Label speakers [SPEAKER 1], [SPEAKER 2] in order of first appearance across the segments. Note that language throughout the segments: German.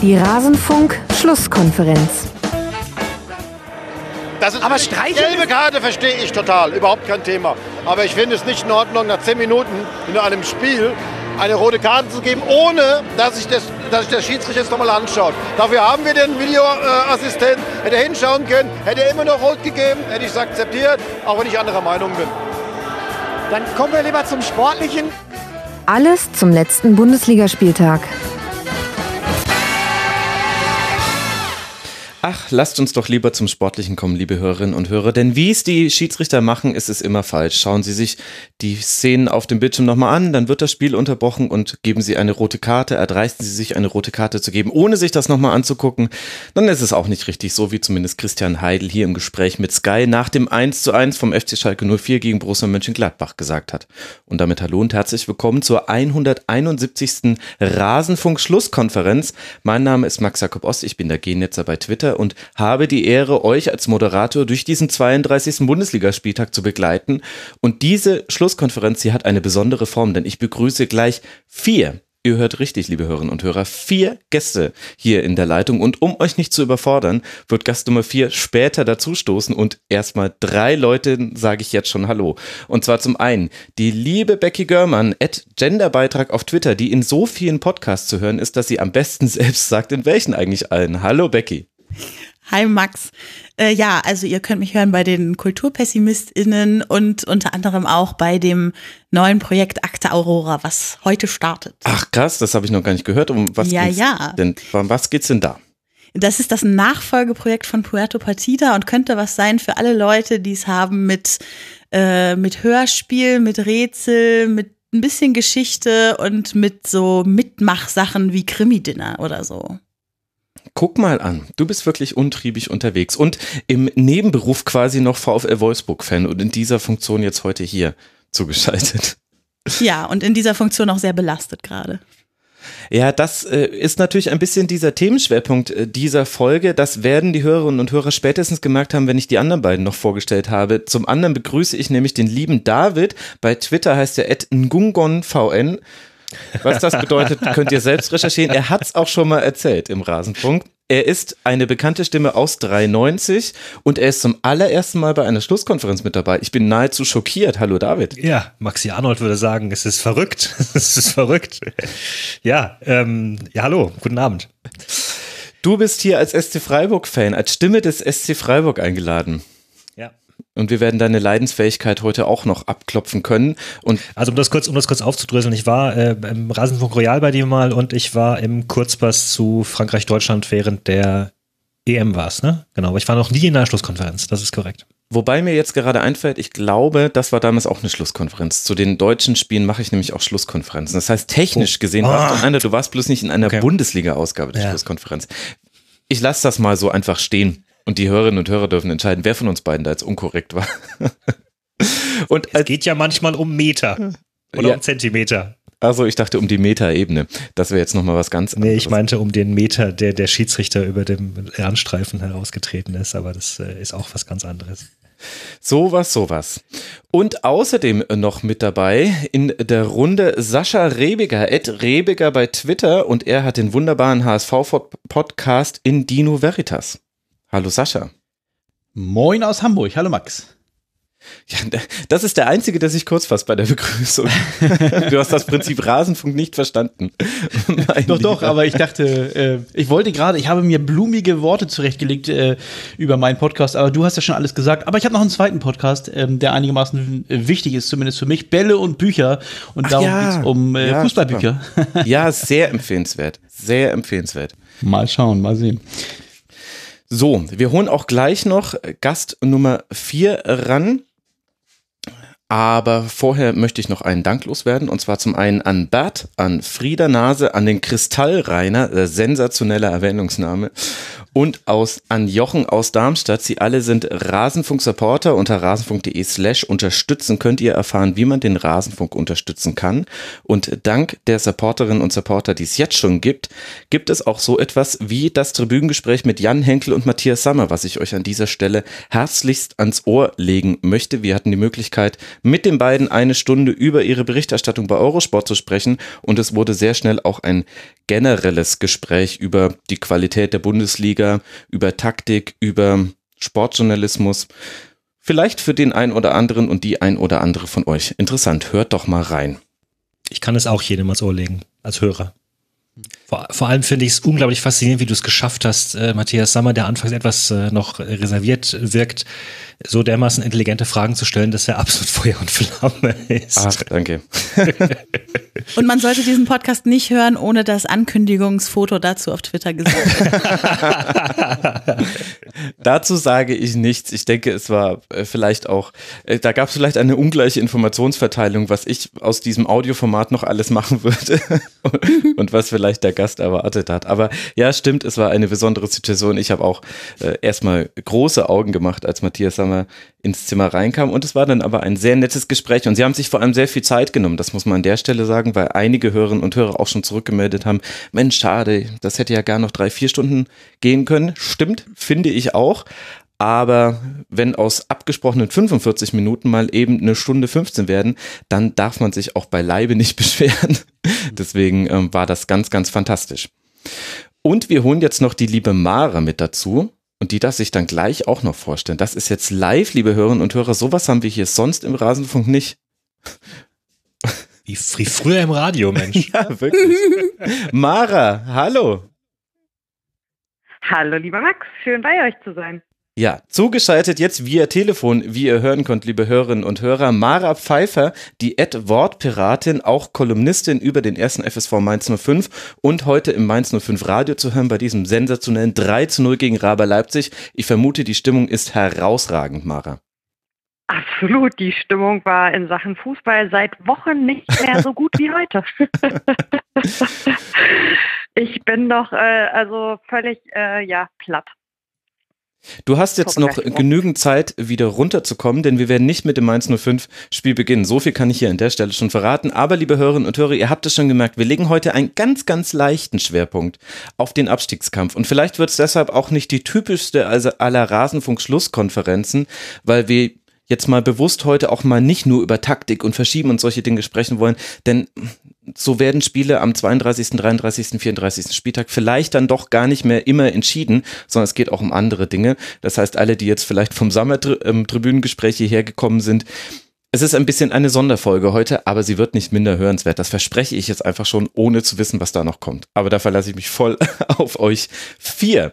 [SPEAKER 1] Die Rasenfunk-Schlusskonferenz.
[SPEAKER 2] aber Streichel gelbe Karte verstehe ich total, überhaupt kein Thema. Aber ich finde es nicht in Ordnung, nach 10 Minuten in einem Spiel eine rote Karte zu geben, ohne dass sich, das, dass sich der Schiedsrichter jetzt nochmal anschaut. Dafür haben wir den Videoassistenten, hätte er hinschauen können, hätte er immer noch rot gegeben, hätte ich es akzeptiert, auch wenn ich anderer Meinung bin.
[SPEAKER 3] Dann kommen wir lieber zum Sportlichen.
[SPEAKER 1] Alles zum letzten Bundesligaspieltag.
[SPEAKER 4] Ach, lasst uns doch lieber zum Sportlichen kommen, liebe Hörerinnen und Hörer, denn wie es die Schiedsrichter machen, ist es immer falsch. Schauen Sie sich die Szenen auf dem Bildschirm nochmal an, dann wird das Spiel unterbrochen und geben Sie eine rote Karte, erdreisten Sie sich eine rote Karte zu geben, ohne sich das nochmal anzugucken, dann ist es auch nicht richtig, so wie zumindest Christian Heidel hier im Gespräch mit Sky nach dem 1 zu 1 vom FC Schalke 04 gegen Borussia Mönchengladbach gesagt hat. Und damit hallo und herzlich willkommen zur 171. Rasenfunk-Schlusskonferenz. Mein Name ist Max Jakob Ost, ich bin der Genetzer bei Twitter Twitter und habe die Ehre, euch als Moderator durch diesen 32. Bundesligaspieltag zu begleiten. Und diese Schlusskonferenz, sie hat eine besondere Form, denn ich begrüße gleich vier Ihr hört richtig, liebe Hörerinnen und Hörer, vier Gäste hier in der Leitung. Und um euch nicht zu überfordern, wird Gast Nummer vier später dazustoßen. Und erstmal drei Leute sage ich jetzt schon Hallo. Und zwar zum einen die liebe Becky Görmann, at Genderbeitrag auf Twitter, die in so vielen Podcasts zu hören ist, dass sie am besten selbst sagt, in welchen eigentlich allen. Hallo Becky.
[SPEAKER 5] Hi Max. Äh, ja, also ihr könnt mich hören bei den KulturpessimistInnen und unter anderem auch bei dem neuen Projekt Akte Aurora, was heute startet.
[SPEAKER 4] Ach krass, das habe ich noch gar nicht gehört. Um was
[SPEAKER 5] ja,
[SPEAKER 4] geht's
[SPEAKER 5] ja.
[SPEAKER 4] denn? Um was geht's denn da?
[SPEAKER 5] Das ist das Nachfolgeprojekt von Puerto Partida und könnte was sein für alle Leute, die es haben mit, äh, mit Hörspiel, mit Rätsel, mit ein bisschen Geschichte und mit so Mitmachsachen wie Krimi-Dinner oder so.
[SPEAKER 4] Guck mal an, du bist wirklich untriebig unterwegs und im Nebenberuf quasi noch VfL Wolfsburg-Fan und in dieser Funktion jetzt heute hier zugeschaltet.
[SPEAKER 5] Ja, und in dieser Funktion auch sehr belastet gerade.
[SPEAKER 4] Ja, das äh, ist natürlich ein bisschen dieser Themenschwerpunkt äh, dieser Folge. Das werden die Hörerinnen und Hörer spätestens gemerkt haben, wenn ich die anderen beiden noch vorgestellt habe. Zum anderen begrüße ich nämlich den lieben David. Bei Twitter heißt er @ngungonvn. Was das bedeutet, könnt ihr selbst recherchieren. Er hat es auch schon mal erzählt im Rasenfunk. Er ist eine bekannte Stimme aus 93 und er ist zum allerersten Mal bei einer Schlusskonferenz mit dabei. Ich bin nahezu schockiert. Hallo David.
[SPEAKER 6] Ja, Maxi Arnold würde sagen, es ist verrückt. es ist verrückt. Ja, ähm, ja, hallo, guten Abend.
[SPEAKER 4] Du bist hier als SC Freiburg-Fan, als Stimme des SC Freiburg eingeladen. Und wir werden deine Leidensfähigkeit heute auch noch abklopfen können. Und
[SPEAKER 6] also um das kurz, um das kurz aufzudröseln, ich war äh, im Rasenfunk Royal bei dir mal und ich war im Kurzpass zu Frankreich-Deutschland während der EM war es, ne? Genau, aber ich war noch nie in einer Schlusskonferenz, das ist korrekt.
[SPEAKER 4] Wobei mir jetzt gerade einfällt, ich glaube, das war damals auch eine Schlusskonferenz. Zu den deutschen Spielen mache ich nämlich auch Schlusskonferenzen. Das heißt, technisch oh. gesehen oh. warst du einer, du warst bloß nicht in einer okay. Bundesliga-Ausgabe der ja. Schlusskonferenz. Ich lasse das mal so einfach stehen. Und die Hörerinnen und Hörer dürfen entscheiden, wer von uns beiden da jetzt unkorrekt war.
[SPEAKER 6] und es geht ja manchmal um Meter oder ja. um Zentimeter.
[SPEAKER 4] Also ich dachte um die Metaebene. Das wäre jetzt nochmal was ganz
[SPEAKER 6] anderes. Nee, ich meinte um den Meter, der der Schiedsrichter über dem Lernstreifen herausgetreten ist, aber das äh, ist auch was ganz anderes.
[SPEAKER 4] Sowas, sowas. Und außerdem noch mit dabei in der Runde Sascha Rebiger, Ed Rebiger bei Twitter und er hat den wunderbaren HSV-Podcast in Dino Veritas. Hallo Sascha.
[SPEAKER 7] Moin aus Hamburg. Hallo Max.
[SPEAKER 4] Ja, das ist der Einzige, der sich kurz fasst bei der Begrüßung. Du hast das Prinzip Rasenfunk nicht verstanden.
[SPEAKER 7] doch, doch, aber ich dachte, äh, ich wollte gerade, ich habe mir blumige Worte zurechtgelegt äh, über meinen Podcast, aber du hast ja schon alles gesagt. Aber ich habe noch einen zweiten Podcast, ähm, der einigermaßen äh, wichtig ist, zumindest für mich. Bälle und Bücher. Und Ach darum ja. geht es um äh, ja, Fußballbücher.
[SPEAKER 4] ja, sehr empfehlenswert. Sehr empfehlenswert.
[SPEAKER 7] Mal schauen, mal sehen.
[SPEAKER 4] So, wir holen auch gleich noch Gast Nummer vier ran. Aber vorher möchte ich noch einen Dank loswerden und zwar zum einen an Bert, an Frieda Nase, an den Kristallreiner, äh, sensationeller Erwähnungsname und aus, an Jochen aus Darmstadt. Sie alle sind Rasenfunk-Supporter. Unter rasenfunk.de slash unterstützen könnt ihr erfahren, wie man den Rasenfunk unterstützen kann. Und dank der Supporterinnen und Supporter, die es jetzt schon gibt, gibt es auch so etwas wie das Tribünengespräch mit Jan Henkel und Matthias Sammer, was ich euch an dieser Stelle herzlichst ans Ohr legen möchte. Wir hatten die Möglichkeit, mit den beiden eine Stunde über ihre Berichterstattung bei Eurosport zu sprechen und es wurde sehr schnell auch ein generelles Gespräch über die Qualität der Bundesliga, über Taktik, über Sportjournalismus. Vielleicht für den ein oder anderen und die ein oder andere von euch interessant. Hört doch mal rein.
[SPEAKER 6] Ich kann es auch jedem ans Ohr legen, als Hörer. Vor, vor allem finde ich es unglaublich faszinierend, wie du es geschafft hast, äh, Matthias Sammer, der anfangs etwas äh, noch reserviert wirkt, so dermaßen intelligente Fragen zu stellen, dass er absolut Feuer und Flamme ist.
[SPEAKER 4] Ach, danke.
[SPEAKER 5] und man sollte diesen Podcast nicht hören, ohne das Ankündigungsfoto dazu auf Twitter gesagt
[SPEAKER 4] dazu sage ich nichts. Ich denke, es war äh, vielleicht auch, äh, da gab es vielleicht eine ungleiche Informationsverteilung, was ich aus diesem Audioformat noch alles machen würde und was vielleicht der Gast erwartet hat. Aber ja, stimmt, es war eine besondere Situation. Ich habe auch äh, erstmal große Augen gemacht, als Matthias Sammer ins Zimmer reinkam. Und es war dann aber ein sehr nettes Gespräch. Und sie haben sich vor allem sehr viel Zeit genommen. Das muss man an der Stelle sagen, weil einige Hörerinnen und Hörer auch schon zurückgemeldet haben. Mensch, schade, das hätte ja gar noch drei, vier Stunden gehen können. Stimmt, finde ich auch. Aber wenn aus abgesprochenen 45 Minuten mal eben eine Stunde 15 werden, dann darf man sich auch beileibe nicht beschweren. Deswegen ähm, war das ganz, ganz fantastisch. Und wir holen jetzt noch die liebe Mara mit dazu. Und die darf sich dann gleich auch noch vorstellen. Das ist jetzt live, liebe Hörerinnen und Hörer. Sowas haben wir hier sonst im Rasenfunk nicht.
[SPEAKER 6] Wie, wie früher im Radio, Mensch.
[SPEAKER 4] ja, wirklich. Mara, hallo.
[SPEAKER 8] Hallo, lieber Max. Schön bei euch zu sein.
[SPEAKER 4] Ja, zugeschaltet jetzt via Telefon, wie ihr hören könnt, liebe Hörerinnen und Hörer, Mara Pfeiffer, die Ad-Wortpiratin, auch Kolumnistin über den ersten FSV Mainz 05 und heute im Mainz 05 Radio zu hören bei diesem sensationellen 3 zu 0 gegen Raber Leipzig. Ich vermute, die Stimmung ist herausragend, Mara.
[SPEAKER 8] Absolut, die Stimmung war in Sachen Fußball seit Wochen nicht mehr so gut wie heute. ich bin doch äh, also völlig äh, ja platt.
[SPEAKER 4] Du hast jetzt noch genügend Zeit, wieder runterzukommen, denn wir werden nicht mit dem Mainz 05 Spiel beginnen. So viel kann ich hier an der Stelle schon verraten. Aber liebe Hörerinnen und Hörer, ihr habt es schon gemerkt, wir legen heute einen ganz, ganz leichten Schwerpunkt auf den Abstiegskampf. Und vielleicht wird es deshalb auch nicht die typischste aller Rasenfunk-Schlusskonferenzen, weil wir jetzt mal bewusst heute auch mal nicht nur über Taktik und Verschieben und solche Dinge sprechen wollen, denn so werden Spiele am 32., 33., 34. Spieltag vielleicht dann doch gar nicht mehr immer entschieden, sondern es geht auch um andere Dinge. Das heißt, alle, die jetzt vielleicht vom Sommertribünengespräch hierher gekommen sind, es ist ein bisschen eine Sonderfolge heute, aber sie wird nicht minder hörenswert. Das verspreche ich jetzt einfach schon, ohne zu wissen, was da noch kommt. Aber da verlasse ich mich voll auf euch vier.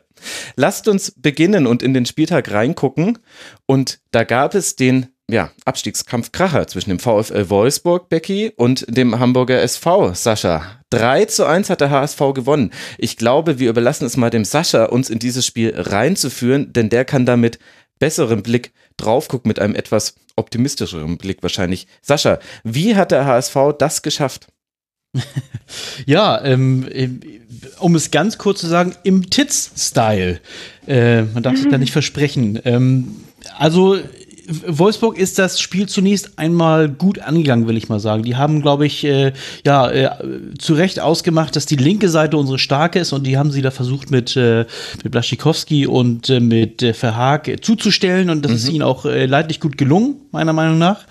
[SPEAKER 4] Lasst uns beginnen und in den Spieltag reingucken. Und da gab es den ja, Abstiegskampf Kracher zwischen dem VfL Wolfsburg, Becky, und dem Hamburger SV, Sascha. 3 zu 1 hat der HSV gewonnen. Ich glaube, wir überlassen es mal dem Sascha, uns in dieses Spiel reinzuführen, denn der kann damit besserem Blick drauf gucken, mit einem etwas optimistischeren Blick wahrscheinlich. Sascha, wie hat der HSV das geschafft?
[SPEAKER 7] ja, ähm, um es ganz kurz zu sagen, im Tits-Style. Äh, man darf sich da nicht versprechen. Ähm, also Wolfsburg ist das Spiel zunächst einmal gut angegangen, will ich mal sagen. Die haben, glaube ich, äh, ja, äh, zu Recht ausgemacht, dass die linke Seite unsere starke ist und die haben sie da versucht mit, äh, mit Blaschikowski und äh, mit äh, Verhaag zuzustellen und das mhm. ist ihnen auch äh, leidlich gut gelungen, meiner Meinung nach.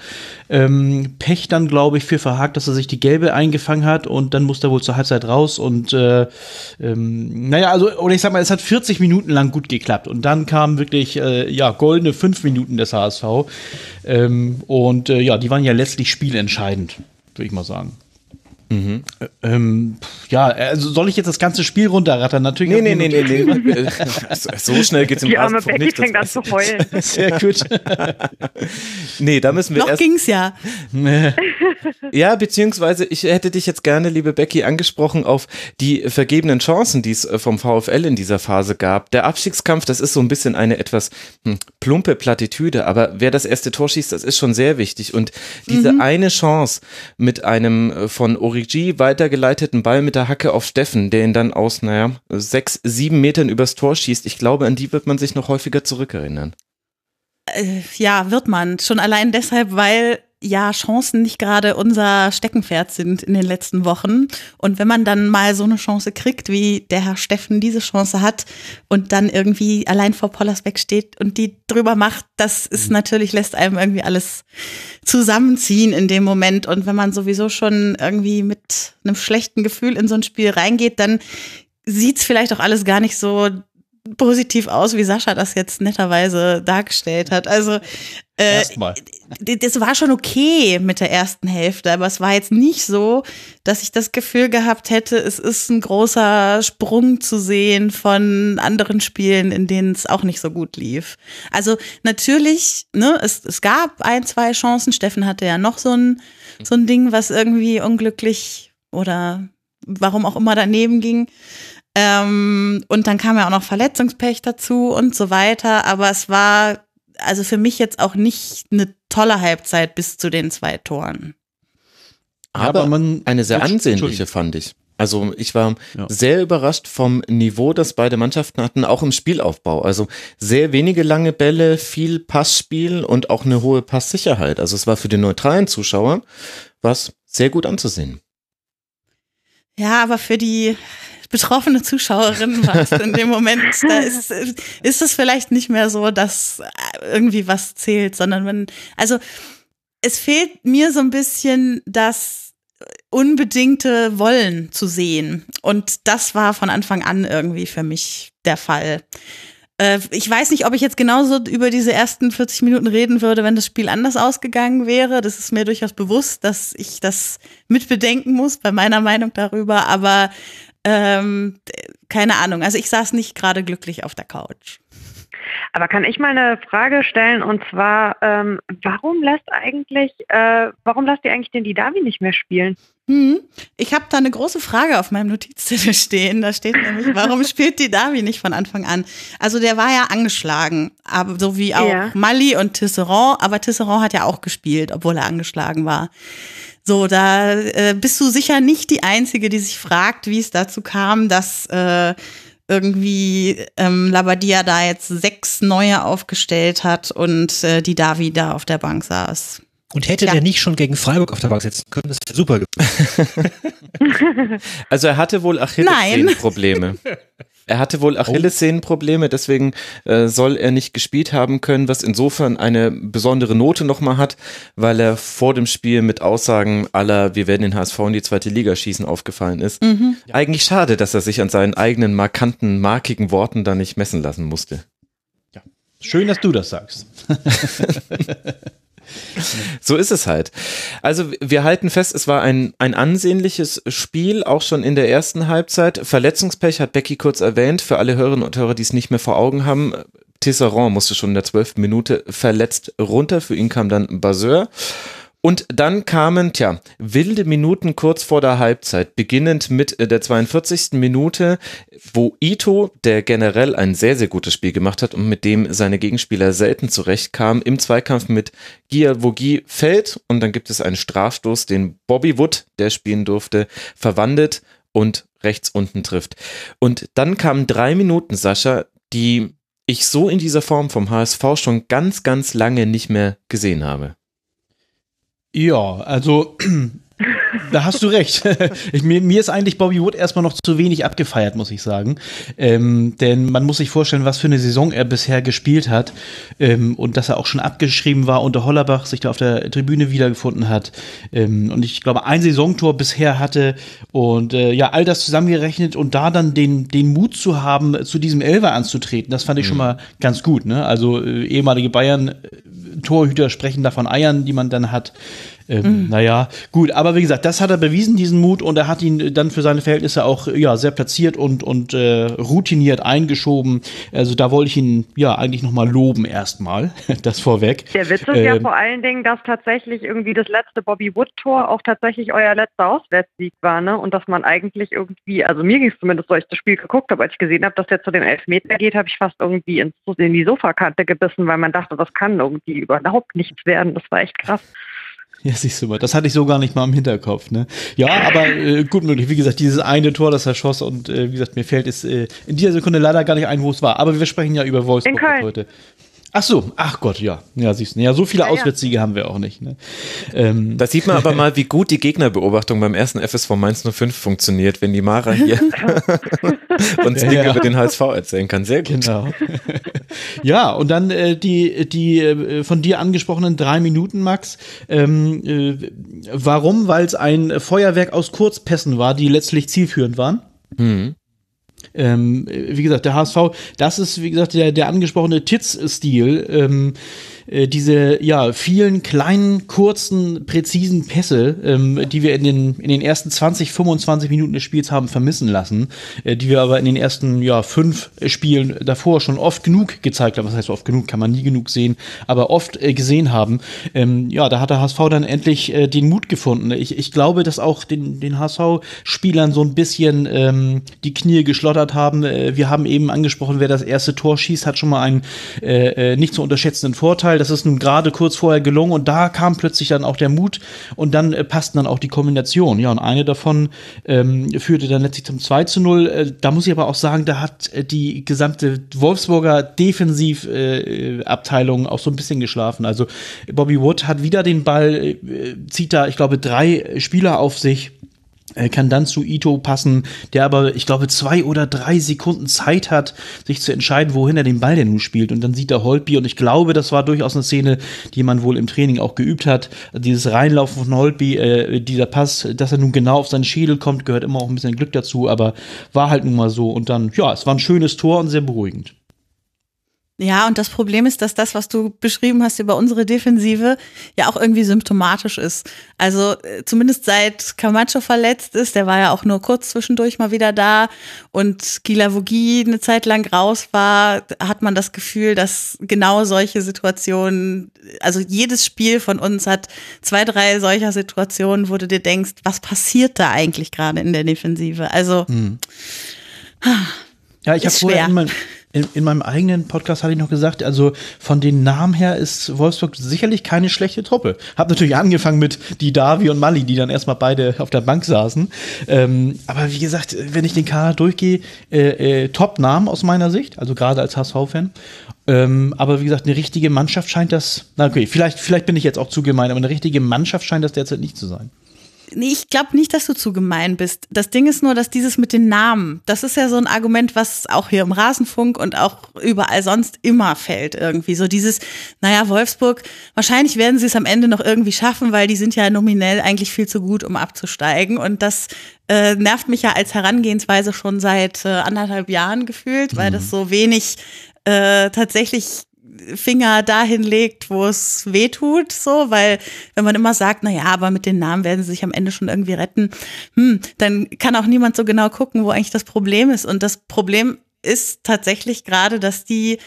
[SPEAKER 7] Ähm, Pech dann, glaube ich, für Verhaag, dass er sich die gelbe eingefangen hat und dann musste er wohl zur Halbzeit raus und äh, ähm, naja, also, oder ich sag mal, es hat 40 Minuten lang gut geklappt und dann kamen wirklich, äh, ja, goldene fünf Minuten des HSV ähm, und äh, ja, die waren ja letztlich spielentscheidend, würde ich mal sagen. Mhm. Ähm, ja, also soll ich jetzt das ganze Spiel runterrattern? Natürlich.
[SPEAKER 4] Nee, nee, nee, nee, nee. so schnell geht's im
[SPEAKER 8] Die arme Becky nicht. fängt an zu heulen.
[SPEAKER 7] Sehr gut.
[SPEAKER 4] nee, da müssen wir
[SPEAKER 5] Noch
[SPEAKER 4] erst.
[SPEAKER 5] ging's ja.
[SPEAKER 4] ja, beziehungsweise ich hätte dich jetzt gerne, liebe Becky, angesprochen auf die vergebenen Chancen, die es äh, vom VfL in dieser Phase gab. Der Abstiegskampf, das ist so ein bisschen eine etwas hm, plumpe Plattitüde, aber wer das erste Tor schießt, das ist schon sehr wichtig. Und diese mhm. eine Chance mit einem äh, von Origi weitergeleiteten Ball mit der Hacke auf Steffen, der ihn dann aus, naja, sechs, sieben Metern übers Tor schießt. Ich glaube, an die wird man sich noch häufiger zurückerinnern.
[SPEAKER 5] Äh, ja, wird man. Schon allein deshalb, weil ja Chancen nicht gerade unser Steckenpferd sind in den letzten Wochen. Und wenn man dann mal so eine Chance kriegt, wie der Herr Steffen diese Chance hat und dann irgendwie allein vor Pollersbeck steht und die drüber macht, das ist mhm. natürlich, lässt einem irgendwie alles zusammenziehen in dem Moment. Und wenn man sowieso schon irgendwie mit einem schlechten Gefühl in so ein Spiel reingeht, dann sieht's vielleicht auch alles gar nicht so positiv aus, wie Sascha das jetzt netterweise dargestellt hat. Also äh, das war schon okay mit der ersten Hälfte, aber es war jetzt nicht so, dass ich das Gefühl gehabt hätte, es ist ein großer Sprung zu sehen von anderen Spielen, in denen es auch nicht so gut lief. Also natürlich, ne, es, es gab ein, zwei Chancen. Steffen hatte ja noch so ein, so ein Ding, was irgendwie unglücklich oder warum auch immer daneben ging. Ähm, und dann kam ja auch noch Verletzungspech dazu und so weiter. Aber es war also für mich jetzt auch nicht eine tolle Halbzeit bis zu den zwei Toren.
[SPEAKER 4] Aber, aber man, eine sehr ansehnliche fand ich. Also ich war ja. sehr überrascht vom Niveau, das beide Mannschaften hatten, auch im Spielaufbau. Also sehr wenige lange Bälle, viel Passspiel und auch eine hohe Passsicherheit. Also es war für den neutralen Zuschauer was sehr gut anzusehen.
[SPEAKER 5] Ja, aber für die betroffene Zuschauerin warst in dem Moment, da ist, ist es vielleicht nicht mehr so, dass irgendwie was zählt, sondern wenn, also es fehlt mir so ein bisschen das unbedingte Wollen zu sehen. Und das war von Anfang an irgendwie für mich der Fall. Äh, ich weiß nicht, ob ich jetzt genauso über diese ersten 40 Minuten reden würde, wenn das Spiel anders ausgegangen wäre. Das ist mir durchaus bewusst, dass ich das mitbedenken muss bei meiner Meinung darüber. Aber ähm, keine Ahnung. Also ich saß nicht gerade glücklich auf der Couch.
[SPEAKER 8] Aber kann ich mal eine Frage stellen und zwar, ähm, warum lässt eigentlich, äh, warum lasst ihr eigentlich den Didavi nicht mehr spielen?
[SPEAKER 5] Hm. Ich habe da eine große Frage auf meinem Notizzettel stehen. Da steht nämlich, warum spielt Didavi nicht von Anfang an? Also der war ja angeschlagen, aber so wie auch ja. Mali und Tisserand, aber Tisserand hat ja auch gespielt, obwohl er angeschlagen war. So, da äh, bist du sicher nicht die Einzige, die sich fragt, wie es dazu kam, dass äh, irgendwie ähm, Labadia da jetzt sechs neue aufgestellt hat und äh, die Davi da auf der Bank saß.
[SPEAKER 6] Und hätte ja. der nicht schon gegen Freiburg auf der Bank sitzen können, das wäre super
[SPEAKER 4] Also er hatte wohl Achillessehnenprobleme. Er hatte wohl Achillessehnenprobleme, deswegen äh, soll er nicht gespielt haben können, was insofern eine besondere Note nochmal hat, weil er vor dem Spiel mit Aussagen aller, wir werden den HSV in die zweite Liga schießen, aufgefallen ist. Mhm. Eigentlich schade, dass er sich an seinen eigenen markanten, markigen Worten da nicht messen lassen musste.
[SPEAKER 7] Ja. Schön, dass du das sagst.
[SPEAKER 4] so ist es halt. Also wir halten fest, es war ein, ein ansehnliches Spiel, auch schon in der ersten Halbzeit. Verletzungspech hat Becky kurz erwähnt, für alle Hörerinnen und Hörer, die es nicht mehr vor Augen haben. Tisserand musste schon in der zwölften Minute verletzt runter, für ihn kam dann Baseur. Und dann kamen, tja, wilde Minuten kurz vor der Halbzeit, beginnend mit äh, der 42. Minute, wo Ito, der generell ein sehr, sehr gutes Spiel gemacht hat und mit dem seine Gegenspieler selten zurechtkam, im Zweikampf mit Gia Vogi fällt und dann gibt es einen Strafstoß, den Bobby Wood, der spielen durfte, verwandelt und rechts unten trifft. Und dann kamen drei Minuten, Sascha, die ich so in dieser Form vom HSV schon ganz, ganz lange nicht mehr gesehen habe.
[SPEAKER 7] Ja, also da hast du recht. Ich, mir, mir, ist eigentlich Bobby Wood erstmal noch zu wenig abgefeiert, muss ich sagen. Ähm, denn man muss sich vorstellen, was für eine Saison er bisher gespielt hat ähm, und dass er auch schon abgeschrieben war unter Hollerbach, sich da auf der Tribüne wiedergefunden hat. Ähm, und ich glaube, ein Saisontor bisher hatte und äh, ja, all das zusammengerechnet und da dann den, den Mut zu haben, zu diesem Elfer anzutreten, das fand ich mhm. schon mal ganz gut. Ne? Also äh, ehemalige Bayern-Torhüter sprechen davon Eiern, die man dann hat. Ähm, mhm. Naja, gut, aber wie gesagt, das hat er bewiesen, diesen Mut, und er hat ihn dann für seine Verhältnisse auch ja, sehr platziert und, und äh, routiniert eingeschoben. Also da wollte ich ihn ja eigentlich nochmal loben erstmal, das vorweg.
[SPEAKER 8] Der Witz ist ähm, ja vor allen Dingen, dass tatsächlich irgendwie das letzte Bobby Wood-Tor auch tatsächlich euer letzter Auswärtssieg war, ne? Und dass man eigentlich irgendwie, also mir ging es zumindest, so ich das Spiel geguckt habe, als ich gesehen habe, dass der zu den Elfmeter geht, habe ich fast irgendwie ins, in die Sofakante gebissen, weil man dachte, das kann irgendwie überhaupt nichts werden. Das war echt krass.
[SPEAKER 7] Ja, siehst du mal, das hatte ich so gar nicht mal im Hinterkopf. Ne? Ja, aber äh, gut möglich. Wie gesagt, dieses eine Tor, das er schoss und äh, wie gesagt, mir fällt es äh, in dieser Sekunde leider gar nicht ein, wo es war. Aber wir sprechen ja über Wolfsburg heute. Ach so, ach Gott, ja. Ja, siehst du. Ja, so viele ja, Auswärtssiege ja. haben wir auch nicht. Ne?
[SPEAKER 4] Ähm. Da sieht man aber mal, wie gut die Gegnerbeobachtung beim ersten FSV Mainz 05 funktioniert, wenn die Mara hier uns Dinge ja. über den HSV erzählen kann. Sehr gut. Genau.
[SPEAKER 7] ja, und dann äh, die, die äh, von dir angesprochenen drei Minuten, Max. Ähm, äh, warum? Weil es ein Feuerwerk aus Kurzpässen war, die letztlich zielführend waren. Mhm. Ähm, wie gesagt, der HSV, das ist, wie gesagt, der, der angesprochene Titz-Stil. Ähm, äh, diese ja vielen kleinen, kurzen, präzisen Pässe, ähm, die wir in den, in den ersten 20, 25 Minuten des Spiels haben vermissen lassen, äh, die wir aber in den ersten ja, fünf Spielen davor schon oft genug gezeigt haben. Was heißt oft genug? Kann man nie genug sehen, aber oft äh, gesehen haben. Ähm, ja, da hat der HSV dann endlich äh, den Mut gefunden. Ich, ich glaube, dass auch den, den HSV-Spielern so ein bisschen ähm, die Knie geschlottert haben. Äh, wir haben eben angesprochen, wer das erste Tor schießt, hat schon mal einen nicht zu unterschätzenden Vorteil. Zufall, das ist nun gerade kurz vorher gelungen und da kam plötzlich dann auch der Mut und dann äh, passten dann auch die Kombinationen. Ja, und eine davon ähm, führte dann letztlich zum 2 zu 0. Äh, da muss ich aber auch sagen, da hat äh, die gesamte Wolfsburger Defensivabteilung äh, auch so ein bisschen geschlafen. Also Bobby Wood hat wieder den Ball, äh, zieht da, ich glaube, drei Spieler auf sich äh, kann dann zu Ito passen, der aber, ich glaube, zwei oder drei Sekunden Zeit hat, sich zu entscheiden, wohin er den Ball denn nun spielt. Und dann sieht er Holtby und ich glaube, das war durchaus eine Szene, die man wohl im Training auch geübt hat. Dieses Reinlaufen von Holtby, äh, dieser Pass, dass er nun genau auf seinen Schädel kommt, gehört immer auch ein bisschen Glück dazu, aber war halt nun mal so. Und dann, ja, es war ein schönes Tor und sehr beruhigend.
[SPEAKER 5] Ja, und das Problem ist, dass das, was du beschrieben hast über unsere Defensive, ja auch irgendwie symptomatisch ist. Also äh, zumindest seit Camacho verletzt ist, der war ja auch nur kurz zwischendurch mal wieder da und Gilavogi eine Zeit lang raus war, hat man das Gefühl, dass genau solche Situationen, also jedes Spiel von uns hat zwei, drei solcher Situationen, wo du dir denkst, was passiert da eigentlich gerade in der Defensive? Also
[SPEAKER 7] hm. ja, ich habe vorher in, mein, in, in, meinem eigenen Podcast hatte ich noch gesagt, also von den Namen her ist Wolfsburg sicherlich keine schlechte Truppe. Hab natürlich angefangen mit die Davi und Mali, die dann erstmal beide auf der Bank saßen. Ähm, aber wie gesagt, wenn ich den Kader durchgehe, äh, äh, Top-Namen aus meiner Sicht, also gerade als HSV-Fan. Ähm, aber wie gesagt, eine richtige Mannschaft scheint das, na okay, vielleicht, vielleicht bin ich jetzt auch zu gemein, aber eine richtige Mannschaft scheint das derzeit nicht zu sein.
[SPEAKER 5] Nee, ich glaube nicht, dass du zu gemein bist. Das Ding ist nur, dass dieses mit den Namen, das ist ja so ein Argument, was auch hier im Rasenfunk und auch überall sonst immer fällt irgendwie. So dieses, naja, Wolfsburg, wahrscheinlich werden sie es am Ende noch irgendwie schaffen, weil die sind ja nominell eigentlich viel zu gut, um abzusteigen. Und das äh, nervt mich ja als Herangehensweise schon seit äh, anderthalb Jahren gefühlt, weil mhm. das so wenig äh, tatsächlich Finger dahin legt, wo es weh tut, so, weil wenn man immer sagt, na ja, aber mit den Namen werden sie sich am Ende schon irgendwie retten, hm, dann kann auch niemand so genau gucken, wo eigentlich das Problem ist. Und das Problem ist tatsächlich gerade, dass die,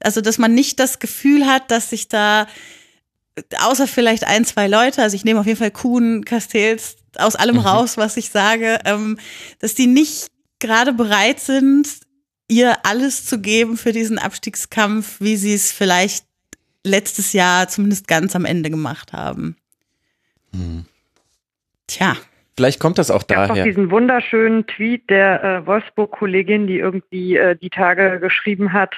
[SPEAKER 5] also dass man nicht das Gefühl hat, dass sich da außer vielleicht ein, zwei Leute, also ich nehme auf jeden Fall Kuhn, Castells aus allem mhm. raus, was ich sage, ähm, dass die nicht gerade bereit sind, ihr alles zu geben für diesen Abstiegskampf, wie sie es vielleicht letztes Jahr zumindest ganz am Ende gemacht haben. Hm. Tja.
[SPEAKER 4] Vielleicht kommt das auch daher. Es gab
[SPEAKER 8] auch diesen wunderschönen Tweet der äh, Wolfsburg-Kollegin, die irgendwie äh, die Tage geschrieben hat,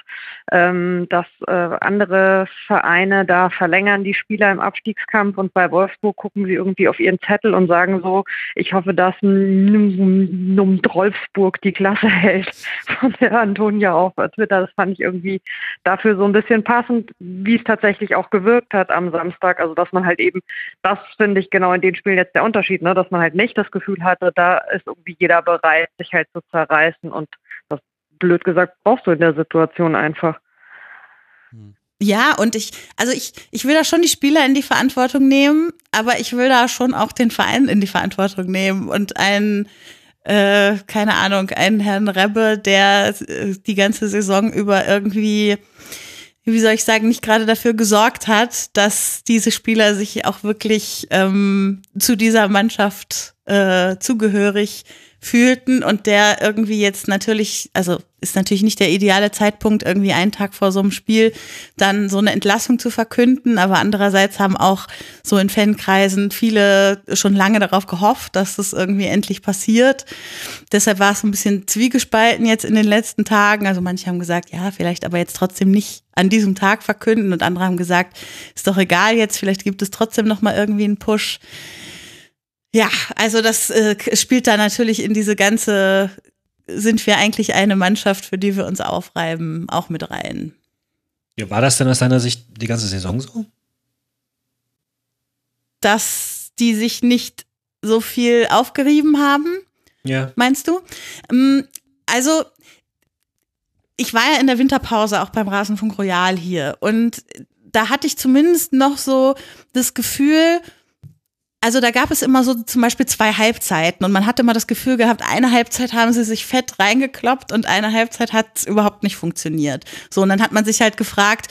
[SPEAKER 8] ähm, dass äh, andere Vereine da verlängern die Spieler im Abstiegskampf und bei Wolfsburg gucken sie irgendwie auf ihren Zettel und sagen so, ich hoffe, dass Num Wolfsburg die Klasse hält von der Antonia auf Twitter. Das fand ich irgendwie dafür so ein bisschen passend, wie es tatsächlich auch gewirkt hat am Samstag. Also dass man halt eben, das finde ich genau in den Spielen jetzt der Unterschied, ne? dass man halt nicht das Gefühl hatte, da ist irgendwie jeder bereit, sich halt zu zerreißen und blöd gesagt, brauchst du in der Situation einfach.
[SPEAKER 5] Ja, und ich, also ich, ich will da schon die Spieler in die Verantwortung nehmen, aber ich will da schon auch den Verein in die Verantwortung nehmen und einen, äh, keine Ahnung, einen Herrn Rebbe, der äh, die ganze Saison über irgendwie, wie soll ich sagen, nicht gerade dafür gesorgt hat, dass diese Spieler sich auch wirklich ähm, zu dieser Mannschaft äh, zugehörig fühlten und der irgendwie jetzt natürlich, also ist natürlich nicht der ideale Zeitpunkt, irgendwie einen Tag vor so einem Spiel dann so eine Entlassung zu verkünden, aber andererseits haben auch so in Fankreisen viele schon lange darauf gehofft, dass das irgendwie endlich passiert. Deshalb war es ein bisschen zwiegespalten jetzt in den letzten Tagen. Also manche haben gesagt, ja, vielleicht aber jetzt trotzdem nicht an diesem Tag verkünden und andere haben gesagt, ist doch egal jetzt, vielleicht gibt es trotzdem noch mal irgendwie einen Push. Ja, also das äh, spielt da natürlich in diese ganze, sind wir eigentlich eine Mannschaft, für die wir uns aufreiben, auch mit rein.
[SPEAKER 6] Ja, war das denn aus deiner Sicht die ganze Saison so?
[SPEAKER 5] Dass die sich nicht so viel aufgerieben haben?
[SPEAKER 6] Ja.
[SPEAKER 5] Meinst du? Ähm, also, ich war ja in der Winterpause auch beim Rasenfunk Royal hier und da hatte ich zumindest noch so das Gefühl, also da gab es immer so zum Beispiel zwei Halbzeiten und man hatte immer das Gefühl gehabt, eine Halbzeit haben sie sich fett reingekloppt und eine Halbzeit hat es überhaupt nicht funktioniert. So, und dann hat man sich halt gefragt,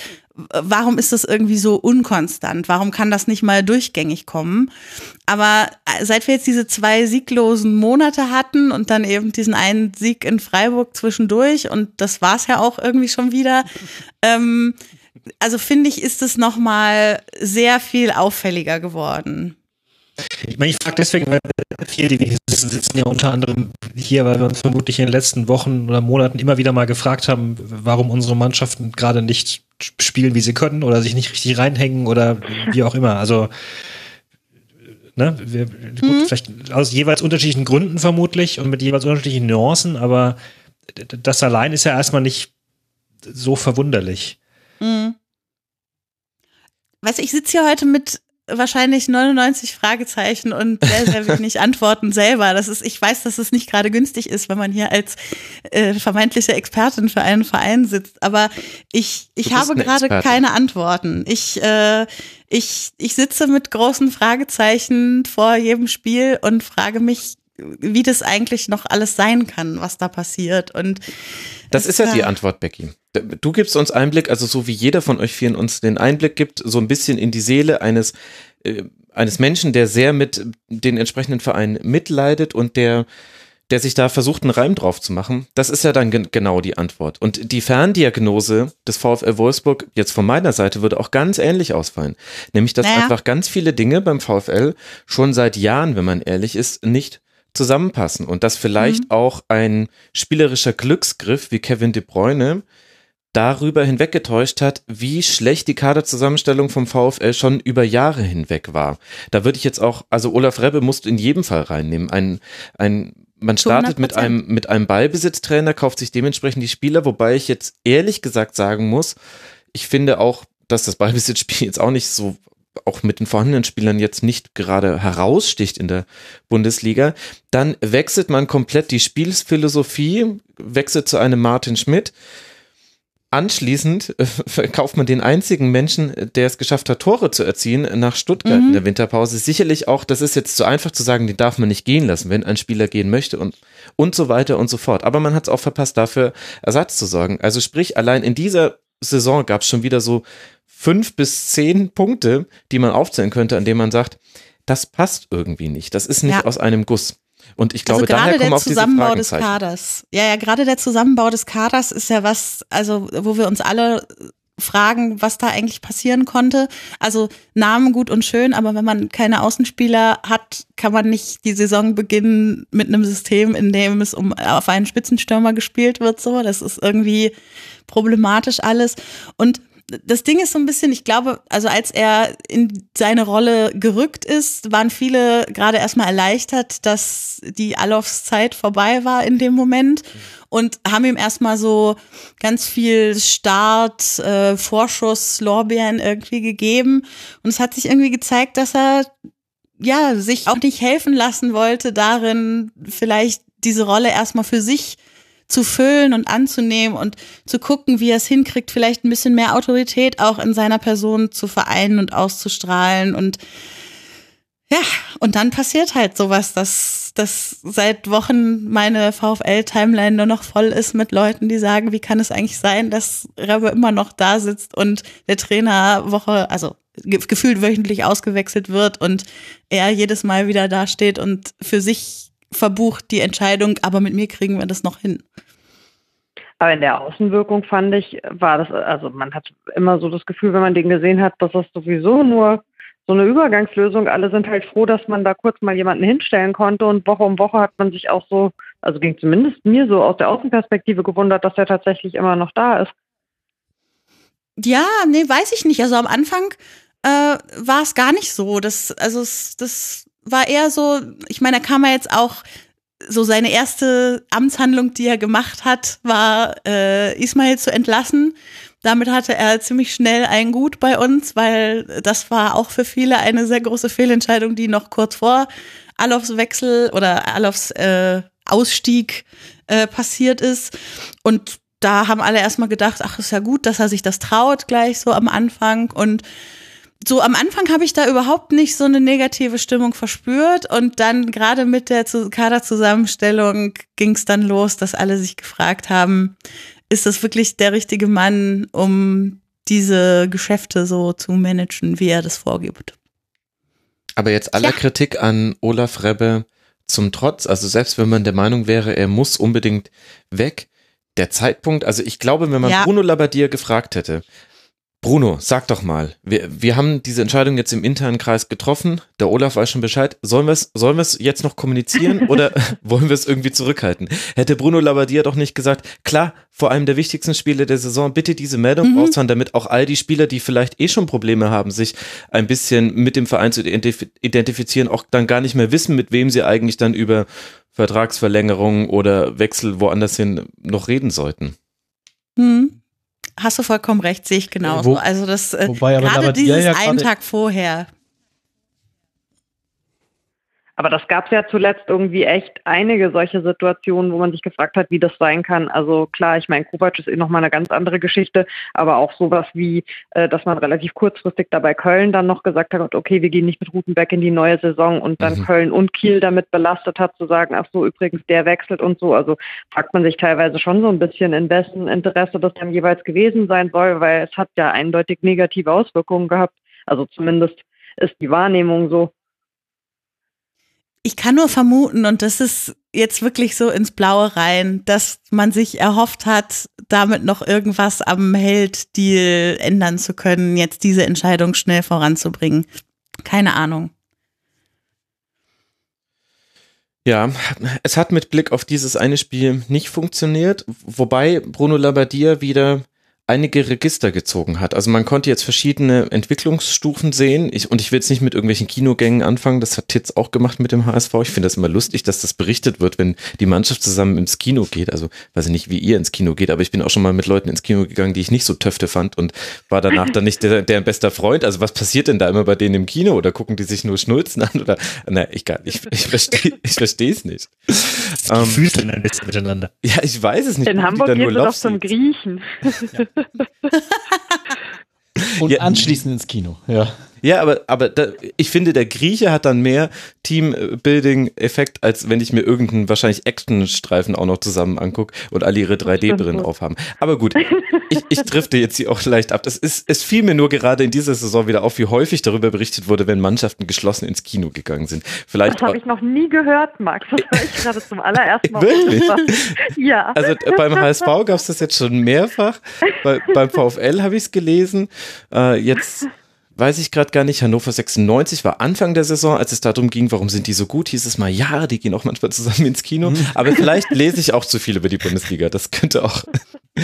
[SPEAKER 5] warum ist das irgendwie so unkonstant? Warum kann das nicht mal durchgängig kommen? Aber äh, seit wir jetzt diese zwei sieglosen Monate hatten und dann eben diesen einen Sieg in Freiburg zwischendurch und das war es ja auch irgendwie schon wieder, ähm, also finde ich, ist es nochmal sehr viel auffälliger geworden.
[SPEAKER 6] Ich meine, ich frage deswegen, weil wir die wir sitzen ja unter anderem hier, weil wir uns vermutlich in den letzten Wochen oder Monaten immer wieder mal gefragt haben, warum unsere Mannschaften gerade nicht spielen, wie sie können oder sich nicht richtig reinhängen oder wie auch immer. Also ne, wir, gut, mhm. vielleicht aus jeweils unterschiedlichen Gründen vermutlich und mit jeweils unterschiedlichen Nuancen, aber das allein ist ja erstmal nicht so verwunderlich. Mhm.
[SPEAKER 5] Weißt du, ich sitze hier heute mit wahrscheinlich 99 Fragezeichen und sehr, sehr wenig Antworten selber. Das ist, ich weiß, dass es nicht gerade günstig ist, wenn man hier als äh, vermeintliche Expertin für einen Verein sitzt. Aber ich, ich habe gerade keine Antworten. Ich, äh, ich, ich sitze mit großen Fragezeichen vor jedem Spiel und frage mich, wie das eigentlich noch alles sein kann, was da passiert. Und
[SPEAKER 4] das ist ja die Antwort, Becky. Du gibst uns Einblick, also so wie jeder von euch vieren uns den Einblick gibt, so ein bisschen in die Seele eines, äh, eines Menschen, der sehr mit den entsprechenden Vereinen mitleidet und der der sich da versucht, einen Reim drauf zu machen, das ist ja dann gen genau die Antwort. Und die Ferndiagnose des VfL Wolfsburg, jetzt von meiner Seite, würde auch ganz ähnlich ausfallen. Nämlich, dass naja. einfach ganz viele Dinge beim VfL schon seit Jahren, wenn man ehrlich ist, nicht zusammenpassen und dass vielleicht mhm. auch ein spielerischer Glücksgriff wie Kevin De Bruyne darüber hinweggetäuscht hat, wie schlecht die Kaderzusammenstellung vom VfL schon über Jahre hinweg war. Da würde ich jetzt auch, also Olaf Rebbe musst du in jedem Fall reinnehmen. Ein, ein, man startet mit einem, mit einem Ballbesitztrainer, kauft sich dementsprechend die Spieler, wobei ich jetzt ehrlich gesagt sagen muss, ich finde auch, dass das Ballbesitzspiel jetzt auch nicht so auch mit den vorhandenen Spielern jetzt nicht gerade heraussticht in der Bundesliga, dann wechselt man komplett die Spielphilosophie, wechselt zu einem Martin Schmidt. Anschließend äh, verkauft man den einzigen Menschen, der es geschafft hat, Tore zu erziehen, nach Stuttgart mhm. in der Winterpause. Sicherlich auch, das ist jetzt zu einfach zu sagen, den darf man nicht gehen lassen, wenn ein Spieler gehen möchte und, und so weiter und so fort. Aber man hat es auch verpasst, dafür Ersatz zu sorgen. Also sprich, allein in dieser Saison gab es schon wieder so fünf bis zehn Punkte, die man aufzählen könnte, an denen man sagt, das passt irgendwie nicht. Das ist nicht ja. aus einem Guss. Und ich glaube, also daher kommen auch diese Zusammenbau
[SPEAKER 5] des Kaders. Ja, ja, gerade der Zusammenbau des Kaders ist ja was, also wo wir uns alle fragen, was da eigentlich passieren konnte. Also Namen gut und schön, aber wenn man keine Außenspieler hat, kann man nicht die Saison beginnen mit einem System, in dem es um auf einen Spitzenstürmer gespielt wird. So, das ist irgendwie problematisch alles. Und das Ding ist so ein bisschen, ich glaube, also als er in seine Rolle gerückt ist, waren viele gerade erstmal erleichtert, dass die Alofs Zeit vorbei war in dem Moment und haben ihm erstmal so ganz viel Start, äh, Vorschuss, Lorbeeren irgendwie gegeben. Und es hat sich irgendwie gezeigt, dass er ja sich auch nicht helfen lassen wollte, darin vielleicht diese Rolle erstmal für sich zu füllen und anzunehmen und zu gucken, wie er es hinkriegt, vielleicht ein bisschen mehr Autorität auch in seiner Person zu vereinen und auszustrahlen und ja, und dann passiert halt sowas, dass, dass seit Wochen meine VfL-Timeline nur noch voll ist mit Leuten, die sagen, wie kann es eigentlich sein, dass Rebbe immer noch da sitzt und der Trainer Woche, also ge gefühlt wöchentlich ausgewechselt wird und er jedes Mal wieder dasteht und für sich verbucht die Entscheidung, aber mit mir kriegen wir das noch hin.
[SPEAKER 8] Aber in der Außenwirkung fand ich, war das, also man hat immer so das Gefühl, wenn man den gesehen hat, dass das sowieso nur so eine Übergangslösung. Alle sind halt froh, dass man da kurz mal jemanden hinstellen konnte und Woche um Woche hat man sich auch so, also ging zumindest mir so aus der Außenperspektive gewundert, dass er tatsächlich immer noch da ist.
[SPEAKER 5] Ja, nee, weiß ich nicht. Also am Anfang äh, war es gar nicht so. Das, also das war eher so, ich meine, da kam er jetzt auch so seine erste Amtshandlung, die er gemacht hat, war äh, Ismail zu entlassen. Damit hatte er ziemlich schnell ein Gut bei uns, weil das war auch für viele eine sehr große Fehlentscheidung, die noch kurz vor Alofs Wechsel oder Alofs äh, Ausstieg äh, passiert ist. Und da haben alle erstmal gedacht, ach, ist ja gut, dass er sich das traut, gleich so am Anfang. Und so am Anfang habe ich da überhaupt nicht so eine negative Stimmung verspürt und dann gerade mit der Kaderzusammenstellung ging es dann los, dass alle sich gefragt haben, ist das wirklich der richtige Mann, um diese Geschäfte so zu managen, wie er das vorgibt.
[SPEAKER 4] Aber jetzt aller ja. Kritik an Olaf Rebbe zum Trotz, also selbst wenn man der Meinung wäre, er muss unbedingt weg, der Zeitpunkt, also ich glaube, wenn man ja. Bruno Labbadia gefragt hätte, Bruno, sag doch mal, wir, wir haben diese Entscheidung jetzt im internen Kreis getroffen. Der Olaf weiß schon Bescheid. Sollen wir es sollen jetzt noch kommunizieren oder wollen wir es irgendwie zurückhalten? Hätte Bruno Labbadia doch nicht gesagt, klar, vor allem der wichtigsten Spieler der Saison, bitte diese Meldung mhm. raushauen, damit auch all die Spieler, die vielleicht eh schon Probleme haben, sich ein bisschen mit dem Verein zu identifizieren, auch dann gar nicht mehr wissen, mit wem sie eigentlich dann über Vertragsverlängerung oder Wechsel woanders hin noch reden sollten.
[SPEAKER 5] Mhm. Hast du vollkommen recht, sehe ich genauso. Wo, also das äh, gerade dieses ja einen Tag vorher.
[SPEAKER 8] Aber das gab es ja zuletzt irgendwie echt einige solche Situationen, wo man sich gefragt hat, wie das sein kann. Also klar, ich meine, Kovac ist eh nochmal eine ganz andere Geschichte, aber auch sowas wie, äh, dass man relativ kurzfristig dabei Köln dann noch gesagt hat, okay, wir gehen nicht mit Rutenbeck in die neue Saison und dann mhm. Köln und Kiel damit belastet hat, zu sagen, ach so, übrigens, der wechselt und so. Also fragt man sich teilweise schon so ein bisschen, in wessen Interesse das dann jeweils gewesen sein soll, weil es hat ja eindeutig negative Auswirkungen gehabt. Also zumindest ist die Wahrnehmung so.
[SPEAKER 5] Ich kann nur vermuten, und das ist jetzt wirklich so ins Blaue rein, dass man sich erhofft hat, damit noch irgendwas am Held-Deal ändern zu können, jetzt diese Entscheidung schnell voranzubringen. Keine Ahnung.
[SPEAKER 4] Ja, es hat mit Blick auf dieses eine Spiel nicht funktioniert, wobei Bruno Labbadia wieder einige Register gezogen hat. Also man konnte jetzt verschiedene Entwicklungsstufen sehen. Ich, und ich will jetzt nicht mit irgendwelchen Kinogängen anfangen. Das hat Titz auch gemacht mit dem HSV. Ich finde das immer lustig, dass das berichtet wird, wenn die Mannschaft zusammen ins Kino geht. Also weiß ich nicht, wie ihr ins Kino geht, aber ich bin auch schon mal mit Leuten ins Kino gegangen, die ich nicht so töfte fand und war danach dann nicht der, der bester Freund. Also was passiert denn da immer bei denen im Kino? Oder gucken die sich nur Schnulzen an? Oder na, ich, ich, ich verstehe ich verstehe es nicht.
[SPEAKER 6] Die ähm, Füße ein bisschen miteinander.
[SPEAKER 4] Ja, ich weiß es nicht.
[SPEAKER 8] In Hamburg geht es doch zum Griechen. Ja.
[SPEAKER 7] Und anschließend ins Kino, ja.
[SPEAKER 4] Ja, aber, aber da, ich finde, der Grieche hat dann mehr Teambuilding-Effekt, als wenn ich mir irgendeinen wahrscheinlich Action-Streifen auch noch zusammen angucke und alle ihre 3D-Brillen aufhaben. Aber gut, ich, ich drifte jetzt hier auch leicht ab. Das ist, es fiel mir nur gerade in dieser Saison wieder auf, wie häufig darüber berichtet wurde, wenn Mannschaften geschlossen ins Kino gegangen sind. Vielleicht
[SPEAKER 8] das habe ich noch nie gehört, Max. Das höre ich gerade zum allerersten Mal.
[SPEAKER 4] Wirklich? ja. Also äh, beim HSV gab es das jetzt schon mehrfach. Bei, beim VfL habe ich es gelesen. Äh, jetzt weiß ich gerade gar nicht, Hannover 96 war Anfang der Saison, als es darum ging, warum sind die so gut, hieß es mal, ja, die gehen auch manchmal zusammen ins Kino. Mhm. Aber vielleicht lese ich auch zu viel über die Bundesliga. Das könnte auch,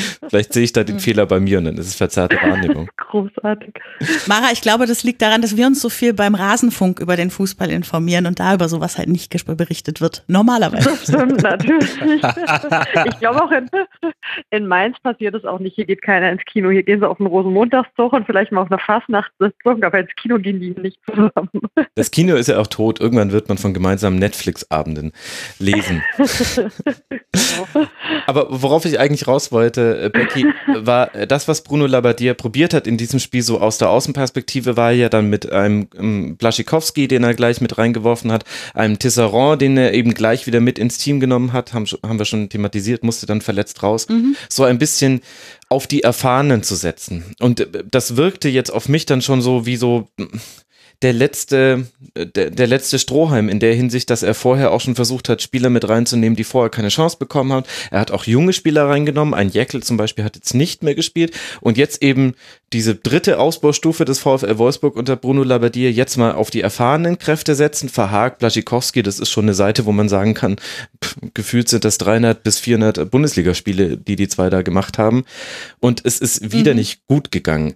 [SPEAKER 4] vielleicht sehe ich da den mhm. Fehler bei mir und dann ist es verzerrte Wahrnehmung.
[SPEAKER 8] Großartig.
[SPEAKER 5] Mara, ich glaube, das liegt daran, dass wir uns so viel beim Rasenfunk über den Fußball informieren und da über sowas halt nicht berichtet wird. Normalerweise.
[SPEAKER 8] Das stimmt natürlich. ich glaube auch in, in Mainz passiert es auch nicht. Hier geht keiner ins Kino. Hier gehen sie auf einen Rosenmontagszug und vielleicht mal auf eine Fastnachtssitzung gezogen, aber ins Kino gehen die nicht zusammen.
[SPEAKER 4] Das Kino ist ja auch tot. Irgendwann wird man von gemeinsamen Netflix-Abenden lesen. aber worauf ich eigentlich raus wollte, hatte, äh, Becky, war äh, das, was Bruno Labbadia probiert hat in diesem Spiel, so aus der Außenperspektive, war ja dann mit einem ähm, Blaschikowski, den er gleich mit reingeworfen hat, einem Tisserand, den er eben gleich wieder mit ins Team genommen hat, haben, haben wir schon thematisiert, musste dann verletzt raus. Mhm. So ein bisschen auf die Erfahrenen zu setzen. Und äh, das wirkte jetzt auf mich dann schon so wie so der letzte, der, der letzte Strohhalm in der Hinsicht, dass er vorher auch schon versucht hat, Spieler mit reinzunehmen, die vorher keine Chance bekommen haben. Er hat auch junge Spieler reingenommen. Ein Jäckel zum Beispiel hat jetzt nicht mehr gespielt. Und jetzt eben diese dritte Ausbaustufe des VfL Wolfsburg unter Bruno Labbadia jetzt mal auf die erfahrenen Kräfte setzen. Verhag, Blaschikowski, das ist schon eine Seite, wo man sagen kann, pff, gefühlt sind das 300 bis 400 Bundesligaspiele, die die zwei da gemacht haben. Und es ist wieder mhm. nicht gut gegangen.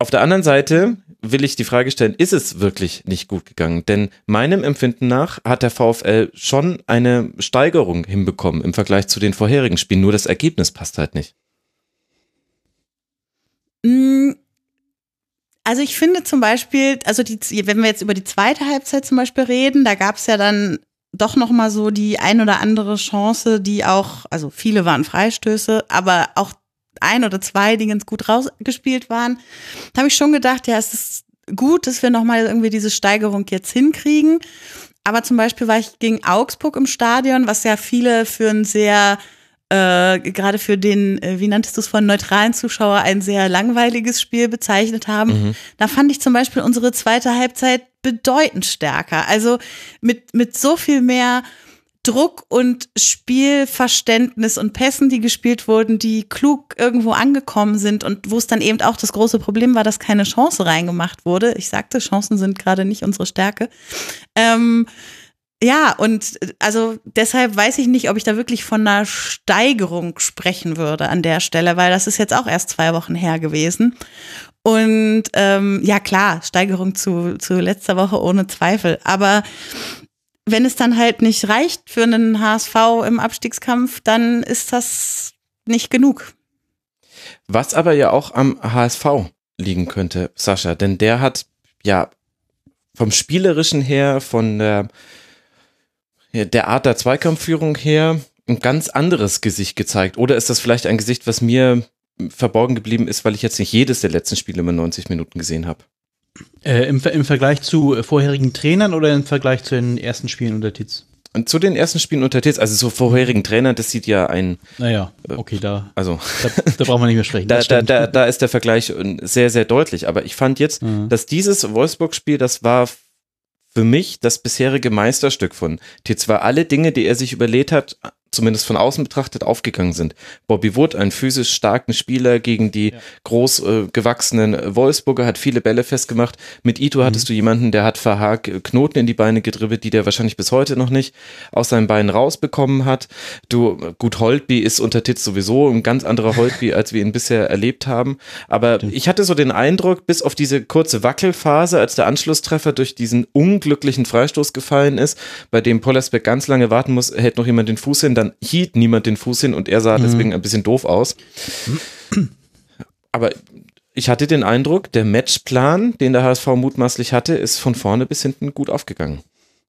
[SPEAKER 4] Auf der anderen Seite will ich die Frage stellen, ist es wirklich nicht gut gegangen? Denn meinem Empfinden nach hat der VfL schon eine Steigerung hinbekommen im Vergleich zu den vorherigen Spielen, nur das Ergebnis passt halt nicht.
[SPEAKER 5] Mm, also ich finde zum Beispiel, also die, wenn wir jetzt über die zweite Halbzeit zum Beispiel reden, da gab es ja dann doch noch mal so die ein oder andere Chance, die auch, also viele waren Freistöße, aber auch ein oder zwei, die ganz gut rausgespielt waren, habe ich schon gedacht, ja, es ist gut, dass wir nochmal irgendwie diese Steigerung jetzt hinkriegen. Aber zum Beispiel war ich gegen Augsburg im Stadion, was ja viele für ein sehr, äh, gerade für den, äh, wie nanntest du es von neutralen Zuschauer, ein sehr langweiliges Spiel bezeichnet haben. Mhm. Da fand ich zum Beispiel unsere zweite Halbzeit bedeutend stärker. Also mit, mit so viel mehr Druck und Spielverständnis und Pässen, die gespielt wurden, die klug irgendwo angekommen sind und wo es dann eben auch das große Problem war, dass keine Chance reingemacht wurde. Ich sagte, Chancen sind gerade nicht unsere Stärke. Ähm, ja, und also deshalb weiß ich nicht, ob ich da wirklich von einer Steigerung sprechen würde an der Stelle, weil das ist jetzt auch erst zwei Wochen her gewesen. Und ähm, ja, klar, Steigerung zu, zu letzter Woche ohne Zweifel. Aber wenn es dann halt nicht reicht für einen HSV im Abstiegskampf, dann ist das nicht genug.
[SPEAKER 4] Was aber ja auch am HSV liegen könnte, Sascha, denn der hat ja vom spielerischen her, von der, der Art der Zweikampfführung her ein ganz anderes Gesicht gezeigt. Oder ist das vielleicht ein Gesicht, was mir verborgen geblieben ist, weil ich jetzt nicht jedes der letzten Spiele mit 90 Minuten gesehen habe?
[SPEAKER 7] Äh, im, Im Vergleich zu äh, vorherigen Trainern oder im Vergleich zu den ersten Spielen unter Titz?
[SPEAKER 4] Und zu den ersten Spielen unter Titz, also zu vorherigen Trainern, das sieht ja ein.
[SPEAKER 7] Naja, äh, okay, da.
[SPEAKER 4] Also.
[SPEAKER 7] Da, da braucht man nicht mehr sprechen.
[SPEAKER 4] da, da, da, da ist der Vergleich sehr, sehr deutlich. Aber ich fand jetzt, mhm. dass dieses Wolfsburg-Spiel, das war für mich das bisherige Meisterstück von Titz, weil alle Dinge, die er sich überlegt hat, zumindest von außen betrachtet, aufgegangen sind. Bobby Wood, ein physisch starken Spieler gegen die ja. groß äh, gewachsenen Wolfsburger, hat viele Bälle festgemacht. Mit Ito mhm. hattest du jemanden, der hat Verhaag äh, Knoten in die Beine gedribbelt, die der wahrscheinlich bis heute noch nicht aus seinen Beinen rausbekommen hat. Du, gut, Holtby ist unter Titz sowieso ein ganz anderer Holtby, als wir ihn bisher erlebt haben. Aber Stimmt. ich hatte so den Eindruck, bis auf diese kurze Wackelphase, als der Anschlusstreffer durch diesen unglücklichen Freistoß gefallen ist, bei dem Pollersbeck ganz lange warten muss, hält noch jemand den Fuß hin, dann hielt niemand den Fuß hin und er sah mhm. deswegen ein bisschen doof aus. Aber ich hatte den Eindruck, der Matchplan, den der HSV mutmaßlich hatte, ist von vorne bis hinten gut aufgegangen.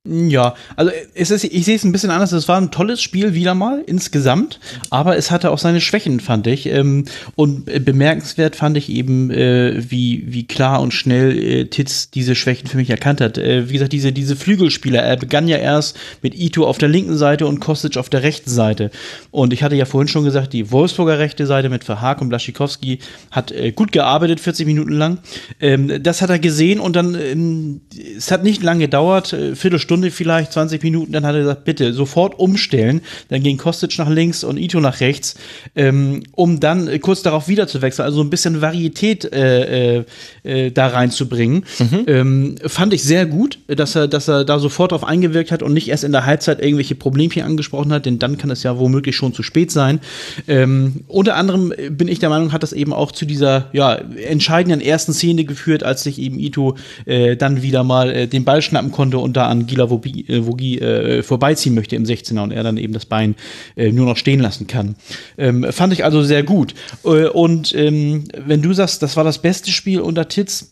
[SPEAKER 7] Ja, also es ist, ich sehe es ein bisschen anders. Es war ein tolles Spiel wieder mal insgesamt, aber es hatte auch seine Schwächen, fand ich. Ähm, und bemerkenswert fand ich eben, äh, wie, wie klar und schnell äh, Titz diese Schwächen für mich erkannt hat. Äh, wie gesagt, diese, diese Flügelspieler, er begann ja erst mit Ito auf der linken Seite und Kostic auf der rechten Seite. Und ich hatte ja vorhin schon gesagt, die Wolfsburger rechte Seite mit Verhaag und Blaschikowski hat gut gearbeitet, 40 Minuten lang. Ähm, das hat er gesehen und dann, ähm, es hat nicht lange gedauert, Viertelstunde Stunde vielleicht, 20 Minuten, dann hat er gesagt, bitte sofort umstellen. Dann ging Kostic nach links und Ito nach rechts, ähm, um dann äh, kurz darauf wieder zu wechseln, also ein bisschen Varietät äh, äh, äh, da reinzubringen. Mhm. Ähm, fand ich sehr gut, dass er, dass er da sofort drauf eingewirkt hat und nicht erst in der Halbzeit irgendwelche Problemchen angesprochen hat, denn dann kann es ja womöglich schon zu spät sein. Ähm, unter anderem bin ich der Meinung, hat das eben auch zu dieser ja, entscheidenden ersten Szene geführt, als sich eben Ito äh, dann wieder mal den Ball schnappen konnte und da an Gila Spieler Vogie, äh, Vogie äh, vorbeiziehen möchte im 16er und er dann eben das Bein äh, nur noch stehen lassen kann. Ähm, fand ich also sehr gut. Äh, und ähm, wenn du sagst, das war das beste Spiel unter Titz,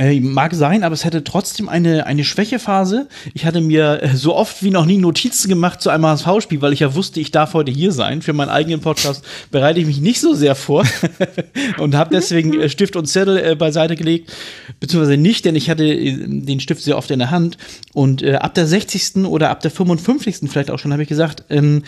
[SPEAKER 7] Äh, mag sein, aber es hätte trotzdem eine, eine Schwächephase. Ich hatte mir äh, so oft wie noch nie Notizen gemacht zu einem HSV-Spiel, weil ich ja wusste, ich darf heute hier sein. Für meinen eigenen Podcast bereite ich mich nicht so sehr vor und habe deswegen äh, Stift und Zettel beiseite gelegt, beziehungsweise nicht, denn ich hatte den Stift sehr oft in der Hand. Und ab der 60. oder ab der 55. vielleicht auch schon, habe ich gesagt, ähm,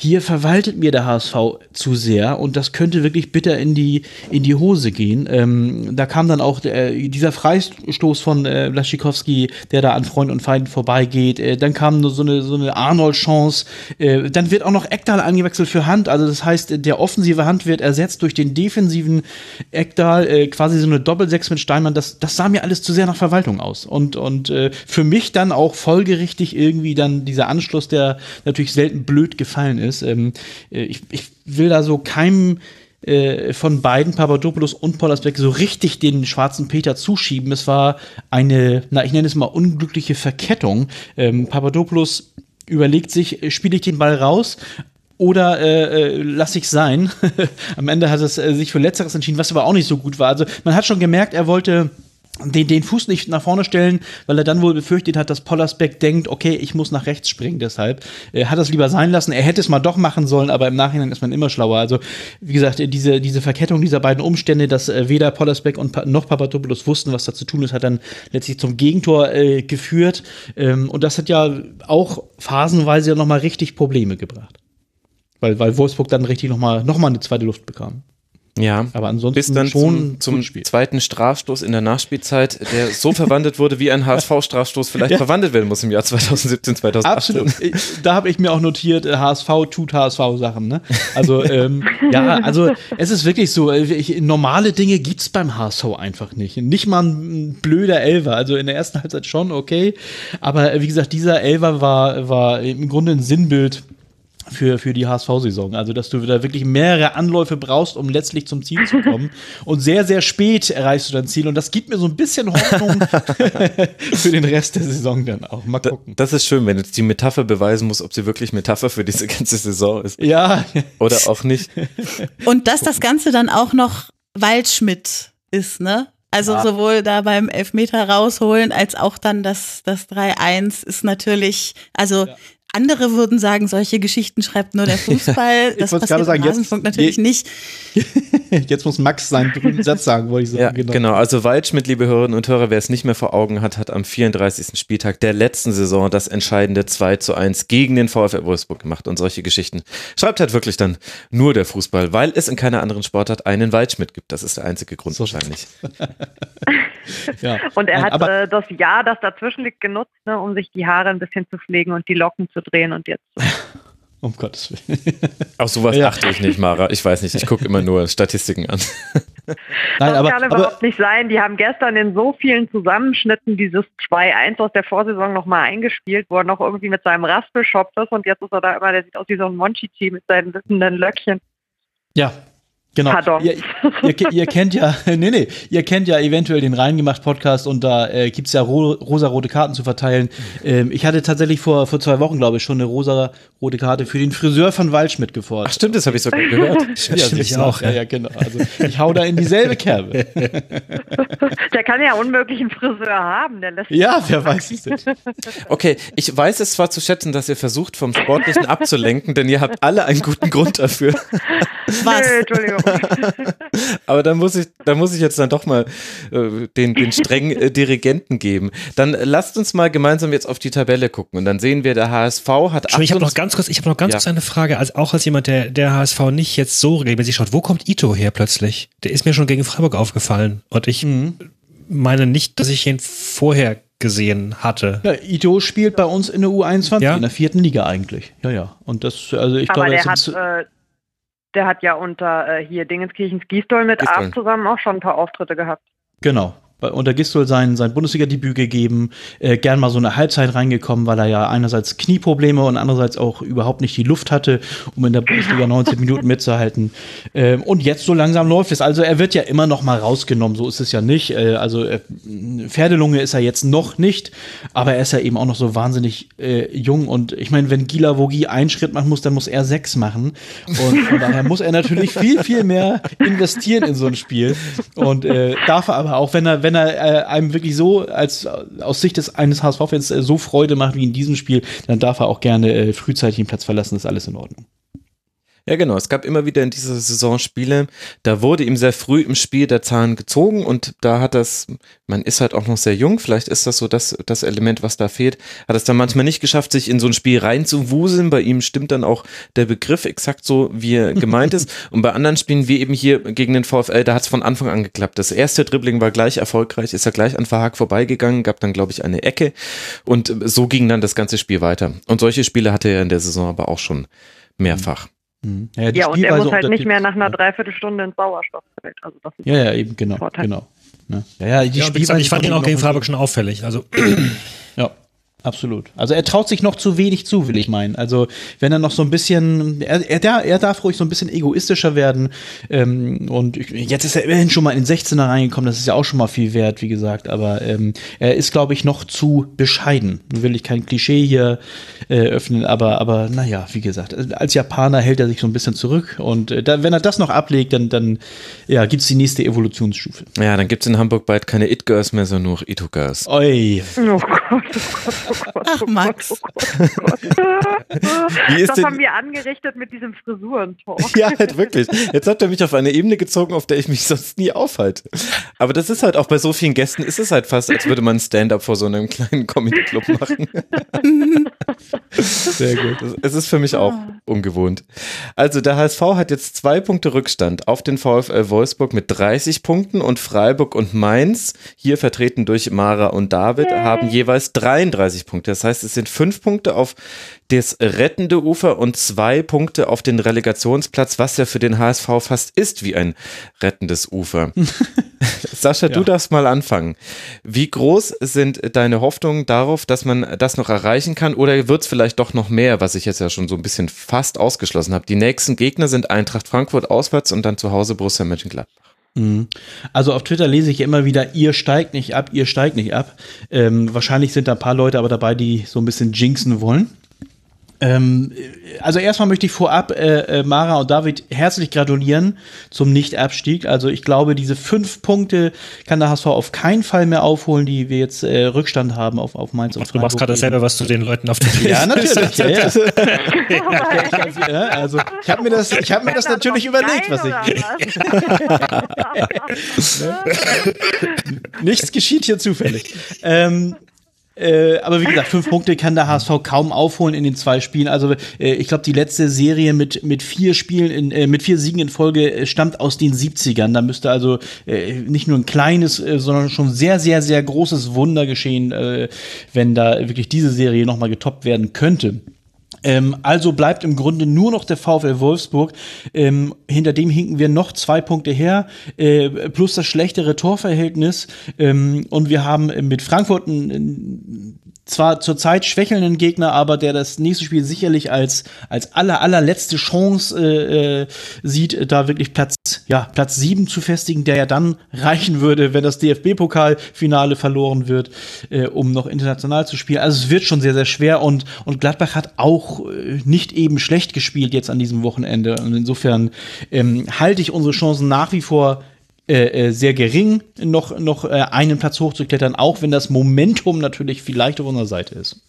[SPEAKER 7] hier verwaltet mir der HSV zu sehr und das könnte wirklich bitter in die, in die Hose gehen. Ähm, da kam dann auch äh, dieser Freistoß von äh, Laschikowski, der da an Freund und Feind vorbeigeht. Äh, dann kam so eine, so eine Arnold-Chance. Äh, dann wird auch noch Eckdal angewechselt für Hand. Also das heißt, der offensive Hand wird ersetzt durch den defensiven Eckdal. Äh, quasi so eine Doppelsechs mit Steinmann. Das, das sah mir alles zu sehr nach Verwaltung aus. Und, und äh, für mich dann auch folgerichtig irgendwie dann dieser Anschluss, der natürlich selten blöd gefallen ist ist. Ähm, äh, ich, ich will da so keinem äh, von beiden, Papadopoulos und Pollersbeck, so richtig den schwarzen Peter zuschieben. Es war eine, na, ich nenne es mal unglückliche Verkettung. Ähm, Papadopoulos überlegt sich, äh, spiele ich den Ball raus? Oder äh, äh, lass ich sein. Am Ende hat es äh, sich für Letzteres entschieden, was aber auch nicht so gut war. Also man hat schon gemerkt, er wollte den, den Fuß nicht nach vorne stellen, weil er dann wohl befürchtet hat, dass Pollersbeck denkt, okay, ich muss nach rechts springen, deshalb. Er hat es lieber sein lassen. Er hätte es mal doch machen sollen, aber im Nachhinein ist man immer schlauer. Also, wie gesagt, diese, diese Verkettung dieser beiden Umstände, dass äh, weder Pollersbeck und noch Papadopoulos wussten, was da zu tun ist, hat dann letztlich zum Gegentor äh, geführt. Ähm, und das hat ja auch phasenweise ja nochmal richtig Probleme gebracht. Weil, weil Wolfsburg dann richtig nochmal noch mal eine zweite Luft bekam.
[SPEAKER 4] Ja,
[SPEAKER 7] aber ansonsten
[SPEAKER 4] bis dann
[SPEAKER 7] schon
[SPEAKER 4] zum, zum zweiten Strafstoß in der Nachspielzeit, der so verwandelt wurde, wie ein HSV-Strafstoß vielleicht ja. verwandelt werden muss im Jahr 2017, 2018.
[SPEAKER 7] Absolut. Da habe ich mir auch notiert, HSV äh, tut HSV-Sachen. Ne? Also ähm, ja, also es ist wirklich so, äh, ich, normale Dinge gibt es beim HSV einfach nicht. Nicht mal ein blöder Elver. Also in der ersten Halbzeit schon okay, aber äh, wie gesagt, dieser Elver war, war im Grunde ein Sinnbild für, für die HSV-Saison. Also, dass du da wirklich mehrere Anläufe brauchst, um letztlich zum Ziel zu kommen. Und sehr, sehr spät erreichst du dein Ziel. Und das gibt mir so ein bisschen Hoffnung für den Rest der Saison dann auch. Mal gucken.
[SPEAKER 4] Das ist schön, wenn jetzt die Metapher beweisen muss, ob sie wirklich Metapher für diese ganze Saison ist.
[SPEAKER 7] Ja.
[SPEAKER 4] Oder auch nicht.
[SPEAKER 5] Und dass das Ganze dann auch noch Waldschmidt ist, ne? Also ja. sowohl da beim Elfmeter rausholen als auch dann das, das 3-1 ist natürlich, also ja. Andere würden sagen, solche Geschichten schreibt nur der Fußball. Das passiert sagen, jetzt, natürlich je, nicht.
[SPEAKER 7] Jetzt muss Max seinen berühmten Satz sagen, wollte ich sagen.
[SPEAKER 4] Ja, genau. genau. Also Waldschmidt, liebe Hörerinnen und Hörer, wer es nicht mehr vor Augen hat, hat am 34. Spieltag der letzten Saison das entscheidende 2 zu 1 gegen den VfL Wolfsburg gemacht. Und solche Geschichten schreibt halt wirklich dann nur der Fußball, weil es in keiner anderen Sportart einen Waldschmidt gibt. Das ist der einzige Grund so. wahrscheinlich.
[SPEAKER 8] ja. Und er hat äh, das Jahr, das dazwischen liegt, genutzt, ne, um sich die Haare ein bisschen zu pflegen und die Locken zu drehen und jetzt.
[SPEAKER 7] Um Gottes Willen.
[SPEAKER 4] Auf sowas ja. achte ich nicht, Mara. Ich weiß nicht, ich gucke immer nur Statistiken an.
[SPEAKER 8] Nein, das aber, kann überhaupt aber, nicht sein. Die haben gestern in so vielen Zusammenschnitten dieses 2-1 aus der Vorsaison nochmal eingespielt, wo er noch irgendwie mit seinem Raspelshop ist und jetzt ist er da immer, der sieht aus wie so ein Monchichi mit seinen wippenden Löckchen.
[SPEAKER 7] Ja, Genau. Pardon. Ihr, ihr, ihr, kennt ja, nee, nee, ihr kennt ja eventuell den Reingemacht-Podcast und da äh, gibt es ja ro rosa-rote Karten zu verteilen. Ähm, ich hatte tatsächlich vor, vor zwei Wochen, glaube ich, schon eine rosa-rote Karte für den Friseur von Waldschmidt gefordert.
[SPEAKER 4] Ach stimmt, das habe ich sogar gehört.
[SPEAKER 7] ja, stimmt, ich auch. Ja, ja, genau. Also ich hau da in dieselbe Kerbe.
[SPEAKER 8] der kann ja unmöglich einen Friseur haben, der lässt
[SPEAKER 7] Ja, wer weiß es nicht.
[SPEAKER 4] Okay, ich weiß es zwar zu schätzen, dass ihr versucht, vom Sportlichen abzulenken, denn ihr habt alle einen guten Grund dafür.
[SPEAKER 8] Was? Nö, Entschuldigung.
[SPEAKER 4] Aber dann muss ich, da muss ich jetzt dann doch mal äh, den, den strengen äh, Dirigenten geben. Dann lasst uns mal gemeinsam jetzt auf die Tabelle gucken und dann sehen wir, der HSV hat.
[SPEAKER 6] Ich habe noch ganz kurz, ich habe noch ganz ja. kurz eine Frage, also auch als jemand, der der HSV nicht jetzt so regelmäßig schaut. Wo kommt Ito her plötzlich? Der ist mir schon gegen Freiburg aufgefallen und ich mhm. meine nicht, dass ich ihn vorher gesehen hatte.
[SPEAKER 7] Ja, Ito spielt bei uns in der U21 ja? in der vierten Liga eigentlich. Ja, ja. Und das, also ich
[SPEAKER 8] Aber
[SPEAKER 7] glaube,
[SPEAKER 8] der hat, äh, der hat ja unter äh, hier Dingenskirchens Gießdoll mit Gießdoll. zusammen auch schon ein paar Auftritte gehabt.
[SPEAKER 7] Genau unter Gistol sein, sein Bundesliga-Debüt gegeben, äh, gern mal so eine Halbzeit reingekommen, weil er ja einerseits Knieprobleme und andererseits auch überhaupt nicht die Luft hatte, um in der Bundesliga 90 Minuten mitzuhalten. Ähm, und jetzt so langsam läuft es. Also er wird ja immer noch mal rausgenommen, so ist es ja nicht. Äh, also äh, Pferdelunge ist er jetzt noch nicht, aber er ist ja eben auch noch so wahnsinnig äh, jung. Und ich meine, wenn Gila Vogi einen Schritt machen muss, dann muss er sechs machen. Und von daher muss er natürlich viel, viel mehr investieren in so ein Spiel. Und äh, darf er aber auch, wenn er, wenn wenn er äh, einem wirklich so als aus Sicht des eines HSV-Fans äh, so Freude macht wie in diesem Spiel, dann darf er auch gerne äh, frühzeitig den Platz verlassen, das ist alles in Ordnung.
[SPEAKER 4] Ja, genau. Es gab immer wieder in dieser Saison Spiele, da wurde ihm sehr früh im Spiel der Zahn gezogen und da hat das, man ist halt auch noch sehr jung, vielleicht ist das so das, das Element, was da fehlt, hat es dann manchmal nicht geschafft, sich in so ein Spiel reinzuwuseln. Bei ihm stimmt dann auch der Begriff exakt so, wie er gemeint ist. Und bei anderen Spielen, wie eben hier gegen den VfL, da hat es von Anfang an geklappt. Das erste Dribbling war gleich erfolgreich, ist er gleich an Verhaag vorbeigegangen, gab dann, glaube ich, eine Ecke und so ging dann das ganze Spiel weiter. Und solche Spiele hatte er in der Saison aber auch schon mehrfach.
[SPEAKER 8] Mhm. Ja, ja und er muss halt nicht mehr nach einer Dreiviertelstunde ins Sauerstoffzelt. Also das ist
[SPEAKER 7] ja, ja, eben, genau. genau.
[SPEAKER 6] Ja, ja, die ja, Spielweise ich fand ihn auch gegen Freiburg schon auffällig. Also.
[SPEAKER 7] Absolut. Also er traut sich noch zu wenig zu, will ich meinen. Also wenn er noch so ein bisschen, er, er, er darf ruhig so ein bisschen egoistischer werden. Ähm, und jetzt ist er immerhin schon mal in den 16er reingekommen, das ist ja auch schon mal viel wert, wie gesagt. Aber ähm, er ist, glaube ich, noch zu bescheiden. Nun will ich kein Klischee hier äh, öffnen, aber, aber naja, wie gesagt, als Japaner hält er sich so ein bisschen zurück. Und äh, da, wenn er das noch ablegt, dann, dann ja, gibt es die nächste Evolutionsstufe.
[SPEAKER 4] Ja, dann gibt es in Hamburg bald keine It-Girls mehr, sondern nur Ito-Girls.
[SPEAKER 7] Oi. Oh Gott, oh
[SPEAKER 5] Gott. Ach, Max.
[SPEAKER 8] das haben wir angerichtet mit diesem Frisurentalk.
[SPEAKER 4] ja, halt wirklich. Jetzt hat er mich auf eine Ebene gezogen, auf der ich mich sonst nie aufhalte. Aber das ist halt auch bei so vielen Gästen, ist es halt fast, als würde man Stand-up vor so einem kleinen Comedy-Club machen. Sehr gut. Es ist für mich auch ungewohnt. Also der HSV hat jetzt zwei Punkte Rückstand auf den VfL Wolfsburg mit 30 Punkten und Freiburg und Mainz, hier vertreten durch Mara und David, haben jeweils 33 Punkte. Das heißt, es sind fünf Punkte auf das rettende Ufer und zwei Punkte auf den Relegationsplatz, was ja für den HSV fast ist wie ein rettendes Ufer. Sascha, ja. du darfst mal anfangen. Wie groß sind deine Hoffnungen darauf, dass man das noch erreichen kann oder wird es vielleicht doch noch mehr, was ich jetzt ja schon so ein bisschen fast ausgeschlossen habe? Die nächsten Gegner sind Eintracht Frankfurt auswärts und dann zu Hause Borussia Mönchengladbach.
[SPEAKER 7] Mhm. Also auf Twitter lese ich immer wieder, ihr steigt nicht ab, ihr steigt nicht ab. Ähm, wahrscheinlich sind da ein paar Leute aber dabei, die so ein bisschen jinxen wollen. Ähm, also erstmal möchte ich vorab äh, äh, Mara und David herzlich gratulieren zum Nicht-Abstieg. Also ich glaube, diese fünf Punkte kann der HSV auf keinen Fall mehr aufholen, die wir jetzt äh, Rückstand haben auf, auf Mainz und
[SPEAKER 6] Freiburg. Du machst gerade dasselbe, was du den Leuten auf den
[SPEAKER 7] Ja, natürlich. ja, ja. ja, also ich habe mir das, ich habe mir das natürlich überlegt, was ich. Nichts geschieht hier zufällig. Ähm, äh, aber wie gesagt, fünf Punkte kann der HSV kaum aufholen in den zwei Spielen. Also äh, ich glaube, die letzte Serie mit, mit vier Spielen, in, äh, mit vier Siegen in Folge äh, stammt aus den 70ern. Da müsste also äh, nicht nur ein kleines, sondern schon sehr, sehr, sehr großes Wunder geschehen, wenn da wirklich diese Serie nochmal getoppt werden könnte. Ähm, also bleibt im Grunde nur noch der VfL Wolfsburg. Ähm, hinter dem hinken wir noch zwei Punkte her, äh, plus das schlechtere Torverhältnis. Ähm, und wir haben mit Frankfurt ein, zwar zurzeit schwächelnden Gegner, aber der das nächste Spiel sicherlich als, als aller, allerletzte Chance äh, äh, sieht, da wirklich Platz, ja, Platz sieben zu festigen, der ja dann reichen würde, wenn das DFB-Pokalfinale verloren wird, äh, um noch international zu spielen. Also es wird schon sehr, sehr schwer und, und Gladbach hat auch äh, nicht eben schlecht gespielt jetzt an diesem Wochenende. Und insofern ähm, halte ich unsere Chancen nach wie vor äh, äh, sehr gering, noch, noch äh, einen Platz hochzuklettern, auch wenn das Momentum natürlich vielleicht auf unserer Seite ist.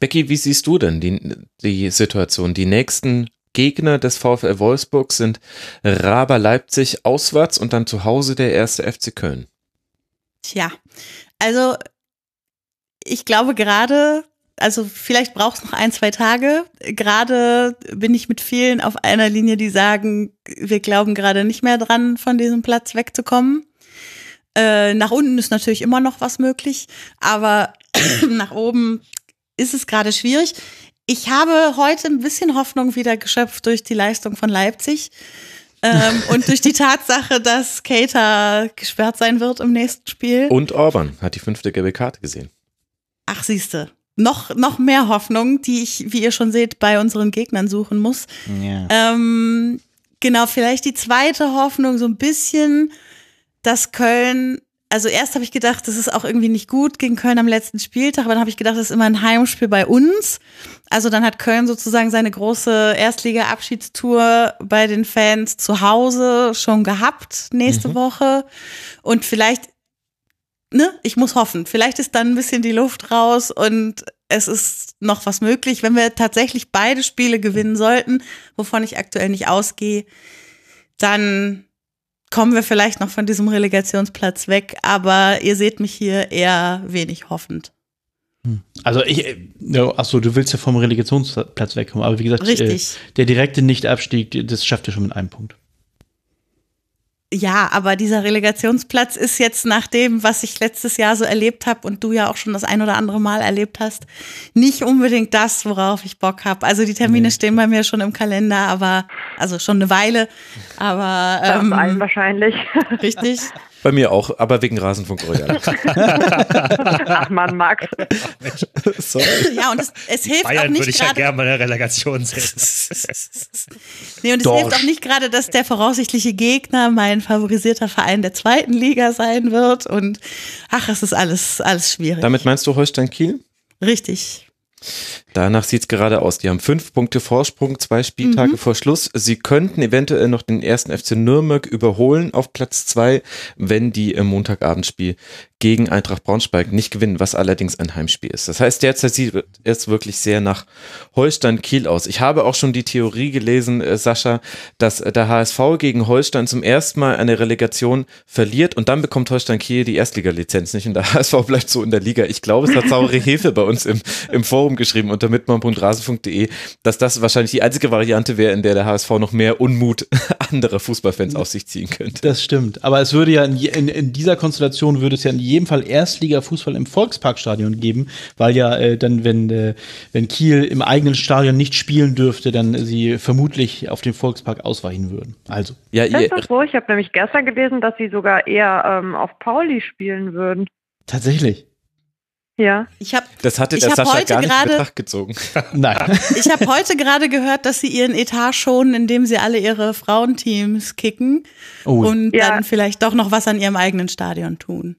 [SPEAKER 4] Becky, wie siehst du denn die, die Situation? Die nächsten Gegner des VfL Wolfsburg sind Raber Leipzig auswärts und dann zu Hause der erste FC Köln.
[SPEAKER 5] Tja, also ich glaube gerade also vielleicht braucht es noch ein, zwei Tage. Gerade bin ich mit vielen auf einer Linie, die sagen, wir glauben gerade nicht mehr dran, von diesem Platz wegzukommen. Äh, nach unten ist natürlich immer noch was möglich, aber nach oben ist es gerade schwierig. Ich habe heute ein bisschen Hoffnung wieder geschöpft durch die Leistung von Leipzig. ähm, und durch die Tatsache, dass Cater gesperrt sein wird im nächsten Spiel.
[SPEAKER 4] Und Orban hat die fünfte gelbe Karte gesehen.
[SPEAKER 5] Ach, siehste noch, noch mehr Hoffnung, die ich, wie ihr schon seht, bei unseren Gegnern suchen muss. Ja. Ähm, genau, vielleicht die zweite Hoffnung so ein bisschen, dass Köln, also erst habe ich gedacht, das ist auch irgendwie nicht gut gegen Köln am letzten Spieltag, aber dann habe ich gedacht, das ist immer ein Heimspiel bei uns. Also dann hat Köln sozusagen seine große Erstliga-Abschiedstour bei den Fans zu Hause schon gehabt nächste mhm. Woche. Und vielleicht, ne, ich muss hoffen, vielleicht ist dann ein bisschen die Luft raus und es ist noch was möglich, wenn wir tatsächlich beide Spiele gewinnen sollten, wovon ich aktuell nicht ausgehe, dann kommen wir vielleicht noch von diesem Relegationsplatz weg, aber ihr seht mich hier eher wenig hoffend.
[SPEAKER 7] Hm. Also ich, achso, du willst ja vom Relegationsplatz wegkommen, aber wie gesagt,
[SPEAKER 5] äh,
[SPEAKER 7] der direkte Nichtabstieg, das schafft ihr schon mit einem Punkt.
[SPEAKER 5] Ja, aber dieser Relegationsplatz ist jetzt nach dem, was ich letztes Jahr so erlebt habe und du ja auch schon das ein oder andere Mal erlebt hast, nicht unbedingt das, worauf ich Bock habe. Also die Termine nee. stehen bei mir schon im Kalender, aber also schon eine Weile. Aber
[SPEAKER 8] ähm, allen wahrscheinlich.
[SPEAKER 5] Richtig.
[SPEAKER 4] Bei mir auch, aber wegen Rasenfunk Royal.
[SPEAKER 8] Ach man, Max.
[SPEAKER 5] Sorry. Ja, und es, es hilft
[SPEAKER 6] Bayern
[SPEAKER 5] auch nicht
[SPEAKER 6] würde ich ja gerne mal in der Relegation sehen.
[SPEAKER 5] nee, und es Dorsch. hilft auch nicht gerade, dass der voraussichtliche Gegner mein favorisierter Verein der zweiten Liga sein wird. Und ach, es ist alles, alles schwierig.
[SPEAKER 4] Damit meinst du Holstein Kiel?
[SPEAKER 5] Richtig.
[SPEAKER 4] Danach sieht es gerade aus. Die haben fünf Punkte Vorsprung, zwei Spieltage mhm. vor Schluss. Sie könnten eventuell noch den ersten FC Nürnberg überholen auf Platz zwei, wenn die im Montagabendspiel gegen Eintracht Braunschweig nicht gewinnen, was allerdings ein Heimspiel ist. Das heißt, derzeit sieht es wirklich sehr nach Holstein Kiel aus. Ich habe auch schon die Theorie gelesen, äh, Sascha, dass der HSV gegen Holstein zum ersten Mal eine Relegation verliert und dann bekommt Holstein Kiel die Erstliga-Lizenz nicht und der HSV bleibt so in der Liga. Ich glaube, es hat saure Hefe bei uns im, im Forum geschrieben unter mitmann.rasen.de, dass das wahrscheinlich die einzige Variante wäre, in der der HSV noch mehr Unmut anderer Fußballfans auf sich ziehen könnte.
[SPEAKER 7] Das stimmt. Aber es würde ja in, in, in dieser Konstellation würde es ja in jedem jedem Fall Erstliga-Fußball im Volksparkstadion geben, weil ja äh, dann, wenn, äh, wenn Kiel im eigenen Stadion nicht spielen dürfte, dann sie vermutlich auf den Volkspark ausweichen würden. Also.
[SPEAKER 8] Ja, ihr, das so? Ich habe nämlich gestern gelesen, dass sie sogar eher ähm, auf Pauli spielen würden.
[SPEAKER 7] Tatsächlich.
[SPEAKER 8] Ja.
[SPEAKER 5] Ich hab,
[SPEAKER 4] das hatte der Sascha gar nicht grade, in Betracht gezogen.
[SPEAKER 7] Nein.
[SPEAKER 5] Ich habe heute gerade gehört, dass sie ihren Etat schonen, indem sie alle ihre Frauenteams kicken oh. und ja. dann vielleicht doch noch was an ihrem eigenen Stadion tun.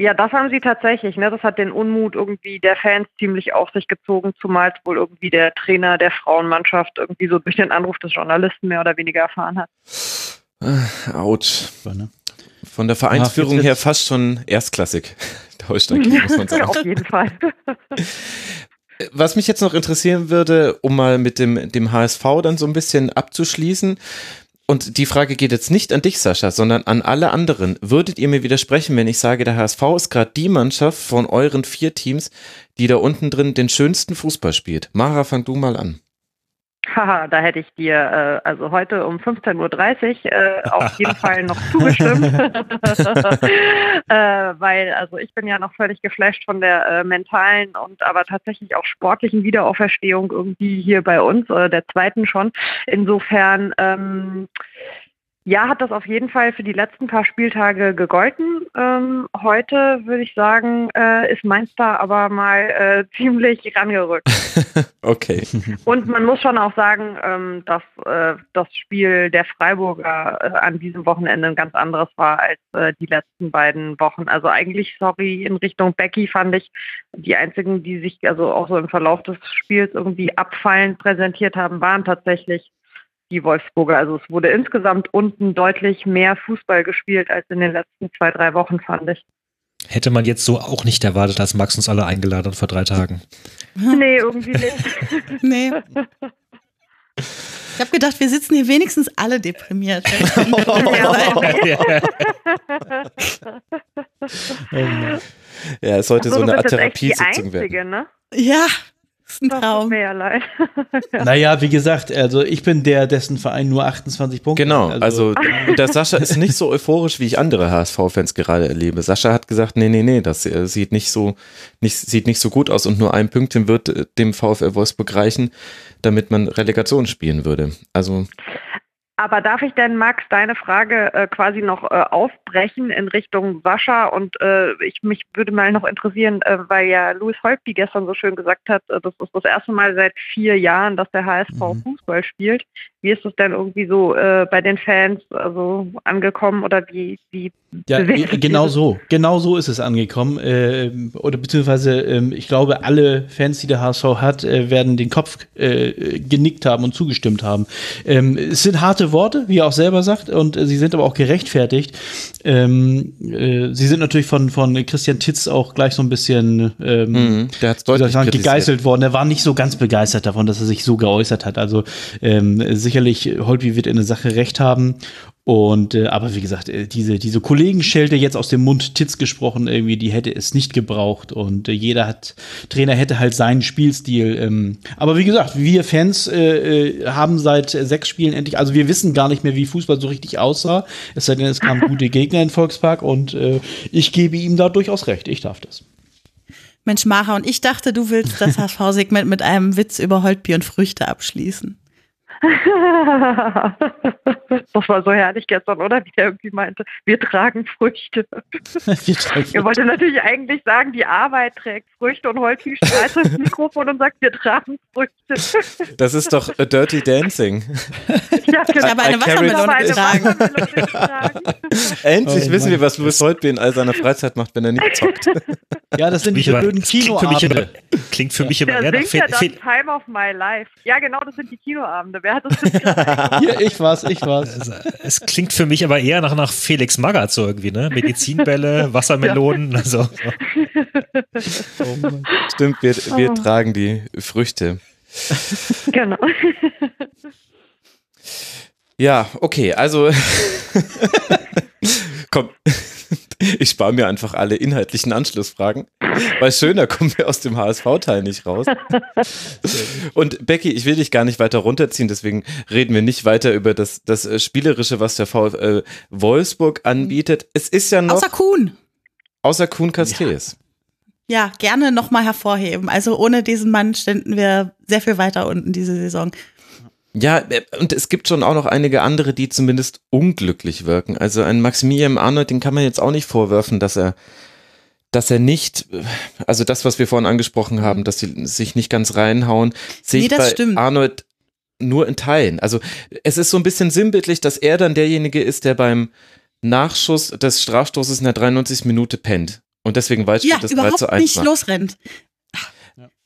[SPEAKER 8] Ja, das haben sie tatsächlich. Ne? Das hat den Unmut irgendwie der Fans ziemlich auf sich gezogen, zumal es wohl irgendwie der Trainer der Frauenmannschaft irgendwie so durch den Anruf des Journalisten mehr oder weniger erfahren hat.
[SPEAKER 4] Äh, Autsch. Von der Vereinsführung Ach, her fast schon erstklassig. Holstein muss man sagen.
[SPEAKER 8] auf jeden Fall.
[SPEAKER 4] Was mich jetzt noch interessieren würde, um mal mit dem, dem HSV dann so ein bisschen abzuschließen, und die Frage geht jetzt nicht an dich, Sascha, sondern an alle anderen. Würdet ihr mir widersprechen, wenn ich sage, der HSV ist gerade die Mannschaft von euren vier Teams, die da unten drin den schönsten Fußball spielt? Mara, fang du mal an.
[SPEAKER 8] Haha, da hätte ich dir äh, also heute um 15.30 Uhr äh, auf jeden Fall noch zugestimmt. äh, weil, also ich bin ja noch völlig geflasht von der äh, mentalen und aber tatsächlich auch sportlichen Wiederauferstehung irgendwie hier bei uns, äh, der zweiten schon. Insofern ähm, ja, hat das auf jeden Fall für die letzten paar Spieltage gegolten. Ähm, heute würde ich sagen, äh, ist Mainster aber mal äh, ziemlich rangerückt.
[SPEAKER 4] okay.
[SPEAKER 8] Und man muss schon auch sagen, ähm, dass äh, das Spiel der Freiburger äh, an diesem Wochenende ein ganz anderes war als äh, die letzten beiden Wochen. Also eigentlich, sorry, in Richtung Becky fand ich die einzigen, die sich also auch so im Verlauf des Spiels irgendwie abfallend präsentiert haben, waren tatsächlich die Wolfsburger. Also es wurde insgesamt unten deutlich mehr Fußball gespielt als in den letzten zwei, drei Wochen, fand ich.
[SPEAKER 6] Hätte man jetzt so auch nicht erwartet, als Max uns alle eingeladen hat vor drei Tagen.
[SPEAKER 8] Nee, irgendwie nicht.
[SPEAKER 5] nee. Ich habe gedacht, wir sitzen hier wenigstens alle deprimiert.
[SPEAKER 4] ja, es sollte so, so eine Art Therapiesitzung werden.
[SPEAKER 8] Ne?
[SPEAKER 5] Ja, ist ein Traum.
[SPEAKER 8] Mehr leid.
[SPEAKER 7] ja. Naja, wie gesagt, also ich bin der, dessen Verein nur 28 Punkte
[SPEAKER 4] Genau, also, also der Sascha ist nicht so euphorisch, wie ich andere HSV-Fans gerade erlebe. Sascha hat gesagt, nee, nee, nee, das äh, sieht nicht so, nicht, sieht nicht so gut aus und nur ein Pünktchen wird äh, dem VfL Wolfsburg reichen, damit man Relegation spielen würde. Also
[SPEAKER 8] Aber darf ich denn, Max, deine Frage äh, quasi noch äh, aufbrechen in Richtung Sascha? Und äh, ich mich würde mal noch interessieren, äh, weil ja Louis Holtby gestern so schön gesagt hat, äh, das ist das erste Mal seit vier Jahren, dass der HSV mhm. Fußball spielt. Wie ist das denn irgendwie so äh, bei den Fans also angekommen oder wie, wie
[SPEAKER 7] ja, genau so, genau so ist es angekommen. Äh, oder beziehungsweise, äh, ich glaube, alle Fans, die der HSV hat, werden den Kopf genickt haben und zugestimmt haben. Ähm, es sind harte Worte, wie er auch selber sagt, und äh, sie sind aber auch gerechtfertigt. Ähm, äh, sie sind natürlich von, von Christian Titz auch gleich so ein bisschen ähm, mhm, der hat's deutlich sagen, gegeißelt worden. Er war nicht so ganz begeistert davon, dass er sich so geäußert hat. Also ähm, sicherlich, Holtby wird in der Sache recht haben. Und äh, aber wie gesagt, äh, diese, diese Kollegenschelte jetzt aus dem Mund Titz gesprochen, irgendwie, die hätte es nicht gebraucht. Und äh, jeder hat, Trainer hätte halt seinen Spielstil. Ähm, aber wie gesagt, wir Fans äh, äh, haben seit sechs Spielen endlich, also wir wissen gar nicht mehr, wie Fußball so richtig aussah. Es sei denn, es kamen gute Gegner in Volkspark und äh, ich gebe ihm da durchaus recht. Ich darf das.
[SPEAKER 5] Mensch, Macher, und ich dachte, du willst das HSV-Segment mit einem Witz über Holtbier und Früchte abschließen.
[SPEAKER 8] das war so herrlich gestern, oder? Wie er irgendwie meinte, wir tragen Früchte. er wollte natürlich eigentlich sagen, die Arbeit trägt Früchte und Holti schreit ins Mikrofon und sagt, wir tragen Früchte.
[SPEAKER 4] Das ist doch a Dirty Dancing.
[SPEAKER 5] ja, genau. Ich habe eine Wassermelone
[SPEAKER 4] getragen. Endlich oh, wissen wir, was Louis Holtby in all seiner Freizeit macht, wenn er nicht zockt.
[SPEAKER 7] Ja, das sind diese blöden Kinoabende.
[SPEAKER 6] Klingt für mich immer,
[SPEAKER 8] immer Der singt ja dann Time of My Life. Ja, genau, das sind die Kinoabende. Wer hat das denn
[SPEAKER 7] Hier, ich war's, ich war's.
[SPEAKER 6] Also, es klingt für mich aber eher nach, nach Felix Magath so irgendwie, ne? Medizinbälle, Wassermelonen, ja. also.
[SPEAKER 4] Oh Stimmt, wir, wir oh. tragen die Früchte.
[SPEAKER 8] Genau.
[SPEAKER 4] Ja, okay, also komm, ich spare mir einfach alle inhaltlichen Anschlussfragen, weil schöner kommen wir aus dem HSV-Teil nicht raus. Und Becky, ich will dich gar nicht weiter runterziehen, deswegen reden wir nicht weiter über das, das äh, Spielerische, was der VfL Wolfsburg anbietet. Es ist ja noch.
[SPEAKER 5] Außer Kuhn.
[SPEAKER 4] Außer Kuhn Castells.
[SPEAKER 5] Ja. ja, gerne nochmal hervorheben. Also ohne diesen Mann ständen wir sehr viel weiter unten diese Saison.
[SPEAKER 4] Ja, äh, und es gibt schon auch noch einige andere, die zumindest unglücklich wirken. Also ein Maximilian Arnold, den kann man jetzt auch nicht vorwerfen, dass er, dass er nicht, also das, was wir vorhin angesprochen haben, dass sie sich nicht ganz reinhauen, sehe nee, ich bei stimmt. Arnold nur in Teilen. Also es ist so ein bisschen sinnbildlich, dass er dann derjenige ist, der beim Nachschuss des Strafstoßes in der 93. Minute pennt. Und deswegen weiß ich,
[SPEAKER 5] ja, das 3 zu 1 nicht macht. losrennt.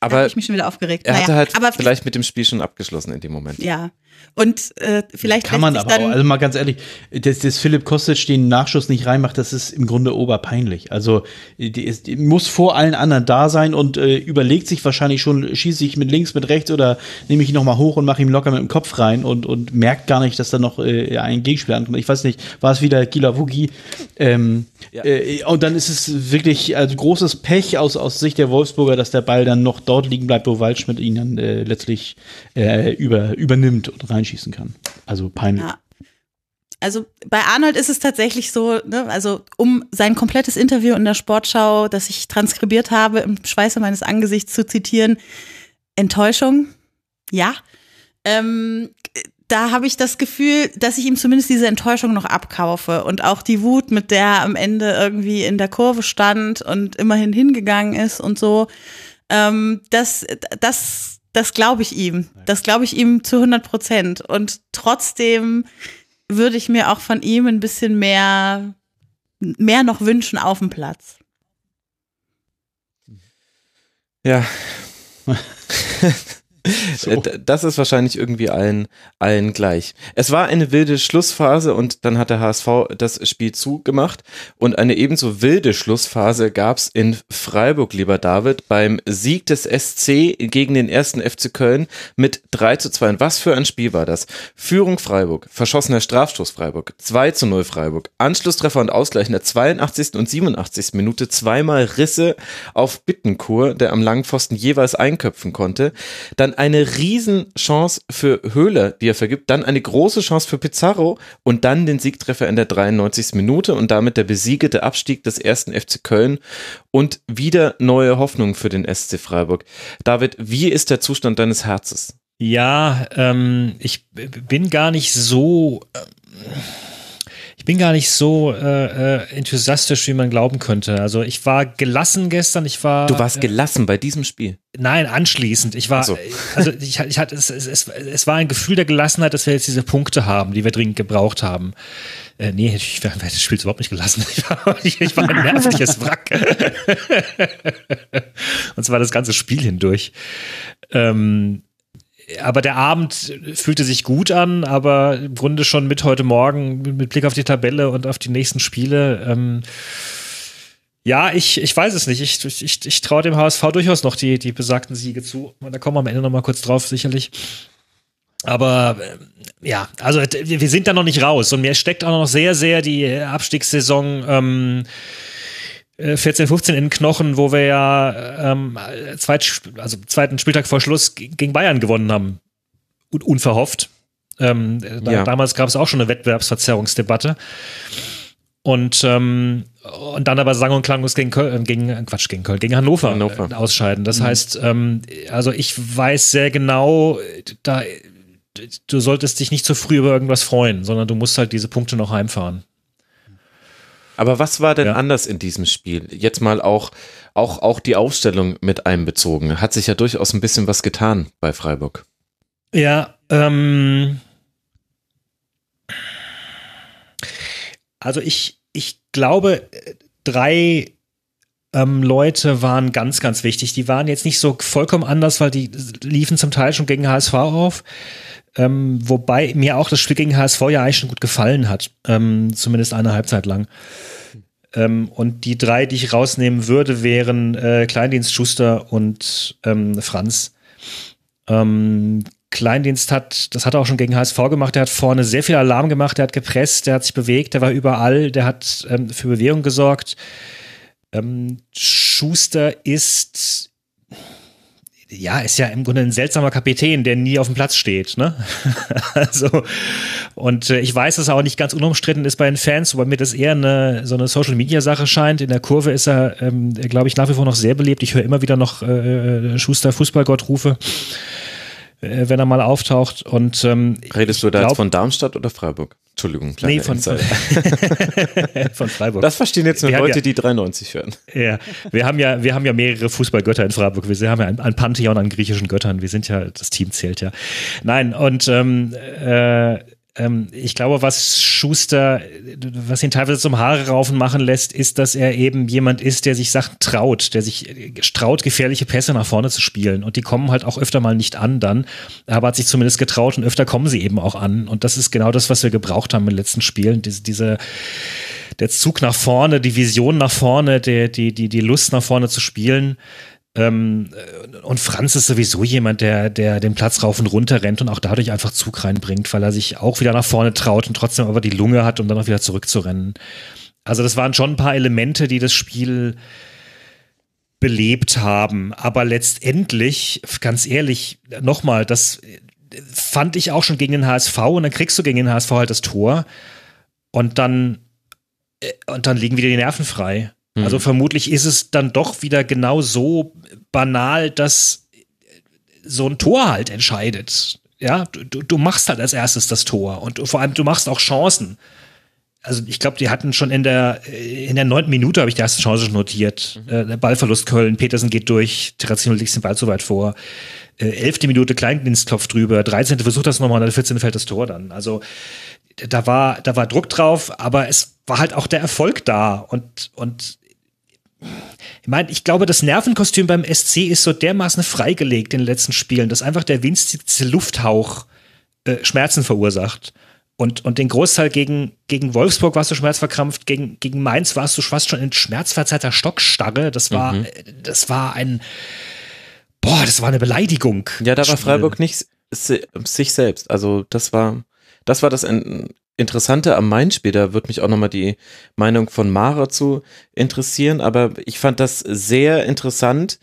[SPEAKER 4] Aber
[SPEAKER 5] da ich mich schon wieder aufgeregt.
[SPEAKER 4] Er naja, hatte halt aber vielleicht mit dem Spiel schon abgeschlossen in dem Moment.
[SPEAKER 5] Ja. Und äh, vielleicht
[SPEAKER 7] kann man aber auch, also mal ganz ehrlich, dass, dass Philipp Kostic den Nachschuss nicht reinmacht, das ist im Grunde oberpeinlich. Also die, die muss vor allen anderen da sein und äh, überlegt sich wahrscheinlich schon, schieße ich mit links, mit rechts oder nehme ich ihn nochmal hoch und mache ihm locker mit dem Kopf rein und, und merkt gar nicht, dass da noch äh, ein Gegenspieler ankommt. Ich weiß nicht, war es wieder Gila Wugi? Ähm, ja. äh, und dann ist es wirklich also großes Pech aus, aus Sicht der Wolfsburger, dass der Ball dann noch dort liegen bleibt, wo Waldschmidt ihn dann äh, letztlich äh, über, übernimmt und reinschießen kann. Also peinlich. Ja.
[SPEAKER 5] Also bei Arnold ist es tatsächlich so, ne, also um sein komplettes Interview in der Sportschau, das ich transkribiert habe, im Schweiße meines Angesichts zu zitieren, Enttäuschung, ja. Ähm, da habe ich das Gefühl, dass ich ihm zumindest diese Enttäuschung noch abkaufe und auch die Wut, mit der er am Ende irgendwie in der Kurve stand und immerhin hingegangen ist und so. Ähm, das, das das glaube ich ihm. Das glaube ich ihm zu 100 Prozent. Und trotzdem würde ich mir auch von ihm ein bisschen mehr, mehr noch wünschen auf dem Platz.
[SPEAKER 4] Ja. So. Äh, das ist wahrscheinlich irgendwie allen, allen gleich. Es war eine wilde Schlussphase und dann hat der HSV das Spiel zugemacht. Und eine ebenso wilde Schlussphase gab es in Freiburg, lieber David, beim Sieg des SC gegen den ersten FC Köln mit 3 zu 2. Und was für ein Spiel war das? Führung Freiburg, verschossener Strafstoß Freiburg, 2 zu 0 Freiburg, Anschlusstreffer und Ausgleich in der 82. und 87. Minute, zweimal Risse auf Bittenkur, der am langen Pfosten jeweils einköpfen konnte. Dann dann eine Riesenchance für Höhler, die er vergibt, dann eine große Chance für Pizarro und dann den Siegtreffer in der 93. Minute und damit der besiegete Abstieg des ersten FC Köln und wieder neue Hoffnung für den SC Freiburg. David, wie ist der Zustand deines Herzens?
[SPEAKER 6] Ja, ähm, ich bin gar nicht so. Äh, ich bin gar nicht so äh, äh, enthusiastisch, wie man glauben könnte. Also ich war gelassen gestern. Ich war.
[SPEAKER 4] Du warst gelassen bei diesem Spiel.
[SPEAKER 6] Nein, anschließend. Ich war,
[SPEAKER 4] so.
[SPEAKER 6] also ich, ich hatte, es, es, es, es war ein Gefühl der Gelassenheit, dass wir jetzt diese Punkte haben, die wir dringend gebraucht haben. Äh, nee, ich wäre das Spiel überhaupt nicht gelassen. Ich war, ich, ich war ein nervliches Wrack. Und zwar das ganze Spiel hindurch. Ähm, aber der Abend fühlte sich gut an, aber im Grunde schon mit heute Morgen, mit Blick auf die Tabelle und auf die nächsten Spiele. Ähm, ja, ich, ich weiß es nicht. Ich, ich, ich traue dem HSV durchaus noch die, die besagten Siege zu. Da kommen wir am Ende noch mal kurz drauf, sicherlich. Aber äh, ja, also wir sind da noch nicht raus. Und mir steckt auch noch sehr, sehr die Abstiegssaison ähm, 14, äh, 15 in Knochen, wo wir ja ähm, zweit, also zweiten Spieltag vor Schluss gegen Bayern gewonnen haben. Und unverhofft. Ähm, da, ja. Damals gab es auch schon eine Wettbewerbsverzerrungsdebatte. Und, ähm, und dann aber sang und klanglos gegen Köln, gegen, Quatsch, gegen Köln, gegen Hannover, Hannover. Äh, ausscheiden. Das mhm. heißt, ähm, also ich weiß sehr genau, da, du solltest dich nicht zu früh über irgendwas freuen, sondern du musst halt diese Punkte noch heimfahren.
[SPEAKER 4] Aber was war denn ja. anders in diesem Spiel? Jetzt mal auch, auch, auch die Aufstellung mit einbezogen. Hat sich ja durchaus ein bisschen was getan bei Freiburg.
[SPEAKER 6] Ja, ähm, also ich, ich glaube, drei ähm, Leute waren ganz, ganz wichtig. Die waren jetzt nicht so vollkommen anders, weil die liefen zum Teil schon gegen HSV auf. Ähm, wobei mir auch das Spiel gegen HSV ja eigentlich schon gut gefallen hat. Ähm, zumindest eine Halbzeit lang. Ähm, und die drei, die ich rausnehmen würde, wären äh, Kleindienst, Schuster und ähm, Franz. Ähm, Kleindienst hat, das hat er auch schon gegen HSV gemacht, der hat vorne sehr viel Alarm gemacht, der hat gepresst, der hat sich bewegt, der war überall, der hat ähm, für Bewegung gesorgt. Schuster ist ja, ist ja im Grunde ein seltsamer Kapitän, der nie auf dem Platz steht. Ne? also, und äh, ich weiß, dass er auch nicht ganz unumstritten ist bei den Fans, wobei mir das eher eine, so eine Social-Media-Sache scheint. In der Kurve ist er, ähm, glaube ich, nach wie vor noch sehr belebt. Ich höre immer wieder noch äh, Schuster Fußballgott rufe, äh, wenn er mal auftaucht. Und, ähm,
[SPEAKER 4] Redest du da glaub, jetzt von Darmstadt oder Freiburg? Entschuldigung,
[SPEAKER 6] nee, von, von, von, Freiburg.
[SPEAKER 4] Das verstehen jetzt nur wir Leute, ja, die 93 hören.
[SPEAKER 6] Ja, wir haben ja, wir haben ja mehrere Fußballgötter in Freiburg. Wir haben ja ein, ein Pantheon an griechischen Göttern. Wir sind ja, das Team zählt ja. Nein, und ähm, äh, ähm, ich glaube, was Schuster, was ihn teilweise zum Haare raufen machen lässt, ist, dass er eben jemand ist, der sich Sachen traut, der sich äh, traut, gefährliche Pässe nach vorne zu spielen. Und die kommen halt auch öfter mal nicht an dann. Aber hat sich zumindest getraut und öfter kommen sie eben auch an. Und das ist genau das, was wir gebraucht haben in den letzten Spielen. Diese, diese der Zug nach vorne, die Vision nach vorne, der, die, die, die Lust nach vorne zu spielen. Ähm, und Franz ist sowieso jemand, der, der den Platz rauf und runter rennt und auch dadurch einfach Zug reinbringt, weil er sich auch wieder nach vorne traut und trotzdem aber die Lunge hat, um dann auch wieder zurückzurennen. Also das waren schon ein paar Elemente, die das Spiel belebt haben. Aber letztendlich, ganz ehrlich, nochmal, das fand ich auch schon gegen den HSV und dann kriegst du gegen den HSV halt das Tor und dann, äh, und dann liegen wieder die Nerven frei. Also mhm. vermutlich ist es dann doch wieder genau so banal, dass so ein Tor halt entscheidet. Ja, du, du machst halt als erstes das Tor und vor allem du machst auch Chancen. Also ich glaube, die hatten schon in der in der neunten Minute habe ich die erste Chance notiert. Mhm. Äh, Ballverlust Köln, Petersen geht durch, Terrazino legt den Ball so weit vor. Äh, elfte Minute Kleindienst klopft drüber, 13. versucht das nochmal, der 14. fällt das Tor dann. Also da war da war Druck drauf, aber es war halt auch der Erfolg da und und ich meine, ich glaube, das Nervenkostüm beim SC ist so dermaßen freigelegt in den letzten Spielen, dass einfach der winzigste Lufthauch äh, Schmerzen verursacht. Und, und den Großteil gegen, gegen Wolfsburg warst du schmerzverkrampft, gegen, gegen Mainz warst du fast schon in schmerzverzerrter Stockstarre. Das war, mhm. das war ein, boah, das war eine Beleidigung.
[SPEAKER 4] Ja, da war Freiburg nicht sich selbst. Also das war, das war das Interessante am Main-Spiel, da würde mich auch nochmal die Meinung von Mara zu interessieren, aber ich fand das sehr interessant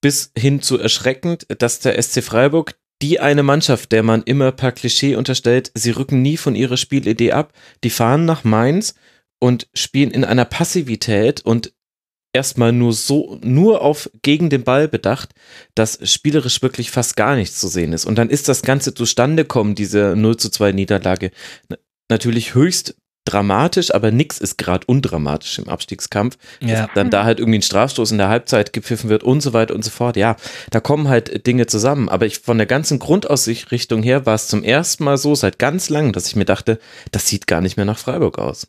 [SPEAKER 4] bis hin zu erschreckend, dass der SC Freiburg die eine Mannschaft, der man immer per Klischee unterstellt, sie rücken nie von ihrer Spielidee ab, die fahren nach Mainz und spielen in einer Passivität und erstmal nur so, nur auf gegen den Ball bedacht, dass spielerisch wirklich fast gar nichts zu sehen ist. Und dann ist das Ganze zustande kommen, diese 0 zu 2 Niederlage, natürlich höchst dramatisch, aber nix ist gerade undramatisch im Abstiegskampf.
[SPEAKER 6] Ja.
[SPEAKER 4] Dann da halt irgendwie ein Strafstoß in der Halbzeit gepfiffen wird und so weiter und so fort. Ja, da kommen halt Dinge zusammen. Aber ich von der ganzen Grundausrichtung her war es zum ersten Mal so seit ganz langem, dass ich mir dachte, das sieht gar nicht mehr nach Freiburg aus.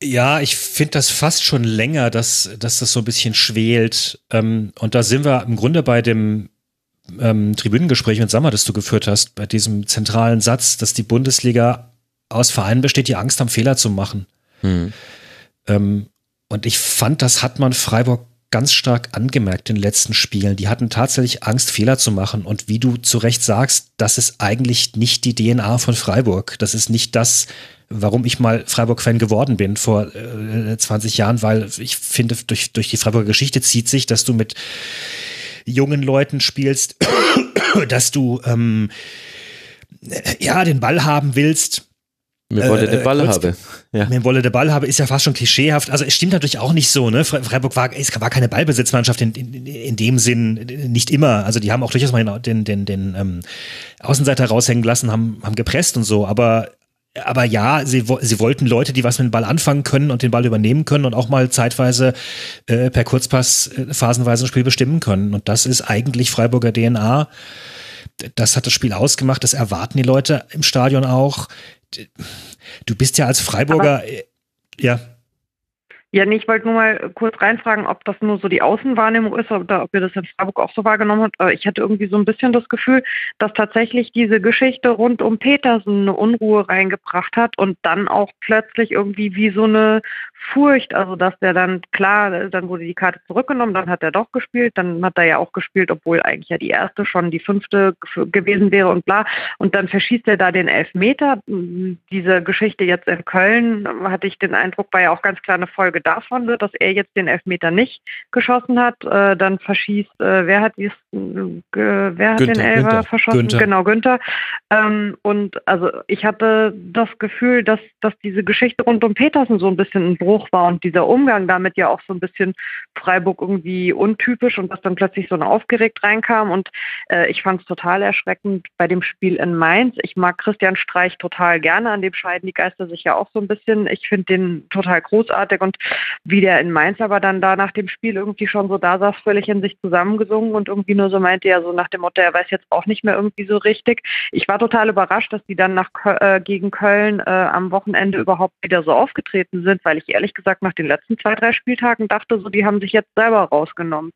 [SPEAKER 6] Ja, ich finde das fast schon länger, dass, dass das so ein bisschen schwelt. Ähm, und da sind wir im Grunde bei dem ähm, Tribünengespräch mit Sammer, das du geführt hast, bei diesem zentralen Satz, dass die Bundesliga aus Vereinen besteht, die Angst haben, Fehler zu machen.
[SPEAKER 4] Hm.
[SPEAKER 6] Ähm, und ich fand, das hat man Freiburg ganz stark angemerkt in den letzten Spielen. Die hatten tatsächlich Angst, Fehler zu machen. Und wie du zu Recht sagst, das ist eigentlich nicht die DNA von Freiburg. Das ist nicht das, warum ich mal Freiburg-Fan geworden bin vor äh, 20 Jahren, weil ich finde, durch, durch die Freiburger Geschichte zieht sich, dass du mit jungen Leuten spielst, dass du ähm, ja den Ball haben willst,
[SPEAKER 4] Mir wollte
[SPEAKER 6] Äh,
[SPEAKER 4] den Ball
[SPEAKER 6] kurz-
[SPEAKER 4] habe. Ja.
[SPEAKER 6] Mir Wolle der Ball habe, ist ja fast schon klischeehaft. Also es stimmt natürlich auch nicht so, ne? Fre- Freiburg war, es war keine Ballbesitzmannschaft in, in, in dem Sinn, nicht immer. Also die haben auch durchaus mal den, den, den ähm, Außenseiter raushängen lassen, haben, haben gepresst und so, aber aber ja, sie, sie wollten Leute, die was mit dem Ball anfangen können und den Ball übernehmen können und auch mal zeitweise äh, per Kurzpass äh, phasenweise ein Spiel bestimmen können. Und das ist eigentlich Freiburger DNA. Das hat das Spiel ausgemacht, das erwarten die Leute im Stadion auch. Du bist ja als Freiburger, äh, ja,
[SPEAKER 8] Ja, nee, ich wollte nur mal kurz reinfragen, ob das nur so die Außenwahrnehmung ist oder ob ihr das in Freiburg auch so wahrgenommen habt. Ich hatte irgendwie so ein bisschen das Gefühl, dass tatsächlich diese Geschichte rund um Petersen eine Unruhe reingebracht hat und dann auch plötzlich irgendwie wie so eine Furcht, also dass der dann, klar, dann wurde die Karte zurückgenommen, dann hat er doch gespielt, dann hat er ja auch gespielt, obwohl eigentlich ja die erste schon die fünfte ge- gewesen wäre und bla. Und dann verschießt er da den Elfmeter. Diese Geschichte jetzt in Köln, hatte ich den Eindruck, war ja auch ganz klar eine Folge davon, ne, dass er jetzt den Elfmeter nicht geschossen hat. Äh, dann verschießt, äh, wer hat dies, äh, wer hat den
[SPEAKER 6] Günther,
[SPEAKER 8] Elfer
[SPEAKER 6] Günther,
[SPEAKER 8] verschossen?
[SPEAKER 6] Günther.
[SPEAKER 8] Genau, Günther. Ähm, und also ich hatte das Gefühl, dass, dass diese Geschichte rund um Petersen so ein bisschen ein Bruch war und dieser Umgang damit ja auch so ein bisschen Freiburg irgendwie untypisch und dass dann plötzlich so ein aufgeregt reinkam und äh, ich fand es total erschreckend bei dem Spiel in Mainz. Ich mag Christian Streich total gerne, an dem scheiden die Geister sich ja auch so ein bisschen. Ich finde den total großartig und wie der in Mainz aber dann da nach dem Spiel irgendwie schon so da saß, völlig in sich zusammengesungen und irgendwie nur so meinte, ja so nach dem Motto, er weiß jetzt auch nicht mehr irgendwie so richtig. Ich war total überrascht, dass die dann nach äh, gegen Köln äh, am Wochenende überhaupt wieder so aufgetreten sind, weil ich ehrlich gesagt nach den letzten zwei, drei Spieltagen dachte, so die haben sich jetzt selber rausgenommen.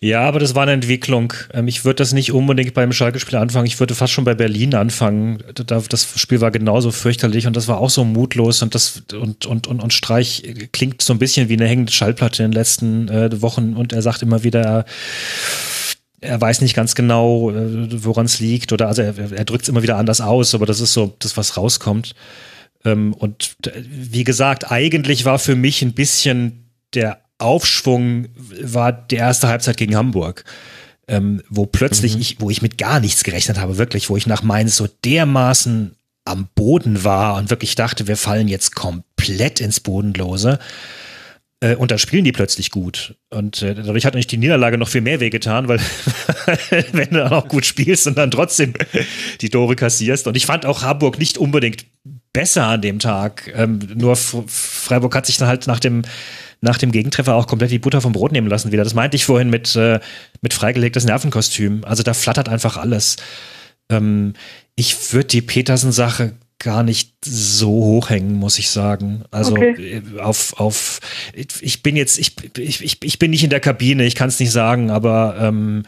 [SPEAKER 6] Ja, aber das war eine Entwicklung. Ähm, Ich würde das nicht unbedingt beim Schalke-Spiel anfangen. Ich würde fast schon bei Berlin anfangen. Da- Das Spiel war genauso fürchterlich und das war auch so mutlos und das und und und, und Streich klingt so ein bisschen wie eine hängende Schallplatte in den letzten äh, Wochen und er sagt immer wieder, er, er weiß nicht ganz genau, äh, woran es liegt oder also er, er drückt es immer wieder anders aus, aber das ist so das, was rauskommt. Ähm, und wie gesagt, eigentlich war für mich ein bisschen der Aufschwung war die erste Halbzeit gegen Hamburg, ähm, wo plötzlich ich, wo ich mit gar nichts gerechnet habe, wirklich, wo ich nach Mainz so dermaßen am Boden war und wirklich dachte, wir fallen jetzt komplett ins Bodenlose. Äh, und dann spielen die plötzlich gut. Und äh, dadurch hat natürlich die Niederlage noch viel mehr wehgetan, weil wenn du dann auch gut spielst und dann trotzdem die Tore kassierst. Und ich fand auch Hamburg nicht unbedingt besser an dem Tag. Ähm, nur F Freiburg hat sich dann halt nach dem, nach dem Gegentreffer auch komplett die Butter vom Brot nehmen lassen wieder. Das meinte ich vorhin mit, äh, mit freigelegtes Nervenkostüm. Also da flattert einfach alles. Ähm, ich würde die Petersen-Sache gar nicht so hochhängen, muss ich sagen. Also
[SPEAKER 8] Okay.
[SPEAKER 6] äh, auf, auf, ich bin jetzt, ich, ich, ich, ich bin nicht in der Kabine, ich kann es nicht sagen, aber ähm,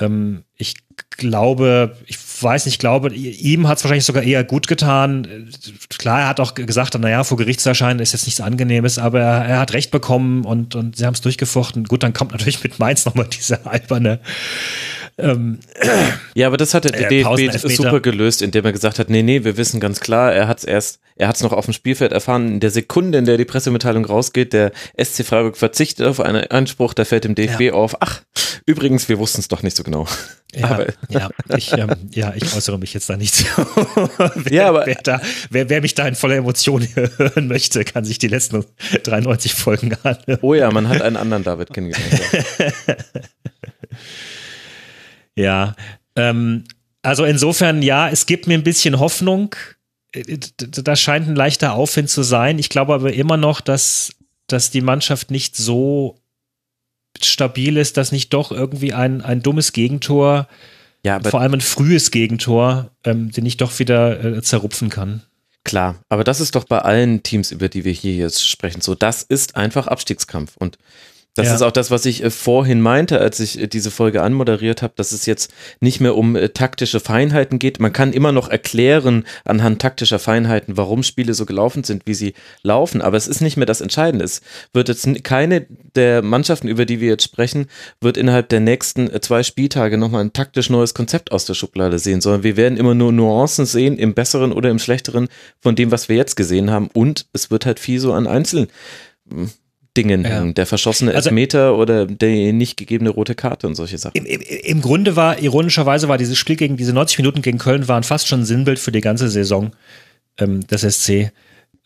[SPEAKER 6] ähm, ich glaube, ich weiß nicht, ich glaube, ihm hat es wahrscheinlich sogar eher gut getan. Klar, er hat auch gesagt, naja, vor Gericht zu erscheinen ist jetzt nichts Angenehmes, aber er, er hat Recht bekommen und, und sie haben es durchgefochten. Gut, dann kommt natürlich mit Mainz nochmal diese alberne ähm,
[SPEAKER 4] Ja, aber das hat der
[SPEAKER 6] Äh,
[SPEAKER 4] DFB super gelöst, indem er gesagt hat, nee, nee, wir wissen ganz klar, er hat es erst, er hat es noch auf dem Spielfeld erfahren, in der Sekunde, in der die Pressemitteilung rausgeht, der SC Freiburg verzichtet auf einen Einspruch, da fällt dem DFB auf, ach, Übrigens, wir wussten es doch nicht so genau.
[SPEAKER 6] Ja,
[SPEAKER 4] aber,
[SPEAKER 6] ja, ich, ähm, ja, ich äußere mich jetzt da nicht. wer,
[SPEAKER 4] Ja, aber-
[SPEAKER 6] wer, da, wer, wer mich da in voller Emotion hören möchte, kann sich die letzten 93 Folgen anhören.
[SPEAKER 4] oh ja, man hat einen anderen David kennengelernt. Ja.
[SPEAKER 6] Ähm, also insofern, ja, es gibt mir ein bisschen Hoffnung. Äh, Da scheint ein leichter Aufwind zu sein. Ich glaube aber immer noch, dass, dass die Mannschaft nicht so stabil ist, dass nicht doch irgendwie ein, ein dummes Gegentor,
[SPEAKER 4] ja,
[SPEAKER 6] vor allem ein frühes Gegentor, ähm, den ich doch wieder äh, zerrupfen kann.
[SPEAKER 4] Klar, aber das ist doch bei allen Teams, über die wir hier jetzt sprechen, so. Das ist einfach Abstiegskampf. Und das
[SPEAKER 6] Ja.
[SPEAKER 4] ist auch das, was ich äh, vorhin meinte, als ich äh, diese Folge anmoderiert habe, dass es jetzt nicht mehr um äh, taktische Feinheiten geht. Man kann immer noch erklären anhand taktischer Feinheiten, warum Spiele so gelaufen sind, wie sie laufen. Aber es ist nicht mehr das Entscheidende. Es wird jetzt keine der Mannschaften, über die wir jetzt sprechen, wird innerhalb der nächsten zwei Spieltage nochmal ein taktisch neues Konzept aus der Schublade sehen, sondern wir werden immer nur Nuancen sehen, im Besseren oder im Schlechteren von dem, was wir jetzt gesehen haben. Und es wird halt viel so an Einzel Dingen
[SPEAKER 6] Ja.
[SPEAKER 4] hängen. Der verschossene
[SPEAKER 6] Also-
[SPEAKER 4] Elfmeter oder die nicht gegebene rote Karte und solche Sachen.
[SPEAKER 6] Im, im, Im Grunde war, ironischerweise war dieses Spiel gegen diese 90 Minuten gegen Köln waren fast schon ein Sinnbild für die ganze Saison ähm, des SC.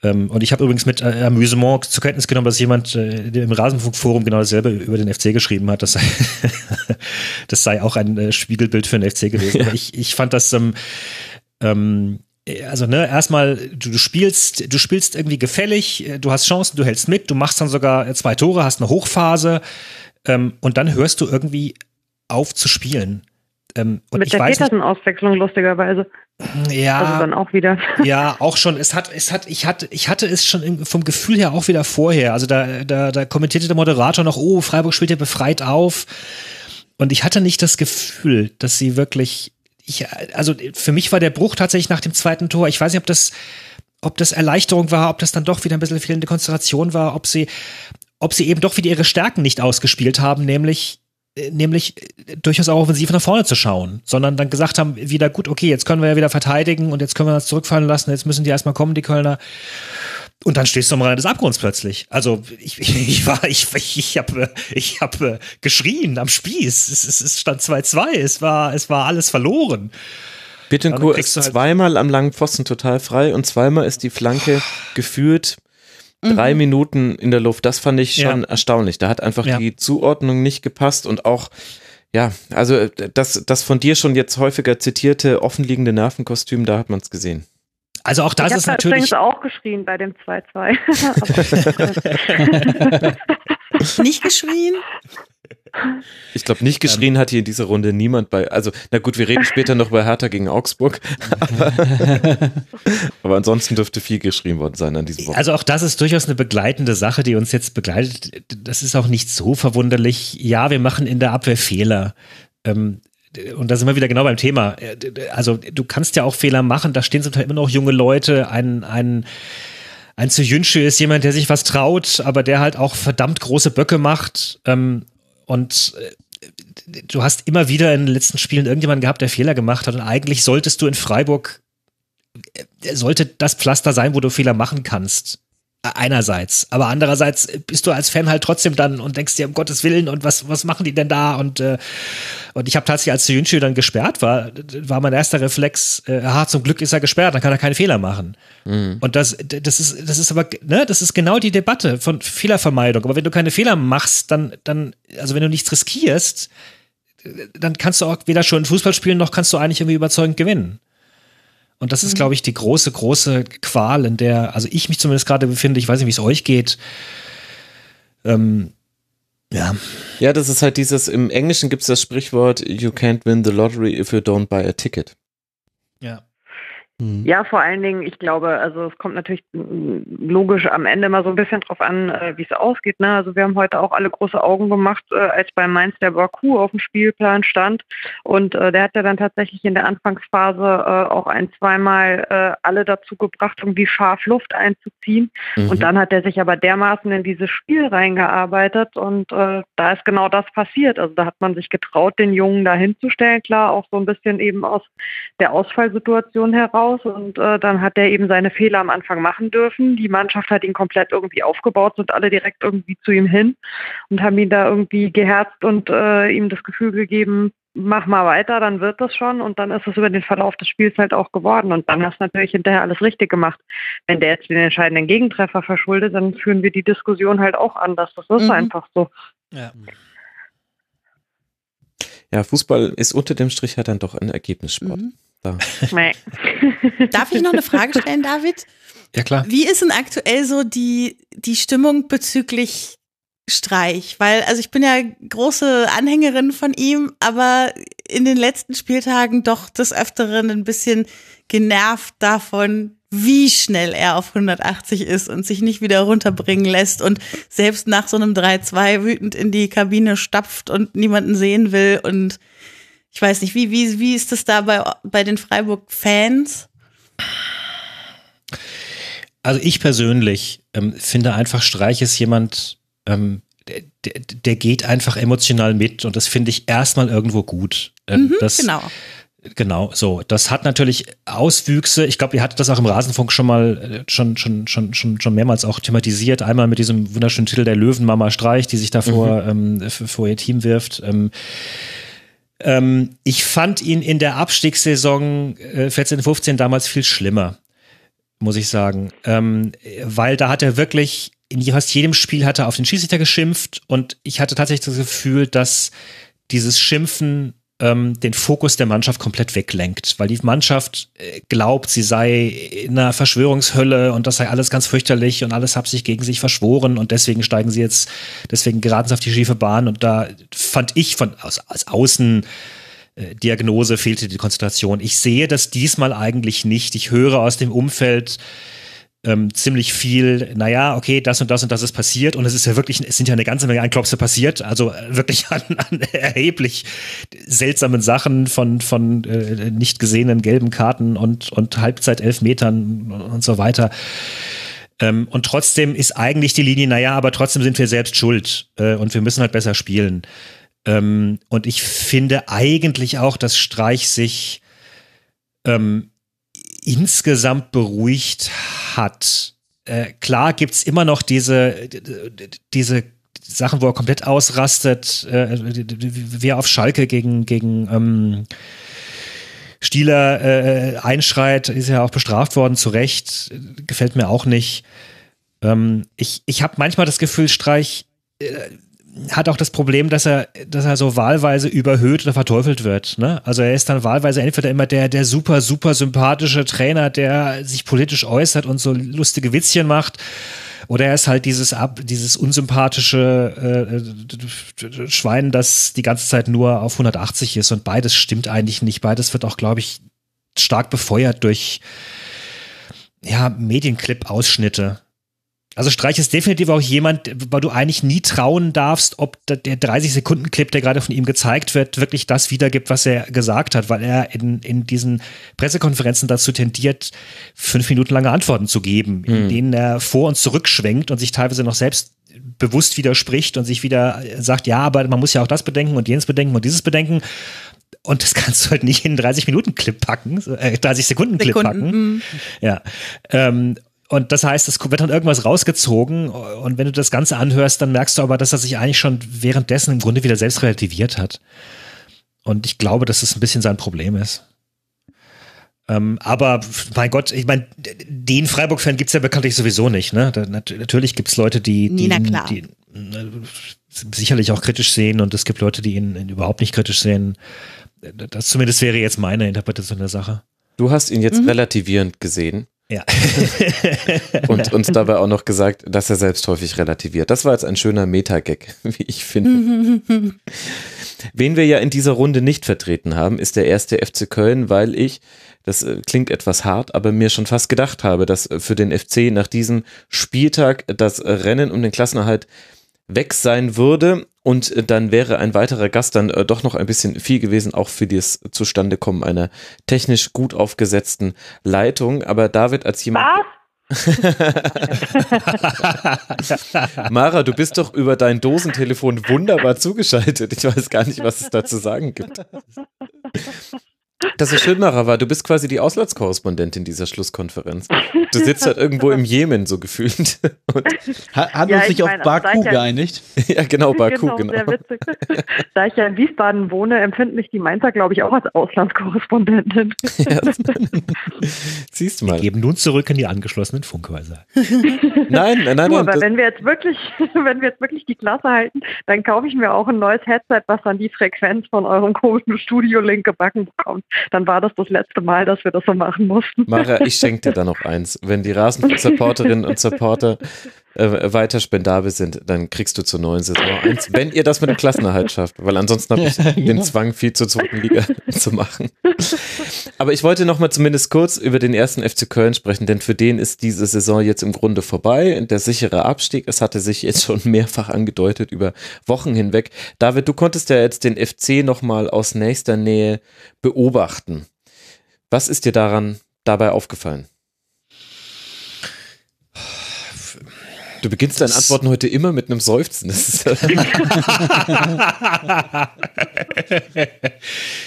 [SPEAKER 6] Ähm, und ich habe übrigens mit äh, Amüsement zur Kenntnis genommen, dass jemand äh, im Rasenfunkforum genau dasselbe über den FC geschrieben hat. Das sei, das sei auch ein äh, Spiegelbild für den FC gewesen. Aber ich, ich fand das ähm, ähm, also ne, erstmal, du, du spielst, du spielst irgendwie gefällig, äh, du hast Chancen, du hältst mit, du machst dann sogar äh, zwei Tore, hast eine Hochphase ähm, und dann hörst du irgendwie auf zu spielen. Ähm, und
[SPEAKER 8] Mit
[SPEAKER 6] ich
[SPEAKER 8] der Petersen-Auswechslung lustigerweise. Also
[SPEAKER 6] ja,
[SPEAKER 8] dann auch wieder.
[SPEAKER 6] ja, auch schon. Es hat, es hat, ich hatte, ich hatte es schon vom Gefühl her auch wieder vorher. Also da, da, da kommentierte der Moderator noch, oh, Freiburg spielt ja befreit auf. Und ich hatte nicht das Gefühl, dass sie wirklich, ich, also für mich war der Bruch tatsächlich nach dem zweiten Tor. Ich weiß nicht, ob das, ob das Erleichterung war, ob das dann doch wieder ein bisschen fehlende Konzentration war, ob sie, ob sie eben doch wieder ihre Stärken nicht ausgespielt haben, nämlich äh, nämlich äh, durchaus auch offensiv nach vorne zu schauen, sondern dann gesagt haben, wieder gut, okay, jetzt können wir ja wieder verteidigen und jetzt können wir das zurückfallen lassen, jetzt müssen die erstmal kommen, die Kölner. Und dann stehst du am Rand des Abgrunds plötzlich. Also ich, ich, war, ich, ich, ich habe ich hab äh, geschrien am Spieß. Es, es, es stand 2-2. Es war, es war alles verloren.
[SPEAKER 4] Bittencourt ist
[SPEAKER 6] halt-
[SPEAKER 4] zweimal am langen Pfosten total frei und zweimal ist die Flanke geführt drei Minuten in der Luft. Das fand ich schon
[SPEAKER 6] Ja.
[SPEAKER 4] erstaunlich. Da hat einfach
[SPEAKER 6] Ja.
[SPEAKER 4] die Zuordnung nicht gepasst und auch ja, also äh, das, das von dir schon jetzt häufiger zitierte offenliegende Nervenkostüm, da hat man es gesehen.
[SPEAKER 6] Also auch das
[SPEAKER 8] ich
[SPEAKER 6] ist
[SPEAKER 8] habe
[SPEAKER 6] natürlich.
[SPEAKER 8] übrigens auch geschrien bei dem 2-2.
[SPEAKER 5] Nicht geschrien?
[SPEAKER 4] Ich glaube, nicht geschrien hat hier in dieser Runde niemand bei. Also, na gut, wir reden später noch bei Hertha gegen Augsburg. Aber, aber ansonsten dürfte viel geschrien worden sein an diesem Wochenende.
[SPEAKER 6] Also auch das ist durchaus eine begleitende Sache, die uns jetzt begleitet. Das ist auch nicht so verwunderlich. Ja, wir machen in der Abwehr Fehler. Ähm, und da sind wir wieder genau beim Thema. Also du kannst ja auch Fehler machen. Da stehen zum Teil immer noch junge Leute. Ein, ein, ein Zuyünsche ist jemand, der sich was traut, aber der halt auch verdammt große Böcke macht. Ähm, und äh, du hast immer wieder in den letzten Spielen irgendjemanden gehabt, der Fehler gemacht hat. Und eigentlich solltest du in Freiburg äh, sollte das Pflaster sein, wo du Fehler machen kannst. Einerseits. Aber andererseits bist du als Fan halt trotzdem dann und denkst dir, um Gottes Willen, und was, was machen die denn da? Und, äh, und ich habe tatsächlich, als Jünsche dann gesperrt war, war mein erster Reflex, äh, aha, zum Glück ist er gesperrt, dann kann er keine Fehler machen. Und das, das ist, das ist aber, ne, das ist genau die Debatte von Fehlervermeidung. Aber wenn du keine Fehler machst, dann, dann, also wenn du nichts riskierst, dann kannst du auch weder schon Fußball spielen, noch kannst du eigentlich irgendwie überzeugend gewinnen. Und das ist, glaube ich, die große, große Qual, in der, also ich mich zumindest gerade befinde, ich weiß nicht, wie es euch geht. Ähm, ja.
[SPEAKER 4] Ja, das ist halt dieses, im Englischen gibt es das Sprichwort, you can't win the lottery if you don't buy a ticket.
[SPEAKER 6] Ja.
[SPEAKER 8] Ja, vor allen Dingen, ich glaube, also es kommt natürlich logisch am Ende mal so ein bisschen drauf an, äh, wie es ausgeht. Ne? Also wir haben heute auch alle große Augen gemacht, äh, als bei Mainz der Baku auf dem Spielplan stand. Und äh, der hat ja dann tatsächlich in der Anfangsphase auch ein, zweimal alle dazu gebracht, irgendwie scharf Luft einzuziehen.
[SPEAKER 4] Mhm.
[SPEAKER 8] Und dann hat er sich aber dermaßen in dieses Spiel reingearbeitet und da ist genau das passiert. Also da hat man sich getraut, den Jungen da hinzustellen, klar, auch so ein bisschen eben aus der Ausfallsituation heraus. Raus und äh, dann hat er eben seine Fehler am Anfang machen dürfen. Die Mannschaft hat ihn komplett irgendwie aufgebaut, sind alle direkt irgendwie zu ihm hin und haben ihn da irgendwie geherzt und äh, ihm das Gefühl gegeben, mach mal weiter, dann wird das schon und dann ist es über den Verlauf des Spiels halt auch geworden und dann hast du natürlich hinterher alles richtig gemacht. Wenn der jetzt den entscheidenden Gegentreffer verschuldet, dann führen wir die Diskussion halt auch anders. Das ist mhm. einfach so.
[SPEAKER 4] Ja. Ja, Fußball ist unter dem Strich halt dann doch ein Ergebnissport. Mhm. Da.
[SPEAKER 5] Darf ich noch eine Frage stellen, David?
[SPEAKER 6] Ja, klar.
[SPEAKER 5] Wie ist denn aktuell so die, die Stimmung bezüglich Streich? Weil, also ich bin ja große Anhängerin von ihm, aber in den letzten Spieltagen doch des Öfteren ein bisschen genervt davon, wie schnell er auf 180 ist und sich nicht wieder runterbringen lässt und selbst nach so einem 3-2 wütend in die Kabine stapft und niemanden sehen will. Und ich weiß nicht, wie, wie, wie ist das da bei, bei den Freiburg-Fans?
[SPEAKER 6] Also ich persönlich ähm, finde einfach, Streich ist jemand, ähm, der, der, geht einfach emotional mit und das finde ich erstmal irgendwo gut. Ähm, mhm, das, genau Genau, so. Das hat natürlich Auswüchse. Ich glaube, ihr hattet das auch im Rasenfunk schon mal, äh, schon, schon, schon, schon, schon mehrmals auch thematisiert. Einmal mit diesem wunderschönen Titel der Löwenmama Streich, die sich da vor, mhm. ähm, vor ihr Team wirft. Ähm, ähm, ich fand ihn in der Abstiegssaison äh, 14, 15 damals viel schlimmer, muss ich sagen. Ähm, weil da hat er wirklich, in fast jedem Spiel hat er auf den Schiedsrichter geschimpft und ich hatte tatsächlich das Gefühl, dass dieses Schimpfen ähm, den Fokus der Mannschaft komplett weglenkt, weil die Mannschaft äh, glaubt, sie sei in einer Verschwörungshölle und das sei alles ganz fürchterlich und alles hat sich gegen sich verschworen und deswegen steigen sie jetzt, deswegen geraten sie auf die schiefe Bahn und da fand ich von aus, aus außen äh, Diagnose fehlte die Konzentration. Ich sehe das diesmal eigentlich nicht. Ich höre aus dem Umfeld, ähm, ziemlich viel, naja, okay, das und das und das ist passiert und es ist ja wirklich, es sind ja eine ganze Menge Anklopse passiert, also äh, wirklich an, an erheblich seltsamen Sachen von, von äh, nicht gesehenen gelben Karten und, und Halbzeit Elfmetern und so weiter. Ähm, und trotzdem ist eigentlich die Linie, naja, aber trotzdem sind wir selbst schuld äh, und wir müssen halt besser spielen. Ähm, und ich finde eigentlich auch, dass Streich sich ähm, insgesamt beruhigt hat. Äh, klar gibt's immer noch diese, diese Sachen, wo er komplett ausrastet, äh, wie er auf Schalke gegen, gegen ähm, Stieler äh, einschreit, ist ja auch bestraft worden, zu Recht, gefällt mir auch nicht. Ähm, ich ich habe manchmal das Gefühl, Streich äh, hat auch das Problem, dass er, dass er so wahlweise überhöht oder verteufelt wird. Ne? Also er ist dann wahlweise entweder immer der, der super, super sympathische Trainer, der sich politisch äußert und so lustige Witzchen macht. Oder er ist halt dieses ab, dieses unsympathische äh, Schwein, das die ganze Zeit nur auf 180 ist. Und beides stimmt eigentlich nicht. Beides wird auch, glaube ich, stark befeuert durch ja, Medienclip-Ausschnitte. Also Streich ist definitiv auch jemand, weil du eigentlich nie trauen darfst, ob der 30-Sekunden-Clip, der gerade von ihm gezeigt wird, wirklich das wiedergibt, was er gesagt hat, weil er in, in diesen Pressekonferenzen dazu tendiert, fünf Minuten lange Antworten zu geben, in mhm. denen er vor und zurück schwenkt und sich teilweise noch selbst bewusst widerspricht und sich wieder sagt, ja, aber man muss ja auch das bedenken und jenes bedenken und dieses bedenken. Und das kannst du halt nicht in einen 30-Minuten-Clip packen, äh, 30-Sekunden-Clip packen. Mhm. Ja. Ähm, und das heißt, es wird dann irgendwas rausgezogen und wenn du das Ganze anhörst, dann merkst du aber, dass er sich eigentlich schon währenddessen im Grunde wieder selbst relativiert hat. Und ich glaube, dass das ein bisschen sein Problem ist. Ähm, aber mein Gott, ich meine, den Freiburg-Fan gibt es ja bekanntlich sowieso nicht. Ne? Da, natürlich gibt es Leute, die, die, die äh, sicherlich auch kritisch sehen und es gibt Leute, die ihn, ihn überhaupt nicht kritisch sehen. Das zumindest wäre jetzt meine Interpretation der Sache.
[SPEAKER 4] Du hast ihn jetzt mhm. relativierend gesehen.
[SPEAKER 6] Ja.
[SPEAKER 4] und uns dabei auch noch gesagt, dass er selbst häufig relativiert. Das war jetzt ein schöner Meta-Gag, wie ich finde. Wen wir ja in dieser Runde nicht vertreten haben, ist der erste FC Köln, weil ich, das äh, klingt etwas hart, aber mir schon fast gedacht habe, dass für den FC nach diesem Spieltag das Rennen um den Klassenerhalt weg sein würde und äh, dann wäre ein weiterer Gast dann äh, doch noch ein bisschen viel gewesen, auch für das Zustandekommen einer technisch gut aufgesetzten Leitung. Aber David als jemand. Was? Mara, du bist doch über dein Dosentelefon wunderbar zugeschaltet. Ich weiß gar nicht, was es da zu sagen gibt. Das ist schön, Marawa. Du bist quasi die Auslandskorrespondentin dieser Schlusskonferenz. Du sitzt halt irgendwo im Jemen, so gefühlt. Und
[SPEAKER 7] Hat, hat
[SPEAKER 8] Ja,
[SPEAKER 7] uns
[SPEAKER 8] ich
[SPEAKER 7] sich auf Baku geeinigt?
[SPEAKER 4] ja, genau, Baku, genau.
[SPEAKER 8] Sehr witzig. Da ich ja in Wiesbaden wohne, empfinden mich die Mainzer, glaube ich, auch als Auslandskorrespondentin.
[SPEAKER 4] Ja. Siehst du
[SPEAKER 6] Wir
[SPEAKER 4] mal.
[SPEAKER 6] geben nun zurück in die angeschlossenen Funkhäuser.
[SPEAKER 4] Nein, nein, nein.
[SPEAKER 8] Du,
[SPEAKER 4] nein
[SPEAKER 8] aber wenn wir jetzt wirklich, wenn wir jetzt wirklich die Klasse halten, dann kaufe ich mir auch ein neues Headset, was dann die Frequenz von eurem komischen Studio-Link gebacken bekommt. Dann war das das letzte Mal, dass wir das so machen mussten.
[SPEAKER 4] Mara, ich schenke dir da noch eins. Wenn die Rasen-Supporterinnen und Supporter äh, weiter spendabel sind, dann kriegst du zur neuen Saison eins, wenn ihr das mit dem Klassenerhalt schafft, weil ansonsten habe ich den Zwang, viel zur zweiten Liga zu machen. Aber ich wollte noch mal zumindest kurz über den ersten FC Köln sprechen, denn für den ist diese Saison jetzt im Grunde vorbei. Der sichere Abstieg, es hatte sich jetzt schon mehrfach angedeutet über Wochen hinweg. David, du konntest ja jetzt den FC noch mal aus nächster Nähe beobachten. Was ist dir daran dabei aufgefallen? Du beginnst deine Antworten heute immer mit einem Seufzen. Das ist,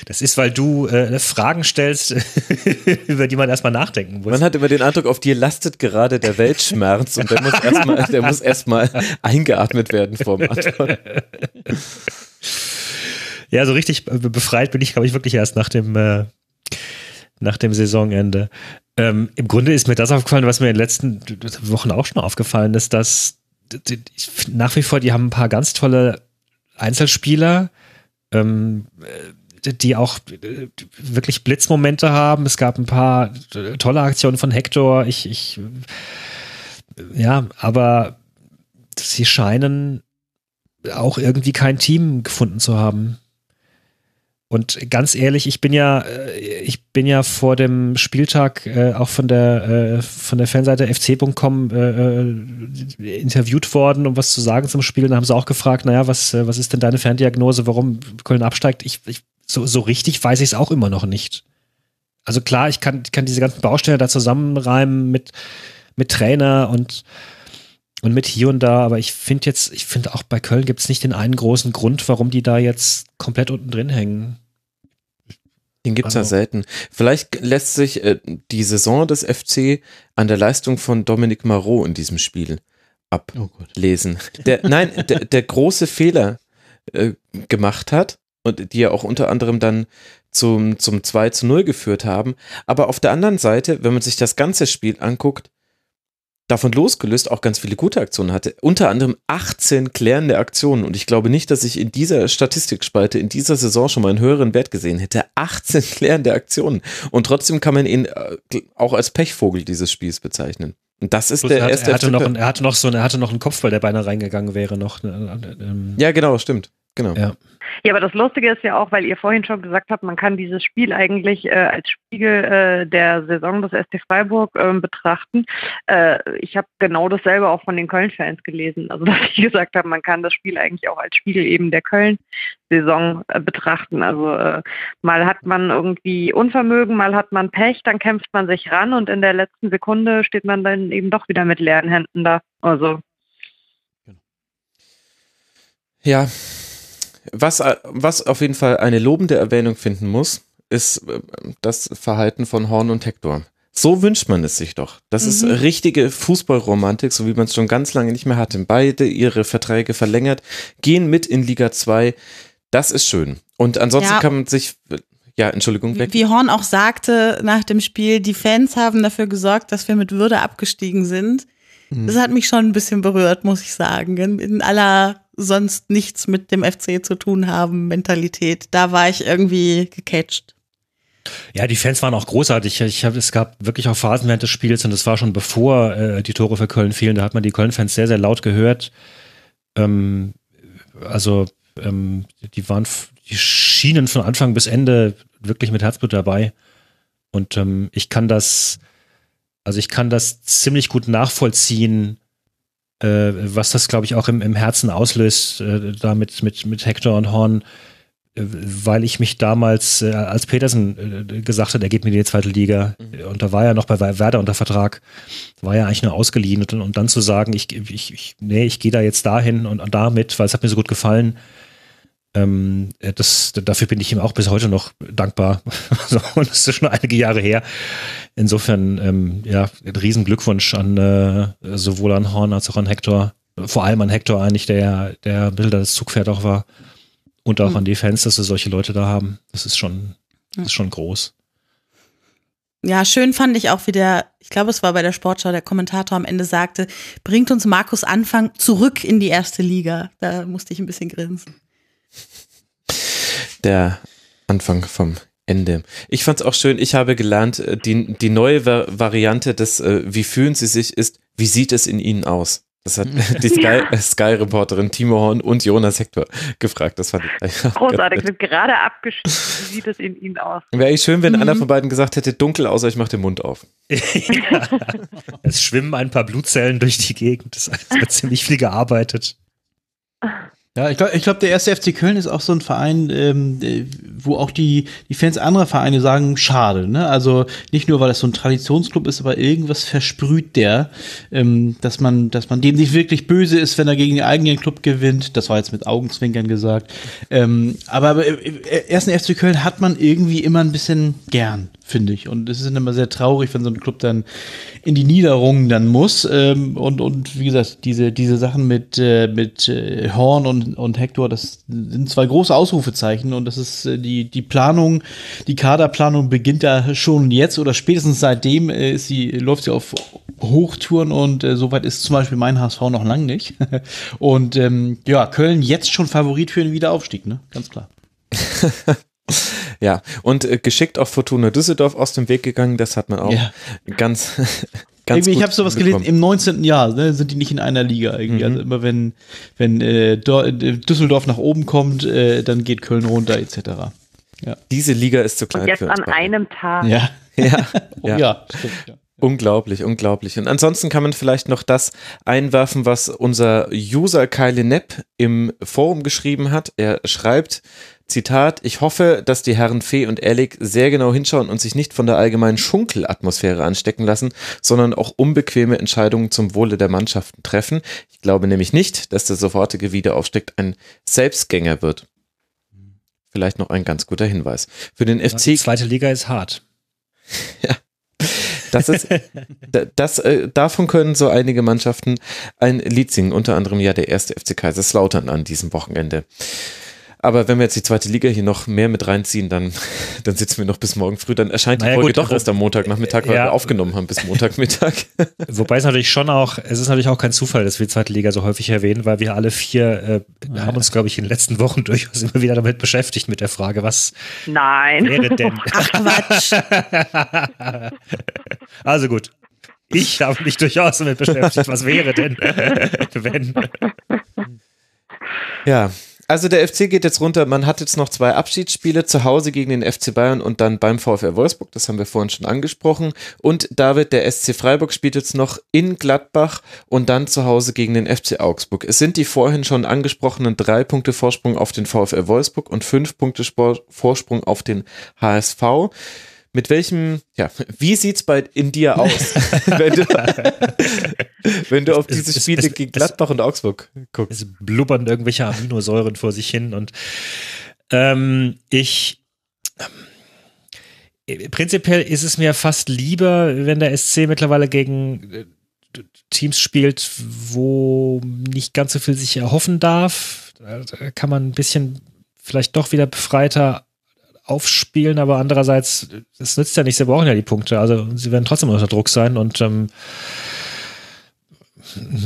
[SPEAKER 6] Das ist, weil du äh, Fragen stellst, über die man erstmal nachdenken muss.
[SPEAKER 4] man hat immer den Eindruck, auf dir lastet gerade der Weltschmerz und der muss erstmal, der muss erstmal eingeatmet werden vor dem Antwort.
[SPEAKER 6] Ja, so richtig be- befreit bin ich, glaube ich, wirklich erst nach dem, äh, nach dem Saisonende. Ähm, Im Grunde ist mir das aufgefallen, was mir in den letzten Wochen auch schon aufgefallen ist, dass die- nach wie vor, die haben ein paar ganz tolle Einzelspieler, ähm, äh, die auch wirklich Blitzmomente haben. Es gab ein paar tolle Aktionen von Hector. Ich, ich, ja, aber sie scheinen auch irgendwie kein Team gefunden zu haben. Und ganz ehrlich, ich bin ja, äh, ich bin ja vor dem Spieltag äh, auch von der äh, von der Fanseite fc.com äh, äh, interviewt worden, um was zu sagen zum Spiel. Da haben sie auch gefragt, naja, was, äh, was ist denn deine Ferndiagnose, warum Köln absteigt? Ich, ich so, so richtig weiß ich es auch immer noch nicht. Also klar, ich kann, kann diese ganzen Bausteine da zusammenreimen mit, mit Trainer und und mit hier und da, aber ich finde jetzt, ich finde auch bei Köln gibt es nicht den einen großen Grund, warum die da jetzt komplett unten drin hängen.
[SPEAKER 4] Den gibt's ja
[SPEAKER 6] Also-
[SPEAKER 4] selten. Vielleicht lässt sich äh, die Saison des FC an der Leistung von Dominic Marot in diesem Spiel
[SPEAKER 7] Oh
[SPEAKER 4] ablesen. Der, nein, der, der große Fehler äh, gemacht hat und die ja auch unter anderem dann zum, zum 2 zu 0 geführt haben. Aber auf der anderen Seite, wenn man sich das ganze Spiel anguckt, davon losgelöst auch ganz viele gute Aktionen hatte. Unter anderem 18 klärende Aktionen. Und ich glaube nicht, dass ich in dieser Statistikspalte in dieser Saison schon mal einen höheren Wert gesehen hätte. 18 klärende Aktionen. Und trotzdem kann man ihn äh, auch als Pechvogel dieses Spiels bezeichnen. Und das ist
[SPEAKER 6] Plus
[SPEAKER 4] der
[SPEAKER 6] er, hat,
[SPEAKER 4] erste
[SPEAKER 6] er, hatte noch, er hatte noch so, eine- er hatte noch einen Kopfball, der beinahe reingegangen wäre noch. Ähm,
[SPEAKER 4] Ja, genau, stimmt. Genau.
[SPEAKER 6] Ja.
[SPEAKER 8] Ja, aber das Lustige ist ja auch, weil ihr vorhin schon gesagt habt, man kann dieses Spiel eigentlich äh, als Spiegel äh, der Saison des SC Freiburg ähm, betrachten. Äh, ich habe genau dasselbe auch von den Köln-Fans gelesen. Also dass ich gesagt habe, man kann das Spiel eigentlich auch als Spiegel eben der Köln-Saison äh, betrachten. Also äh, mal hat man irgendwie Unvermögen, mal hat man Pech, dann kämpft man sich ran und in der letzten Sekunde steht man dann eben doch wieder mit leeren Händen da. Also
[SPEAKER 4] Ja, was, äh, was auf jeden Fall eine lobende Erwähnung finden muss, ist äh, das Verhalten von Horn und Hector. So wünscht man es sich doch. Das ist richtige Fußballromantik, so wie man es schon ganz lange nicht mehr hatte. Beide ihre Verträge verlängert, gehen mit in Liga 2. Das ist schön. Und ansonsten
[SPEAKER 5] Ja.
[SPEAKER 4] kann man sich, ja, Entschuldigung, weg.
[SPEAKER 5] Wie Horn auch sagte nach dem Spiel, die Fans haben dafür gesorgt, dass wir mit Würde abgestiegen sind. Das hat mich schon ein bisschen berührt, muss ich sagen. In aller sonst nichts mit dem FC zu tun haben Mentalität. Da war ich irgendwie gecatcht.
[SPEAKER 6] Ja, die Fans waren auch großartig. Ich hab, es gab wirklich auch Phasen während des Spiels und das war schon bevor äh, die Tore für Köln fielen. Da hat man die Köln-Fans sehr, sehr laut gehört. Ähm, also ähm, die waren, die schienen von Anfang bis Ende wirklich mit Herzblut dabei. Und ähm, ich kann das, also ich kann das ziemlich gut nachvollziehen, was das, glaube ich, auch im, im Herzen auslöst, äh, da mit, mit, mit Hector und Horn äh, weil ich mich damals, äh, als Petersen äh, gesagt hat, er geht mir in die zweite Liga, äh, und da war er noch bei Werder unter Vertrag, war er eigentlich nur ausgeliehen. Und, und dann zu sagen, ich, ich, ich nee, ich gehe da jetzt dahin und, und damit, weil es hat mir so gut gefallen, Ähm, das, dafür bin ich ihm auch bis heute noch dankbar. so, und das ist schon einige Jahre her. Insofern, ähm, ja, ein riesen Glückwunsch an äh, sowohl an Horn als auch an Hector. Vor allem an Hector eigentlich, der, der Bilder des Zugpferd auch war. Und auch mhm. an die Fans, dass wir solche Leute da haben. Das ist schon, das ist schon groß.
[SPEAKER 5] Ja, schön fand ich auch, wie der, ich glaube, es war bei der Sportschau, der Kommentator am Ende sagte, bringt uns Markus Anfang zurück in die erste Liga. Da musste ich ein bisschen grinsen.
[SPEAKER 4] Der Anfang vom Ende. Ich fand es auch schön, ich habe gelernt, äh, die, die neue Variante des äh, Wie fühlen Sie sich ist, wie sieht es in Ihnen aus? Das hat die Sky-Reporterin Sky Timo Horn und Jonas Hector gefragt. Das fand
[SPEAKER 8] ich Großartig, wird gerade abgeschnitten. Wie sieht es in Ihnen aus?
[SPEAKER 4] Wäre ich schön, wenn mhm. einer von beiden gesagt hätte, dunkel, außer ich mache den Mund auf.
[SPEAKER 6] es schwimmen ein paar Blutzellen durch die Gegend. Das wird ziemlich viel gearbeitet.
[SPEAKER 7] Ja, ich glaube, ich glaub, der erste FC Köln ist auch so ein Verein, ähm, wo auch die, die Fans anderer Vereine sagen, schade. Ne? Also nicht nur, weil das so ein Traditionsclub ist, aber irgendwas versprüht der, ähm, dass man, dass man dem nicht wirklich böse ist, wenn er gegen den eigenen Club gewinnt. Das war jetzt mit Augenzwinkern gesagt. Ähm, aber im äh, ersten FC Köln hat man irgendwie immer ein bisschen gern finde ich. Und es ist immer sehr traurig, wenn so ein Club dann in die Niederungen dann muss. Ähm, und, und wie gesagt, diese, diese Sachen mit, äh, mit äh, Horn und, und Hector, das sind zwei große Ausrufezeichen. Und das ist äh, die, die Planung, die Kaderplanung beginnt da schon jetzt oder spätestens seitdem äh, ist sie, läuft sie auf Hochtouren und äh, soweit ist zum Beispiel mein HSV noch lang nicht. und ähm, ja, Köln jetzt schon Favorit für den Wiederaufstieg, ne? Ganz klar.
[SPEAKER 4] Ja, und äh, geschickt auch Fortuna Düsseldorf aus dem Weg gegangen, das hat man auch ja. ganz.
[SPEAKER 7] Ganz irgendwie, ich habe sowas gelesen, im 19. Jahr ne, sind die nicht in einer Liga irgendwie. Mhm. Also immer wenn, wenn äh, Düsseldorf nach oben kommt, äh, dann geht Köln runter, etc.
[SPEAKER 4] Ja. Diese Liga ist zu klein. Und
[SPEAKER 8] jetzt für uns an beide. einem Tag.
[SPEAKER 4] Ja. ja. ja. ja, stimmt, ja. Unglaublich, unglaublich. Und ansonsten kann man vielleicht noch das einwerfen, was unser User Kyle Nepp im Forum geschrieben hat. Er schreibt, Zitat, ich hoffe, dass die Herren Fee und Ehrlich sehr genau hinschauen und sich nicht von der allgemeinen Schunkelatmosphäre anstecken lassen, sondern auch unbequeme Entscheidungen zum Wohle der Mannschaften treffen. Ich glaube nämlich nicht, dass der sofortige Wiederaufstieg ein Selbstgänger wird. Vielleicht noch ein ganz guter Hinweis. Für den FC. Die
[SPEAKER 6] zweite Liga ist hart.
[SPEAKER 4] ja. Das ist, das, äh, davon können so einige Mannschaften ein Lied singen, unter anderem ja der erste FC Kaiserslautern an diesem Wochenende. Aber wenn wir jetzt die zweite Liga hier noch mehr mit reinziehen, dann, dann sitzen wir noch bis morgen früh. Dann erscheint naja, die Folge gut, doch erst am Montagnachmittag, weil ja, wir aufgenommen haben bis Montagmittag.
[SPEAKER 6] Wobei es natürlich schon auch, es ist natürlich auch kein Zufall, dass wir die zweite Liga so häufig erwähnen, weil wir alle vier äh, haben uns, glaube ich, in den letzten Wochen durchaus immer wieder damit beschäftigt, mit der Frage, was
[SPEAKER 8] Nein.
[SPEAKER 6] wäre denn?
[SPEAKER 5] Ach Quatsch.
[SPEAKER 6] also gut. Ich habe mich durchaus damit beschäftigt, was wäre denn, wenn.
[SPEAKER 4] Ja, also der FC geht jetzt runter. Man hat jetzt noch zwei Abschiedsspiele zu Hause gegen den FC Bayern und dann beim VfR Wolfsburg. Das haben wir vorhin schon angesprochen. Und David, der SC Freiburg spielt jetzt noch in Gladbach und dann zu Hause gegen den FC Augsburg. Es sind die vorhin schon angesprochenen drei Punkte Vorsprung auf den VfR Wolfsburg und fünf Punkte Vorsprung auf den HSV mit welchem, ja, wie sieht's bei in dir aus, wenn du, wenn du auf diese es, Spiele es, gegen Gladbach es, und Augsburg guckst?
[SPEAKER 6] Es blubbern irgendwelche Aminosäuren vor sich hin und ähm, ich ähm, prinzipiell ist es mir fast lieber, wenn der SC mittlerweile gegen äh, Teams spielt, wo nicht ganz so viel sich erhoffen darf. Da kann man ein bisschen vielleicht doch wieder befreiter aufspielen, aber andererseits, es nützt ja nicht, sie brauchen ja die Punkte. Also sie werden trotzdem unter Druck sein und ähm,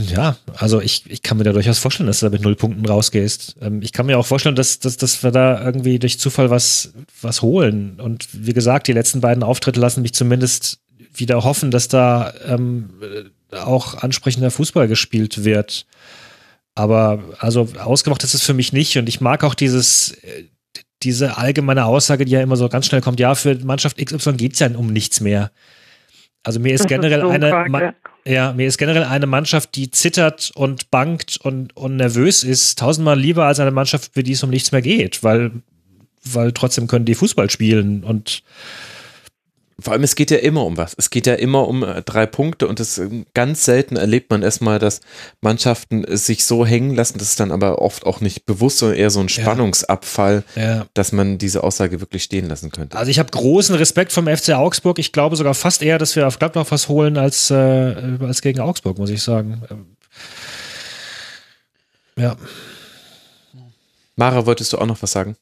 [SPEAKER 6] ja, also ich, ich kann mir da durchaus vorstellen, dass du da mit null Punkten rausgehst. Ähm, ich kann mir auch vorstellen, dass, dass, dass wir da irgendwie durch Zufall was, was holen. Und wie gesagt, die letzten beiden Auftritte lassen mich zumindest wieder hoffen, dass da ähm, auch ansprechender Fußball gespielt wird. Aber also ausgemacht ist es für mich nicht. Und ich mag auch dieses, äh, diese allgemeine Aussage, die ja immer so ganz schnell kommt, ja, für Mannschaft XY geht es ja um nichts mehr. Also mir ist das generell ist so eine, Frage. ja, mir ist generell eine Mannschaft, die zittert und bangt und, und nervös ist, tausendmal lieber als eine Mannschaft, für die es um nichts mehr geht, weil, weil trotzdem können die Fußball spielen und
[SPEAKER 4] Vor allem, es geht ja immer um was. Es geht ja immer um äh, drei Punkte und es äh, ganz selten erlebt man erstmal, dass Mannschaften sich so hängen lassen. Das ist dann aber oft auch nicht bewusst, sondern eher so ein Spannungsabfall,
[SPEAKER 6] Ja.
[SPEAKER 4] dass man diese Aussage wirklich stehen lassen könnte.
[SPEAKER 6] Also ich habe großen Respekt vom FC Augsburg. Ich glaube sogar fast eher, dass wir auf Gladbach was holen als, äh, als gegen Augsburg, muss ich sagen. Ähm, Ja.
[SPEAKER 4] Mara, wolltest du auch noch was sagen?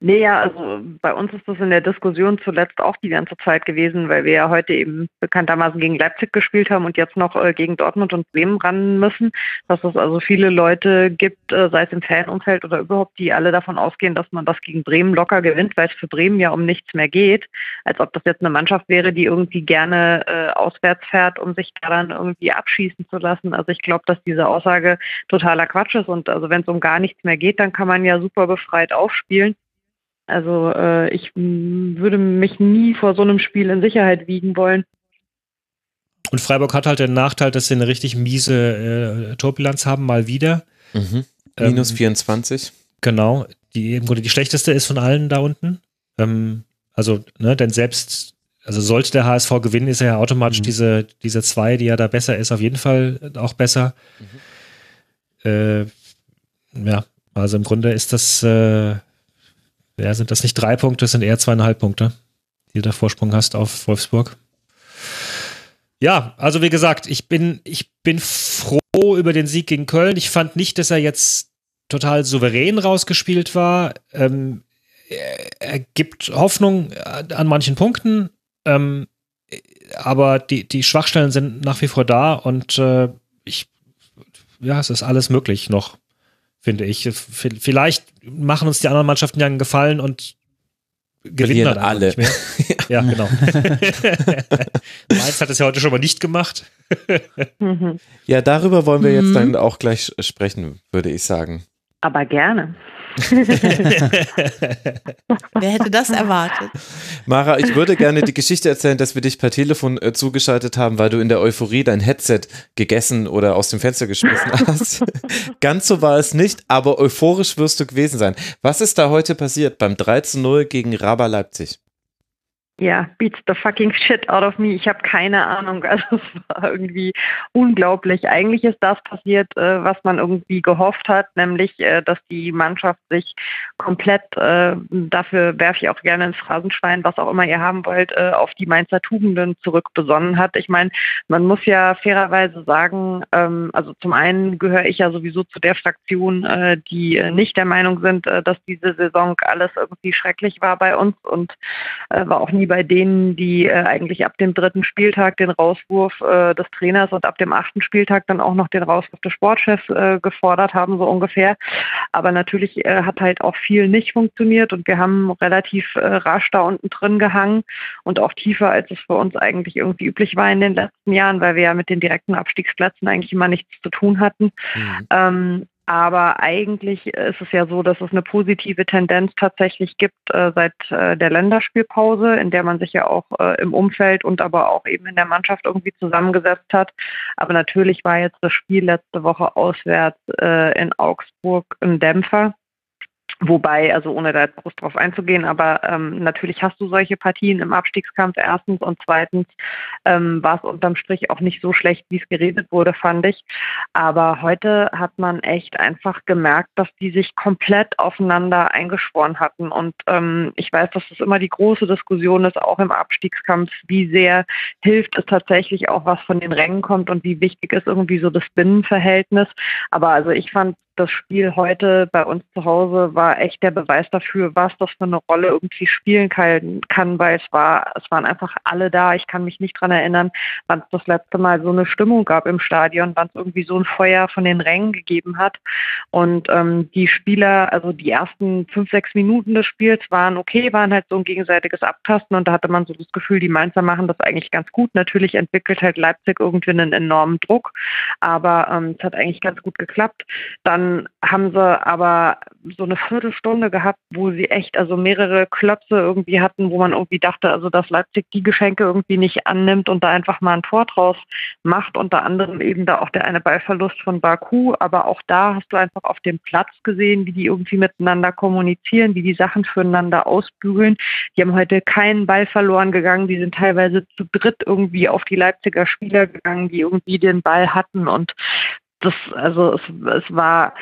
[SPEAKER 8] Nee, also bei uns ist das in der Diskussion zuletzt auch die ganze Zeit gewesen, weil wir ja heute eben bekanntermaßen gegen Leipzig gespielt haben und jetzt noch äh, gegen Dortmund und Bremen ran müssen, dass es also viele Leute gibt, äh, sei es im Fanumfeld oder überhaupt, die alle davon ausgehen, dass man das gegen Bremen locker gewinnt, weil es für Bremen ja um nichts mehr geht, als ob das jetzt eine Mannschaft wäre, die irgendwie gerne äh, auswärts fährt, um sich daran irgendwie abschießen zu lassen. Also ich glaube, dass diese Aussage totaler Quatsch ist und also wenn es um gar nichts mehr geht, dann kann man ja super befreit aufspielen. Also äh, ich würde mich nie vor so einem Spiel in Sicherheit wiegen wollen.
[SPEAKER 6] Und Freiburg hat halt den Nachteil, dass sie eine richtig miese äh, Torbilanz haben, mal wieder.
[SPEAKER 4] Mhm.
[SPEAKER 6] Ähm,
[SPEAKER 4] Minus 24.
[SPEAKER 6] Genau, die im Grunde die schlechteste ist von allen da unten. Ähm, also, ne, denn selbst, also sollte der HSV gewinnen, ist er ja automatisch diese, diese zwei, die ja da besser ist, auf jeden Fall auch besser. Äh, ja, also im Grunde ist das, äh, ja, sind das nicht drei Punkte, sind eher zweieinhalb Punkte, die du da Vorsprung hast auf Wolfsburg. Ja, also wie gesagt, ich bin, ich bin froh über den Sieg gegen Köln. Ich fand nicht, dass er jetzt total souverän rausgespielt war. Ähm, er, gibt Hoffnung an manchen Punkten, ähm, aber die, die Schwachstellen sind nach wie vor da und äh, ich, ja, es ist alles möglich noch, finde ich. Vielleicht machen uns die anderen Mannschaften ja einen Gefallen und gewinnen dann
[SPEAKER 4] alle.
[SPEAKER 6] nicht mehr. Ja, genau. Mainz hat es ja heute schon mal nicht gemacht.
[SPEAKER 8] Mhm.
[SPEAKER 4] Ja, darüber wollen wir jetzt
[SPEAKER 5] Mhm.
[SPEAKER 4] dann auch gleich sprechen, würde ich sagen.
[SPEAKER 8] Aber gerne.
[SPEAKER 5] Wer hätte das erwartet?
[SPEAKER 4] Mara, ich würde gerne die Geschichte erzählen, dass wir dich per Telefon äh, zugeschaltet haben, weil du in der Euphorie dein Headset gegessen oder aus dem Fenster geschmissen hast. Ganz so war es nicht, aber euphorisch wirst du gewesen sein. Was ist da heute passiert beim 3 zu 0 gegen Raba Leipzig?
[SPEAKER 8] Ja, beats the fucking shit out of me. Ich habe keine Ahnung. Also es war irgendwie unglaublich. Eigentlich ist das passiert, äh, was man irgendwie gehofft hat, nämlich, äh, dass die Mannschaft sich komplett, äh, dafür werfe ich auch gerne ins Phrasenschwein, was auch immer ihr haben wollt, äh, auf die Mainzer Tugenden zurückbesonnen hat. Ich meine, man muss ja fairerweise sagen, ähm, also zum einen gehöre ich ja sowieso zu der Fraktion, äh, die äh, nicht der Meinung sind, dass diese Saison alles irgendwie schrecklich war bei uns und war auch nie bei denen, die äh, eigentlich ab dem dritten Spieltag den Rauswurf äh, des Trainers und ab dem achten Spieltag dann auch noch den Rauswurf des Sportchefs äh, gefordert haben, so ungefähr. Aber natürlich äh, hat halt auch viel nicht funktioniert und wir haben relativ äh, rasch da unten drin gehangen und auch tiefer, als es für uns eigentlich irgendwie üblich war in den letzten Jahren, weil wir ja mit den direkten Abstiegsplätzen eigentlich immer nichts zu tun hatten. Ähm, aber eigentlich ist es ja so, dass es eine positive Tendenz tatsächlich gibt äh, seit äh, der Länderspielpause, in der man sich ja auch äh, im Umfeld und aber auch eben in der Mannschaft irgendwie zusammengesetzt hat. Aber natürlich war jetzt das Spiel letzte Woche auswärts äh, in Augsburg ein Dämpfer. Wobei, also ohne da groß drauf einzugehen, aber ähm, natürlich hast du solche Partien im Abstiegskampf erstens und zweitens ähm, war es unterm Strich auch nicht so schlecht, wie es geredet wurde, fand ich. Aber heute hat man echt einfach gemerkt, dass die sich komplett aufeinander eingeschworen hatten. Und ähm, ich weiß, dass das immer die große Diskussion ist, auch im Abstiegskampf, wie sehr hilft es tatsächlich auch, was von den Rängen kommt und wie wichtig ist irgendwie so das Binnenverhältnis. Aber also ich fand das Spiel heute bei uns zu Hause war echt der Beweis dafür, was das für eine Rolle irgendwie spielen kann, kann weil es war, es waren einfach alle da. Ich kann mich nicht dran erinnern, wann es das letzte Mal so eine Stimmung gab im Stadion, wann es irgendwie so ein Feuer von den Rängen gegeben hat. Und ähm, die Spieler, also die ersten fünf, sechs Minuten des Spiels waren okay, waren halt so ein gegenseitiges Abtasten und da hatte man so das Gefühl, die Mainzer machen das eigentlich ganz gut. Natürlich entwickelt halt Leipzig irgendwie einen enormen Druck, aber ähm, es hat eigentlich ganz gut geklappt. Dann haben sie aber so eine Viertelstunde gehabt, wo sie echt also mehrere Klöpse irgendwie hatten, wo man irgendwie dachte, also dass Leipzig die Geschenke irgendwie nicht annimmt und da einfach mal ein Tor draus macht. Unter anderem eben da auch der eine Ballverlust von Baku. Aber auch da hast du einfach auf dem Platz gesehen, wie die irgendwie miteinander kommunizieren, wie die Sachen füreinander ausbügeln. Die haben heute keinen Ball verloren gegangen. Die sind teilweise zu dritt irgendwie auf die Leipziger Spieler gegangen, die irgendwie den Ball hatten. Und das, also es, es war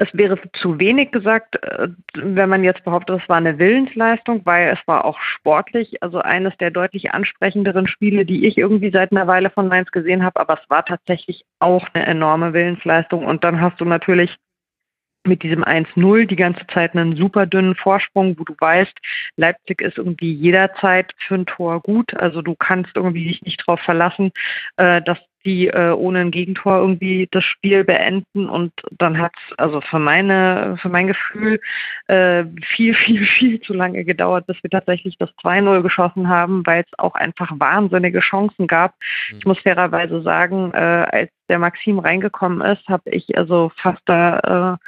[SPEAKER 8] es wäre zu wenig gesagt, äh, wenn man jetzt behauptet, es war eine Willensleistung, weil es war auch sportlich, also eines der deutlich ansprechenderen Spiele, die ich irgendwie seit einer Weile von Mainz gesehen habe, aber es war tatsächlich auch eine enorme Willensleistung. Und dann hast du natürlich mit diesem 1-0 die ganze Zeit einen super dünnen Vorsprung, wo du weißt, Leipzig ist irgendwie jederzeit für ein Tor gut. Also du kannst irgendwie dich nicht darauf verlassen, äh, dass die äh, ohne ein Gegentor irgendwie das Spiel beenden und dann hat es also für meine für mein Gefühl äh, viel viel viel zu lange gedauert, bis wir tatsächlich das 2-0 geschossen haben, weil es auch einfach wahnsinnige Chancen gab. Mhm. Ich muss fairerweise sagen, äh, als der Maxim reingekommen ist, habe ich also fast da äh,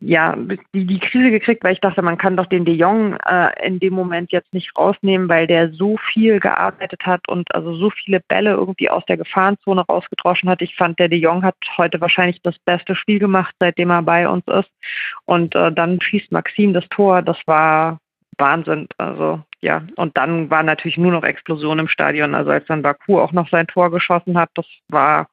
[SPEAKER 8] ja, die, die Krise gekriegt, weil ich dachte, man kann doch den De Jong äh, in dem Moment jetzt nicht rausnehmen, weil der so viel gearbeitet hat und also so viele Bälle irgendwie aus der Gefahrenzone rausgedroschen hat. Ich fand, der De Jong hat heute wahrscheinlich das beste Spiel gemacht, seitdem er bei uns ist. Und äh, dann schießt Maxim das Tor. Das war Wahnsinn. Also ja, und dann war natürlich nur noch Explosion im Stadion. Also als dann Baku auch noch sein Tor geschossen hat, das war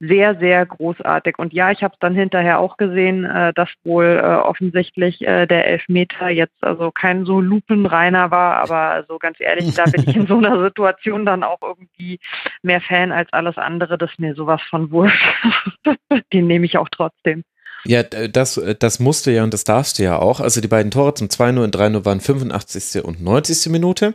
[SPEAKER 8] sehr, sehr großartig. Und ja, ich habe es dann hinterher auch gesehen, äh, dass wohl äh, offensichtlich äh, der Elfmeter jetzt also kein so lupenreiner war, aber also ganz ehrlich, da bin ich in so einer Situation dann auch irgendwie mehr Fan als alles andere, das mir sowas von wurscht. Den nehme ich auch trotzdem.
[SPEAKER 4] Ja, das, das musste ja und das darfst du ja auch. Also die beiden Tore zum 2-0 und 3-0 waren 85. und 90. Minute.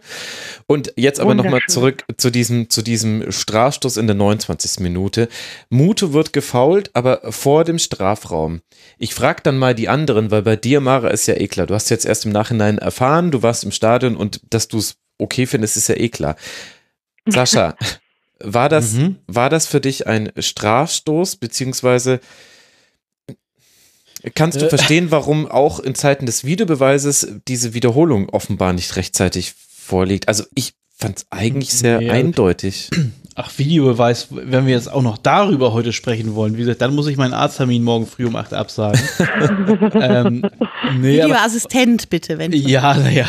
[SPEAKER 4] Und jetzt aber nochmal zurück zu diesem, zu diesem Strafstoß in der 29. Minute. Mute wird gefault, aber vor dem Strafraum. Ich frage dann mal die anderen, weil bei dir, Mara, ist ja eh klar. Du hast jetzt erst im Nachhinein erfahren, du warst im Stadion und dass du es okay findest, ist ja eh klar. Sascha, war das, mhm. war das für dich ein Strafstoß, beziehungsweise Kannst du äh. verstehen, warum auch in Zeiten des Videobeweises diese Wiederholung offenbar nicht rechtzeitig vorliegt? Also ich fand es eigentlich sehr ja. eindeutig.
[SPEAKER 7] Ach, Videobeweis, wenn wir jetzt auch noch darüber heute sprechen wollen, wie gesagt, dann muss ich meinen Arzttermin morgen früh um 8 absagen.
[SPEAKER 5] ähm, nee, Videoassistent aber, bitte, wenn.
[SPEAKER 7] Ja, naja,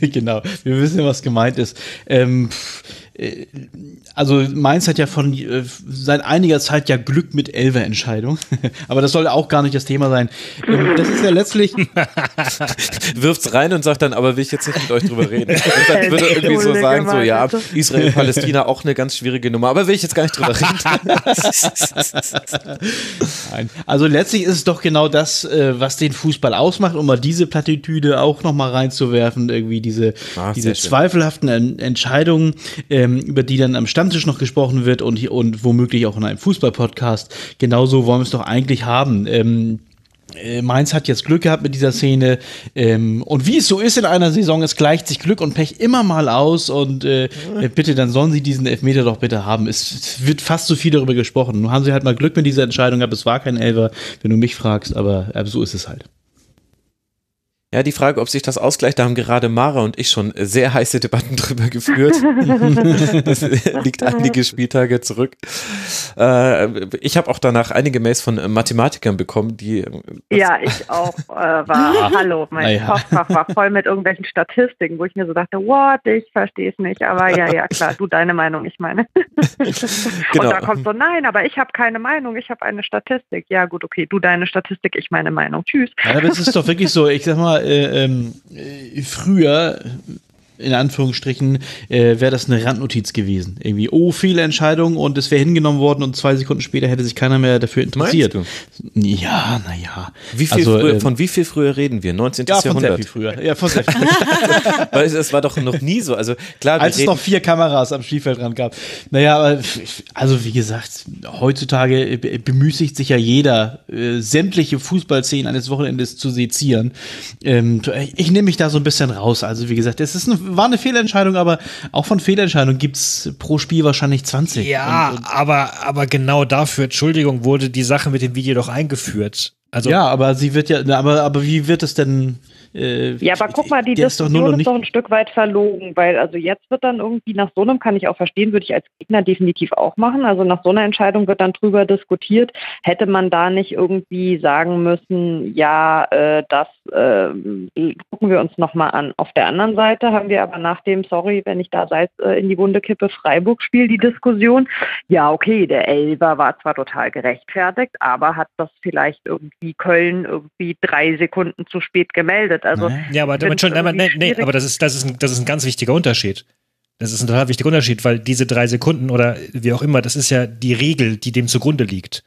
[SPEAKER 7] genau. Wir wissen, was gemeint ist. Ähm, äh, also Mainz hat ja von äh, seit einiger Zeit ja Glück mit Elfer-Entscheidung, aber das soll auch gar nicht das Thema sein. Ähm, das ist ja letztlich
[SPEAKER 4] wirft's rein und sagt dann, aber will ich jetzt nicht mit euch drüber reden. Und dann würde er irgendwie so sagen, so ja, Israel, Palästina auch eine ganz schwierige Nummer, aber will ich jetzt gar nicht drüber reden.
[SPEAKER 7] Nein. Also letztlich ist es doch genau das, äh, was den Fußball ausmacht, um mal diese Plattitüde auch noch mal reinzuwerfen, irgendwie diese Ach, diese zweifelhaften Entscheidungen. Ähm, ähm, über die dann am Stammtisch noch gesprochen wird und, und womöglich auch in einem Fußball-Podcast. Genauso wollen wir es doch eigentlich haben. Ähm, äh, Mainz hat jetzt Glück gehabt mit dieser Szene. Ähm, und wie es so ist in einer Saison, es gleicht sich Glück und Pech immer mal aus. Und äh, äh bitte, dann sollen sie diesen Elfmeter doch bitte haben. Es, wird fast zu viel darüber gesprochen. Nun haben sie halt mal Glück mit dieser Entscheidung aber Es war kein Elfer, wenn du mich fragst, aber so ist es halt.
[SPEAKER 4] Ja, die Frage, ob sich das ausgleicht, da haben gerade Mara und ich schon sehr heiße Debatten drüber geführt. das liegt einige Spieltage zurück. Äh, ich habe auch danach einige Mails von Mathematikern bekommen, die.
[SPEAKER 8] Ja, ich auch. Äh, war, hallo, mein ja. Postfach war voll mit irgendwelchen Statistiken, wo ich mir so dachte, what, ich verstehe es nicht. Aber ja, ja, klar, du deine Meinung, ich meine. genau. Und da kommt so, nein, aber ich habe keine Meinung, ich habe eine Statistik. Ja, gut, okay, du deine Statistik, ich meine Meinung. Tschüss.
[SPEAKER 7] Ja, aber es ist doch wirklich so, ich sag mal, äh, ähm, äh, früher in Anführungsstrichen, äh, wäre das eine Randnotiz gewesen. Irgendwie, oh, viele Entscheidungen und es wäre hingenommen worden und zwei Sekunden später hätte sich keiner mehr dafür interessiert. Ja, naja.
[SPEAKER 4] Wie viel also, früher, äh, von wie viel früher reden wir? 19. Ja,
[SPEAKER 7] Jahrhundert?
[SPEAKER 4] Von
[SPEAKER 7] sehr viel früher. Ja, von sehr viel früher.
[SPEAKER 4] Weil es war doch noch nie so. Also klar,
[SPEAKER 7] Als es noch vier Kameras am Spielfeldrand gab. Naja, aber also wie gesagt, heutzutage bemüßigt sich ja jeder, äh, sämtliche Fußballszenen eines Wochenendes zu sezieren. Ähm, ich nehme mich da so ein bisschen raus. Also wie gesagt, es ist ein war eine Fehlentscheidung, aber auch von Fehlentscheidungen gibt es pro Spiel wahrscheinlich 20.
[SPEAKER 6] Ja, und, und aber, aber genau dafür, Entschuldigung, wurde die Sache mit dem Video doch eingeführt.
[SPEAKER 7] Also, ja, aber sie wird ja, aber, aber wie wird es denn
[SPEAKER 8] äh, ja, aber guck mal, die Diskussion ist, ist doch ein Stück weit verlogen, weil also jetzt wird dann irgendwie nach so einem, kann ich auch verstehen, würde ich als Gegner definitiv auch machen. Also nach so einer Entscheidung wird dann drüber diskutiert. Hätte man da nicht irgendwie sagen müssen, ja, äh, das äh, gucken wir uns nochmal an. Auf der anderen Seite haben wir aber nach dem, sorry, wenn ich da Salz äh, in die Wunde kippe, Freiburg-Spiel die Diskussion. Ja, okay, der Elber war zwar total gerechtfertigt, aber hat das vielleicht irgendwie Köln irgendwie drei Sekunden zu spät gemeldet.
[SPEAKER 6] Also ja, aber damit schon, aber, nee, nee, aber das ist, das, ist ein, das ist ein ganz wichtiger Unterschied. Das ist ein total wichtiger Unterschied, weil diese drei Sekunden oder wie auch immer, das ist ja die Regel, die dem zugrunde liegt.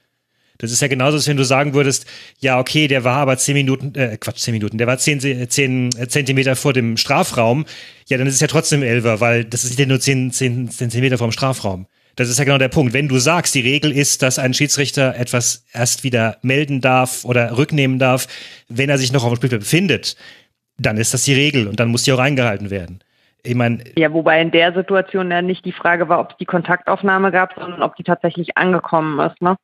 [SPEAKER 6] Das ist ja genauso, als wenn du sagen würdest, ja, okay, der war aber zehn Minuten, äh, Quatsch, zehn Minuten, der war zehn, zehn Zentimeter vor dem Strafraum. Ja, dann ist es ja trotzdem Elfer, weil das ist ja nur zehn, zehn Zentimeter vom Strafraum. Das ist ja genau der Punkt. Wenn du sagst, die Regel ist, dass ein Schiedsrichter etwas erst wieder melden darf oder rücknehmen darf, wenn er sich noch auf dem Spielfeld befindet, dann ist das die Regel und dann muss die auch eingehalten werden.
[SPEAKER 8] Ich meine. Ja, wobei in der Situation ja nicht die Frage war, ob es die Kontaktaufnahme gab, sondern ob die tatsächlich angekommen ist, ne?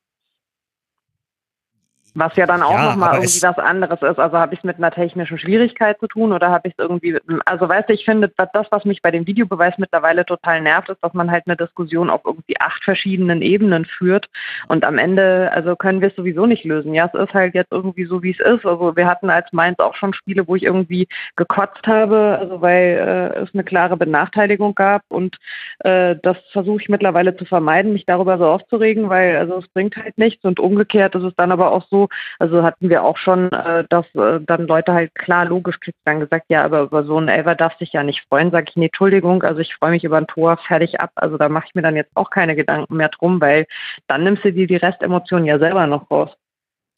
[SPEAKER 8] Was ja dann auch ja, nochmal irgendwie was anderes ist. Also habe ich es mit einer technischen Schwierigkeit zu tun oder habe ich es irgendwie, also weißt du, ich finde, das, was mich bei dem Videobeweis mittlerweile total nervt, ist, dass man halt eine Diskussion auf irgendwie acht verschiedenen Ebenen führt und am Ende, also können wir es sowieso nicht lösen. Ja, es ist halt jetzt irgendwie so, wie es ist. Also wir hatten als Mainz auch schon Spiele, wo ich irgendwie gekotzt habe, also weil äh, es eine klare Benachteiligung gab und äh, das versuche ich mittlerweile zu vermeiden, mich darüber so aufzuregen, weil also es bringt halt nichts und umgekehrt ist es dann aber auch so, also hatten wir auch schon, äh, dass äh, dann Leute halt klar logisch dann gesagt, ja, aber über so einen Elfer darf sich ja nicht freuen. Sag ich, nee, Entschuldigung, also ich freue mich über ein Tor, fertig ab. Also da mache ich mir dann jetzt auch keine Gedanken mehr drum, weil dann nimmst du dir die Restemotionen ja selber noch raus.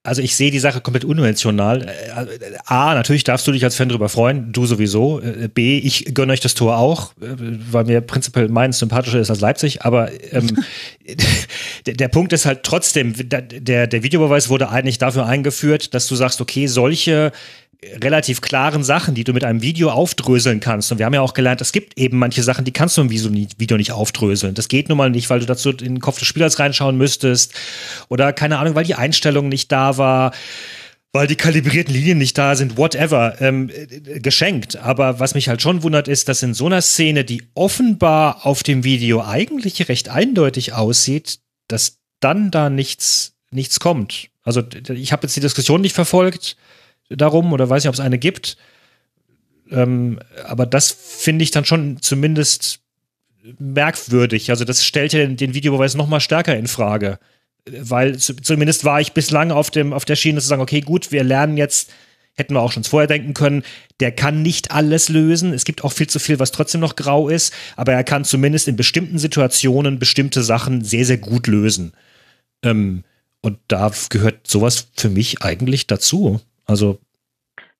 [SPEAKER 6] Also ich sehe die Sache komplett unemotional. Äh, A, natürlich darfst du dich als Fan darüber freuen, du sowieso. Äh, B, ich gönne euch das Tor auch, äh, weil mir prinzipiell meins sympathischer ist als Leipzig. Aber ähm, der, Punkt ist halt trotzdem, der, der Videobeweis wurde eigentlich dafür eingeführt, dass du sagst, okay, solche relativ klaren Sachen, die du mit einem Video aufdröseln kannst. Und wir haben ja auch gelernt, es gibt eben manche Sachen, die kannst du im Video nicht aufdröseln. Das geht nun mal nicht, weil du dazu in den Kopf des Spielers reinschauen müsstest. Oder keine Ahnung, weil die Einstellung nicht da war weil die kalibrierten Linien nicht da sind, whatever, ähm, äh, geschenkt. Aber was mich halt schon wundert, ist, dass in so einer Szene, die offenbar auf dem Video eigentlich recht eindeutig aussieht, dass dann da nichts, nichts kommt. Also ich habe jetzt die Diskussion nicht verfolgt, darum oder weiß nicht, ob es eine gibt. Ähm, aber das finde ich dann schon zumindest merkwürdig. Also das stellt ja den, den Videobeweis noch mal stärker in Frage. Weil zumindest war ich bislang auf, dem, auf der Schiene zu sagen, okay, gut, wir lernen jetzt, hätten wir auch schon vorher denken können, der kann nicht alles lösen. Es gibt auch viel zu viel, was trotzdem noch grau ist, aber er kann zumindest in bestimmten Situationen bestimmte Sachen sehr, sehr gut lösen. Ähm, und da gehört sowas für mich eigentlich dazu. Also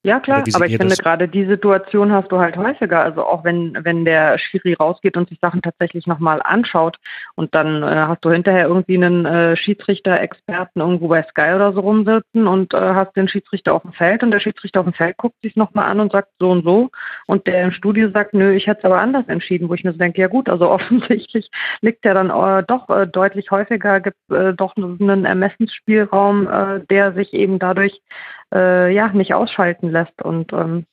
[SPEAKER 8] ja, klar, aber ich finde gerade die Situation hast du halt häufiger. Also auch wenn, wenn der Schiri rausgeht und sich Sachen tatsächlich nochmal anschaut und dann äh, hast du hinterher irgendwie einen äh, Schiedsrichter-Experten irgendwo bei Sky oder so rumsitzen und äh, hast den Schiedsrichter auf dem Feld und der Schiedsrichter auf dem Feld guckt sich nochmal an und sagt so und so und der im Studio sagt, nö, ich hätte es aber anders entschieden, wo ich mir so denke, ja gut, also offensichtlich liegt ja dann äh, doch äh, deutlich häufiger, gibt äh, doch einen Ermessensspielraum, äh, der sich eben dadurch äh, ja nicht ausschalten lässt. Und ähm,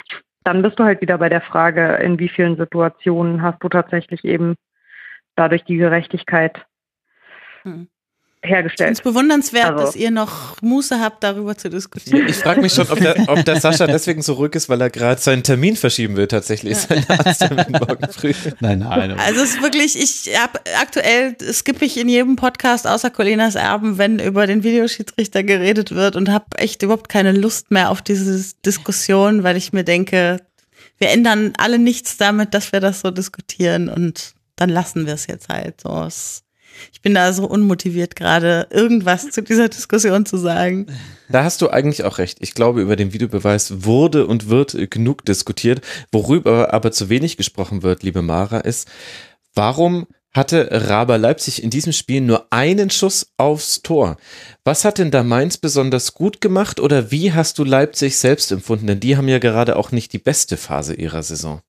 [SPEAKER 8] dann bist du halt wieder bei der Frage, in wie vielen Situationen hast du tatsächlich eben dadurch die Gerechtigkeit hm hergestellt.
[SPEAKER 5] Es ist bewundernswert, also. dass ihr noch Muße habt, darüber zu diskutieren.
[SPEAKER 4] Ich frage mich schon, ob der, ob der Sascha deswegen so ruhig ist, weil er gerade seinen Termin verschieben will, tatsächlich, seinen Arzttermin morgen früh.
[SPEAKER 5] Nein, nein. Also es ist wirklich, ich habe aktuell skippe ich in jedem Podcast außer Colinas Erben, wenn über den Videoschiedsrichter geredet wird und habe echt überhaupt keine Lust mehr auf diese Diskussion, weil ich mir denke, wir ändern alle nichts damit, dass wir das so diskutieren und dann lassen wir es jetzt halt so. Es ich bin da so unmotiviert gerade, irgendwas zu dieser Diskussion zu sagen.
[SPEAKER 4] Da hast du eigentlich auch recht. Ich glaube, über den Videobeweis wurde und wird genug diskutiert. Worüber aber zu wenig gesprochen wird, liebe Mara, ist, warum hatte Raber Leipzig in diesem Spiel nur einen Schuss aufs Tor. Was hat denn da Mainz besonders gut gemacht oder wie hast du Leipzig selbst empfunden? Denn die haben ja gerade auch nicht die beste Phase ihrer Saison.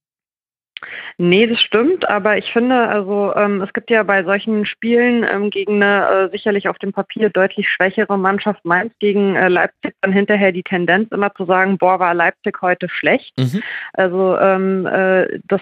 [SPEAKER 8] Nee, das stimmt, aber ich finde, also ähm, es gibt ja bei solchen Spielen ähm, gegen eine äh, sicherlich auf dem Papier deutlich schwächere Mannschaft Mainz gegen äh, Leipzig dann hinterher die Tendenz immer zu sagen, boah, war Leipzig heute schlecht. Mhm. Also ähm, äh, das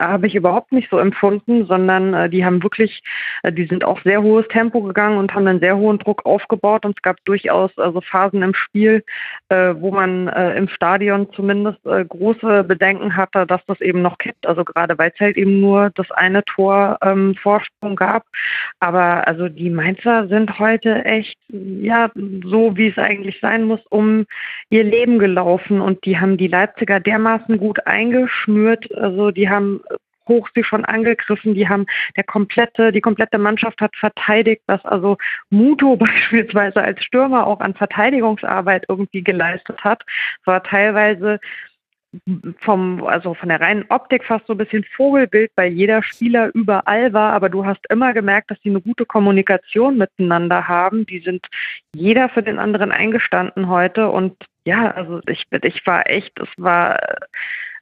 [SPEAKER 8] habe ich überhaupt nicht so empfunden, sondern äh, die haben wirklich, äh, die sind auch sehr hohes Tempo gegangen und haben einen sehr hohen Druck aufgebaut und es gab durchaus also Phasen im Spiel, äh, wo man im Stadion zumindest große Bedenken hatte, dass das eben noch kippt. Also gerade weil es halt eben nur das eine Tor ähm, Vorsprung gab. Aber also die Mainzer sind heute echt, ja, so wie es eigentlich sein muss, um ihr Leben gelaufen und die haben die Leipziger dermaßen gut eingeschnürt. Also die haben hoch sie schon angegriffen. Die haben der komplette, die komplette Mannschaft hat verteidigt, was also Muto beispielsweise als Stürmer auch an Verteidigungsarbeit irgendwie geleistet hat. Es war teilweise vom, also von der reinen Optik fast so ein bisschen Vogelbild, weil jeder Spieler überall war, aber du hast immer gemerkt, dass sie eine gute Kommunikation miteinander haben. Die sind jeder für den anderen eingestanden heute und ja, also ich, ich war echt, es war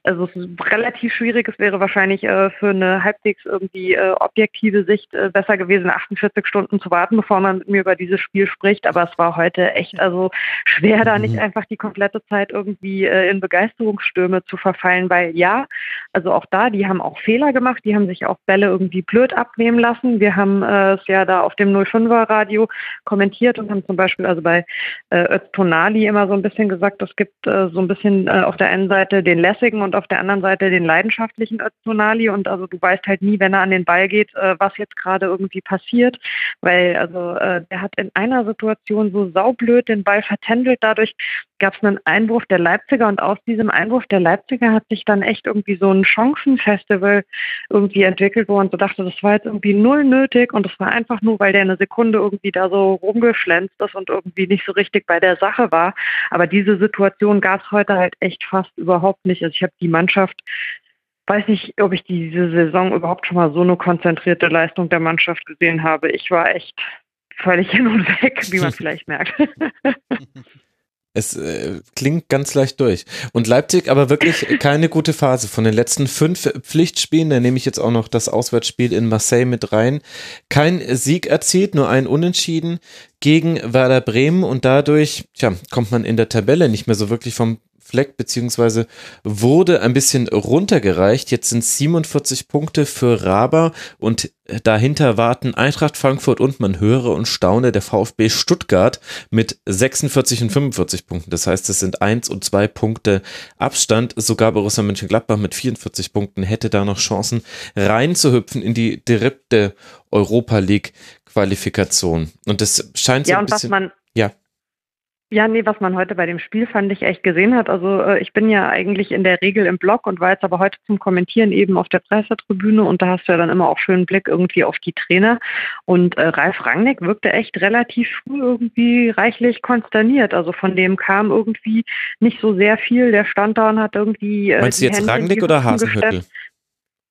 [SPEAKER 8] also es ist relativ schwierig. Es wäre wahrscheinlich äh, für eine halbwegs irgendwie äh, objektive Sicht äh, besser gewesen, 48 Stunden zu warten, bevor man mit mir über dieses Spiel spricht. Aber es war heute echt also schwer, da nicht mhm. einfach die komplette Zeit irgendwie äh, in Begeisterungsstürme zu verfallen, weil ja, also auch da, die haben auch Fehler gemacht, die haben sich auch Bälle irgendwie blöd abnehmen lassen. Wir haben äh, es ja da auf dem 05er Radio kommentiert und haben zum Beispiel also bei äh, Tonali immer so ein bisschen gesagt, es gibt äh, so ein bisschen auf der einen Seite den lässigen und auf der anderen Seite den leidenschaftlichen Öztunali und also du weißt halt nie, wenn er an den Ball geht, äh, was jetzt gerade irgendwie passiert, weil also äh, der hat in einer Situation so saublöd den Ball vertändelt, dadurch gab es einen Einwurf der Leipziger. Und aus diesem Einwurf der Leipziger hat sich dann echt irgendwie so ein Chancenfestival irgendwie entwickelt, wo man so dachte, das war jetzt irgendwie null nötig. Und das war einfach nur, weil der eine Sekunde irgendwie da so rumgeschlänzt ist und irgendwie nicht so richtig bei der Sache war. Aber diese Situation gab es heute halt echt fast überhaupt nicht. Also ich habe die Mannschaft weiß nicht, ob ich diese Saison überhaupt schon mal so eine konzentrierte Leistung der Mannschaft gesehen habe. Ich war echt völlig hin und weg, wie man vielleicht merkt.
[SPEAKER 4] Es äh, klingt ganz leicht durch. Und Leipzig aber wirklich keine gute Phase. Von den letzten fünf Pflichtspielen, da nehme ich jetzt auch noch das Auswärtsspiel in Marseille mit rein, kein Sieg erzielt, nur ein Unentschieden gegen Werder Bremen und dadurch, tja, kommt man in der Tabelle nicht mehr so wirklich vom Fleck, beziehungsweise wurde ein bisschen runtergereicht. Jetzt sind 47 Punkte für Raber und dahinter warten Eintracht Frankfurt und man höre und staune der VfB Stuttgart mit 46 und 45 Punkten. Das heißt, es sind eins und zwei Punkte Abstand. Sogar Borussia Mönchengladbach mit 44 Punkten hätte da noch Chancen reinzuhüpfen in die dritte Europa League Qualifikation. Und das scheint so
[SPEAKER 8] ja,
[SPEAKER 4] ein bisschen.
[SPEAKER 8] Man, ja. Ja, nee, was man heute bei dem Spiel fand ich echt gesehen hat. Also äh, ich bin ja eigentlich in der Regel im Blog und war jetzt aber heute zum Kommentieren eben auf der Pressetribüne und da hast du ja dann immer auch schönen Blick irgendwie auf die Trainer. Und äh, Ralf Rangnick wirkte echt relativ früh irgendwie reichlich konsterniert. Also von dem kam irgendwie nicht so sehr viel. Der stand da und hat irgendwie.
[SPEAKER 4] Äh, Meinst du jetzt Rangnick oder Hasenhüttel?